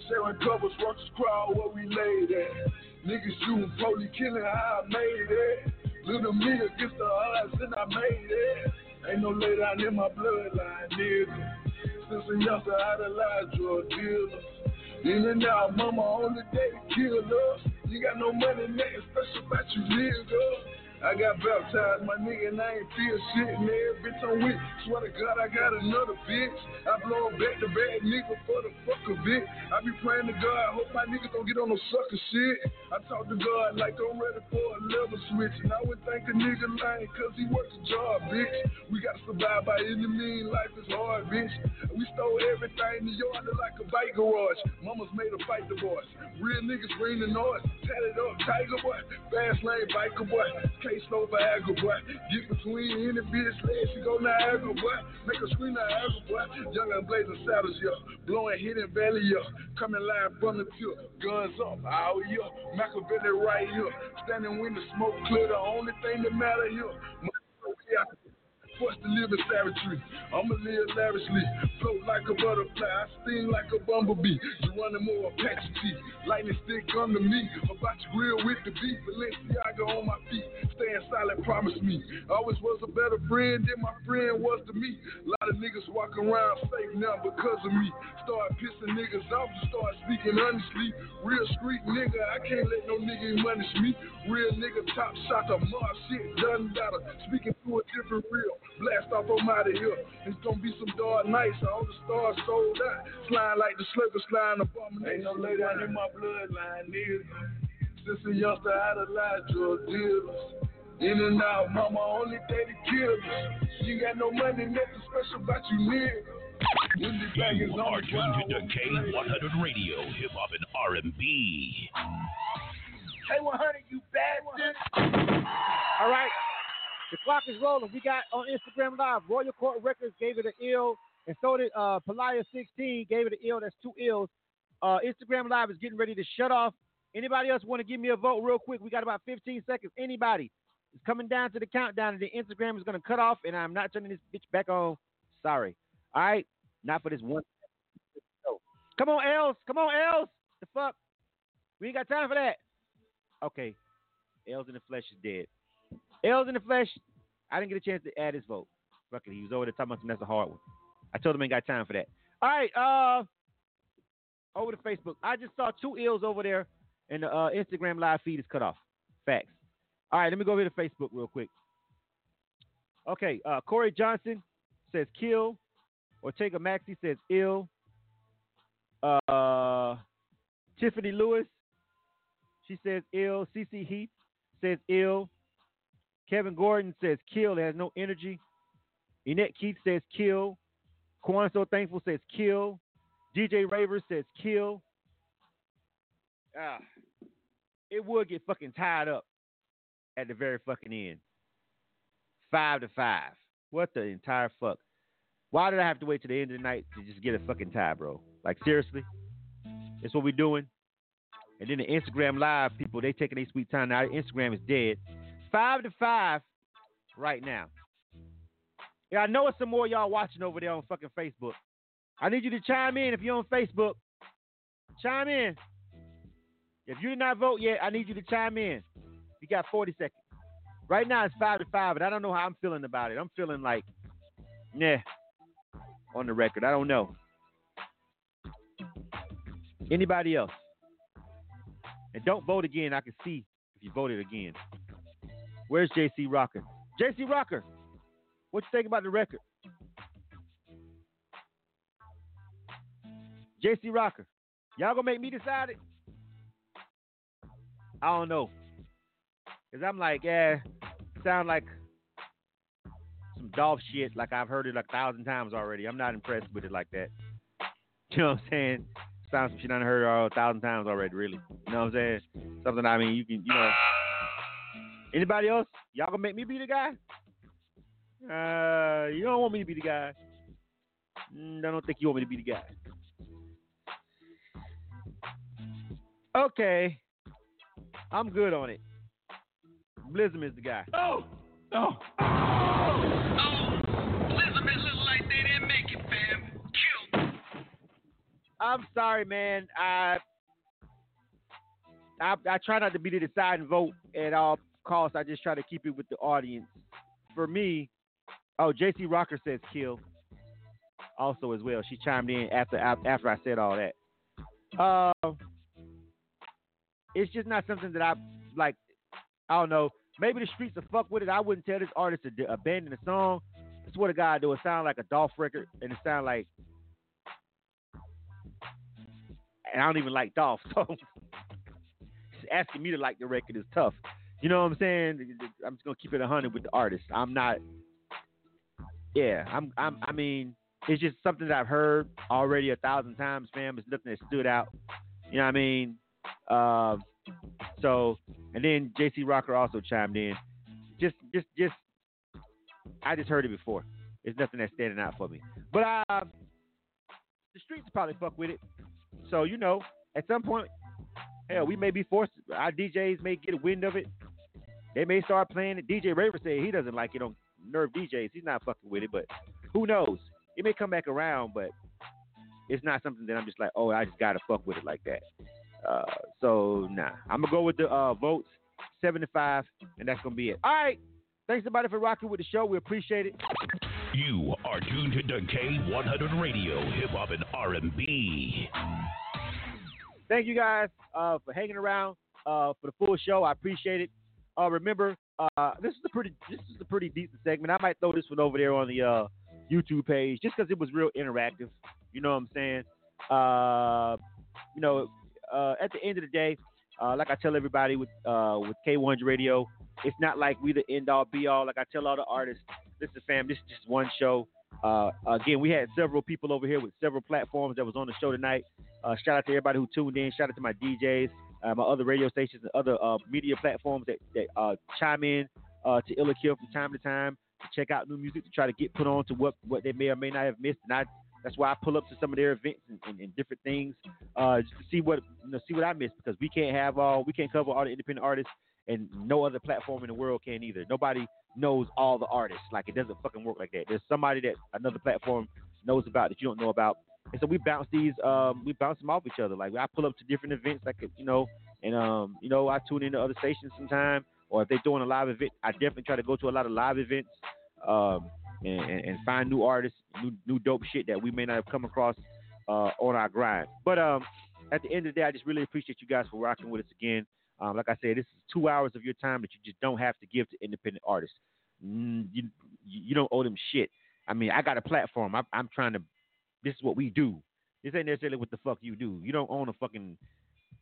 Sharing covers, roaches crawl where we laid at. Niggas shooting, police killing, how I made it. Little me against the odds, and I made it. Ain't no lay down in my bloodline, nigga. Since a youngster, I idolized drug dealers. In and out, mama only dated killers. You got no money, nothing special about you, nigga. I got baptized, my nigga, and I ain't feel shit. And every bitch I'm with, swear to God, I got another bitch. I blow back to back, nigga, for the fuck of it. I be praying to God, hope my niggas don't get on no sucker shit. I talk to God like I'm ready for a level switch. And I would think a nigga lying, cause he works a job, bitch. We gotta survive by any means, life is hard, bitch. We stole everything in the yard like a bike garage. Mama's made a fight divorce. Real niggas bring the noise, tatted up, tiger boy. Fast lane biker boy. Slow Viagra boy. Get between any bitch legs, she go Niagara boy. Make her scream Niagara boy. Young and blazing saddles, yo. Blowing hidden valley, yo. Coming live from the tip. Guns up, all yo. Machiavelli right here. Standing when the smoke clear, the only thing that matter here. Forced to live in savagery. I'ma live lavishly. Float like a butterfly. I sting like a bumblebee. You running more Apache T. Lightning stick come to me. About to grill with the beat. Balenciaga on my feet. Staying silent, promise me. Always was a better friend than my friend was to me. A lot of niggas walk around safe now because of me. Start pissing niggas off. You start speaking honestly. Real street nigga. I can't let no nigga punish me. Real nigga top shot the mob shit done better. Speaking through a different real. Off, I'm out of here. It's gonna be some dark nights. All the stars sold out. Slime like the slipper slime abomination. Ain't no lay down in my bloodline, nigga. Since a youngster, I idolized drug dealers. In and out, mama only dated killers. You got no money, nothing special about you, nigga. You are tuned ground. to K100 Radio, Hip Hop and R&B. K100, you bad one. All right. The clock is rolling. We got on Instagram Live. Royal Court Records gave it an ill, and so did uh, Palaya 16 gave it an ill. That's two ills. Uh, Instagram Live is getting ready to shut off. Anybody else want to give me a vote real quick? We got about 15 seconds. Anybody? It's coming down to the countdown, and the Instagram is going to cut off, and I'm not turning this bitch back on. Sorry. All right? Not for this one. Come on, L's. Come on, L's. The fuck? We ain't got time for that. Okay. L's in the flesh is dead. L's in the flesh. I didn't get a chance to add his vote. Fuck it. He was over there talking about something that's a hard one. I told him I ain't got time for that. All right, uh, over to Facebook. I just saw two ills over there, and the uh, Instagram live feed is cut off. Facts. All right, let me go over to Facebook real quick. Okay, uh, Corey Johnson says kill. Ortega Maxi says ill. Uh, Tiffany Lewis, she says ill. CC Heath says ill. Kevin Gordon says kill. Has no energy. Annette Keith says kill. Quan So Thankful says kill. DJ Raver says kill. Ah, it would get fucking tied up at the very fucking end. Five to five. What the entire fuck? Why did I have to wait to the end of the night to just get a fucking tie, bro? Like seriously? That's what we're doing. And then the Instagram live people, they taking their sweet time. Now Instagram is dead. Five to five right now. Yeah, I know it's some more y'all watching over there on fucking Facebook. I need you to chime in if you're on Facebook. Chime in. If you did not vote yet, I need you to chime in. You got 40 seconds. Right now it's five to five, but I don't know how I'm feeling about it. I'm feeling like, nah, on the record. I don't know. Anybody else? And don't vote again. I can see if you voted again. Where's JC Rocker? JC Rocker, what you think about the record? JC Rocker, y'all gonna make me decide it? I don't know. Cause I'm like, yeah, sound like some Dolph shit. Like I've heard it a thousand times already. I'm not impressed with it like that. You know what I'm saying? Sounds some shit I heard a thousand times already. Really. You know what I'm saying? Something I mean, you can, you know. Anybody else? Y'all gonna make me be the guy? Uh, you don't want me to be the guy. Mm, I don't think you want me to be the guy. Okay, I'm good on it. Blizzum is the guy. Oh, oh, oh, Blizzum, it looks like they didn't make it, fam. Kill. I'm sorry, man. I, I I try not to be the deciding vote at all costs. I just try to keep it with the audience. For me, oh, JC Rocker says kill. Also as well, she chimed in after after I said all that. Uh, it's just not something that I like. I don't know. Maybe the streets will fuck with it. I wouldn't tell this artist to d- abandon the song. I swear to God, though, it sound like a Dolph record, and it sound like, and I don't even like Dolph, so asking me to like the record is tough. You know what I'm saying? I'm just gonna keep it hundred with the artist. I'm not. Yeah, I'm. I'm. I mean, it's just something that I've heard already a thousand times, fam. It's nothing that stood out. You know what I mean? Uh, so, and then JC Rocker also chimed in. Just, just, just. I just heard it before. It's nothing that's standing out for me. But uh, the streets probably fuck with it. So you know, at some point, hell, we may be forced. Our DJs may get a wind of it. They may start playing it. DJ Raver said he doesn't like it on Nerve DJs. He's not fucking with it, but who knows? It may come back around, but it's not something that I'm just like, oh, I just gotta fuck with it like that. Uh, so nah, I'm gonna go with the uh, votes, 75, and that's gonna be it. All right, thanks everybody for rocking with the show. We appreciate it. You are tuned to K100 Radio, Hip Hop and R&B. Thank you guys uh, for hanging around uh, for the full show. I appreciate it. Uh, remember, uh, this is a pretty this is a pretty decent segment. I might throw this one over there on the uh, YouTube page just because it was real interactive. You know what I'm saying? Uh, you know, uh, at the end of the day, uh, like I tell everybody with uh, with K100 Radio, it's not like we the end all be all. Like I tell all the artists, listen, fam, this is just one show. Uh, again, we had several people over here with several platforms that was on the show tonight. Uh, shout out to everybody who tuned in. Shout out to my DJs, uh, my other radio stations, and other uh, media platforms that, that uh, chime in uh, to Illa from time to time to check out new music to try to get put on to what, what they may or may not have missed. And I, that's why I pull up to some of their events and, and, and different things uh, just to see what you know, see what I missed because we can't have all we can't cover all the independent artists and no other platform in the world can either. Nobody knows all the artists. Like it doesn't fucking work like that. There's somebody that another platform knows about that you don't know about. And so we bounce these, um, we bounce them off each other. Like I pull up to different events, like you know, and um, you know, I tune into other stations sometime, or if they're doing a live event, I definitely try to go to a lot of live events. Um, and, and, find new artists, new new dope shit that we may not have come across uh, on our grind. But um, at the end of the day, I just really appreciate you guys for rocking with us again. Um, like I said, this is two hours of your time that you just don't have to give to independent artists. Mm, you you don't owe them shit. I mean, I got a platform. I, I'm trying to. This is what we do. This ain't necessarily what the fuck you do. You don't own a fucking.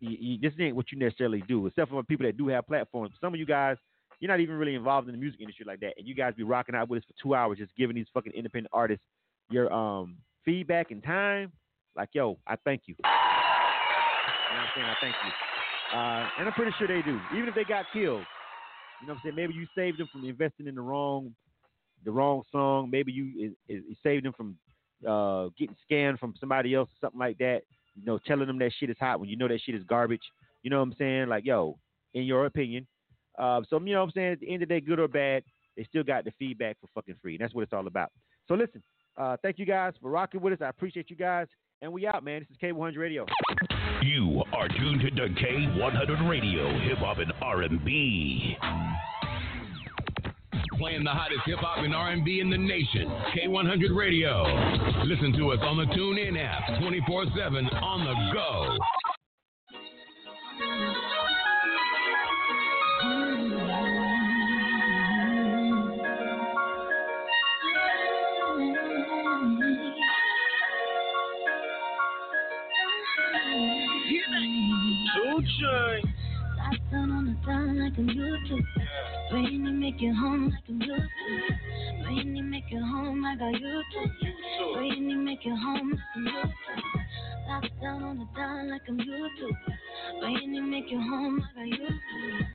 You, you, this ain't what you necessarily do. Except for people that do have platforms. Some of you guys, you're not even really involved in the music industry like that, and you guys be rocking out with us for two hours, just giving these fucking independent artists your um feedback and time. Like, yo, I thank you. You know what I'm saying? I thank you. Uh, and I'm pretty sure they do. Even if they got killed, you know what I'm saying? Maybe you saved them from investing in the wrong, the wrong song. Maybe you, you saved them from uh, getting scanned from somebody else or something like that. You know, telling them that shit is hot when you know that shit is garbage. You know what I'm saying? Like, yo, in your opinion. Uh, so you know what I'm saying? At the end of the day, good or bad, they still got the feedback for fucking free. And that's what it's all about. So listen, uh, thank you guys for rocking with us. I appreciate you guys. And we out, man. This is K100 Radio. You are tuned to K100 Radio, hip hop and R&B. Playing the hottest hip hop and R&B in the nation. K100 Radio. Listen to us on the TuneIn app, 24/7 on the go. Down like I'm used to. When make it home like I'm used to. When make it home like I used to. You make it home like I'm used. Stop down on the down like I'm used to. When make it home like I used to.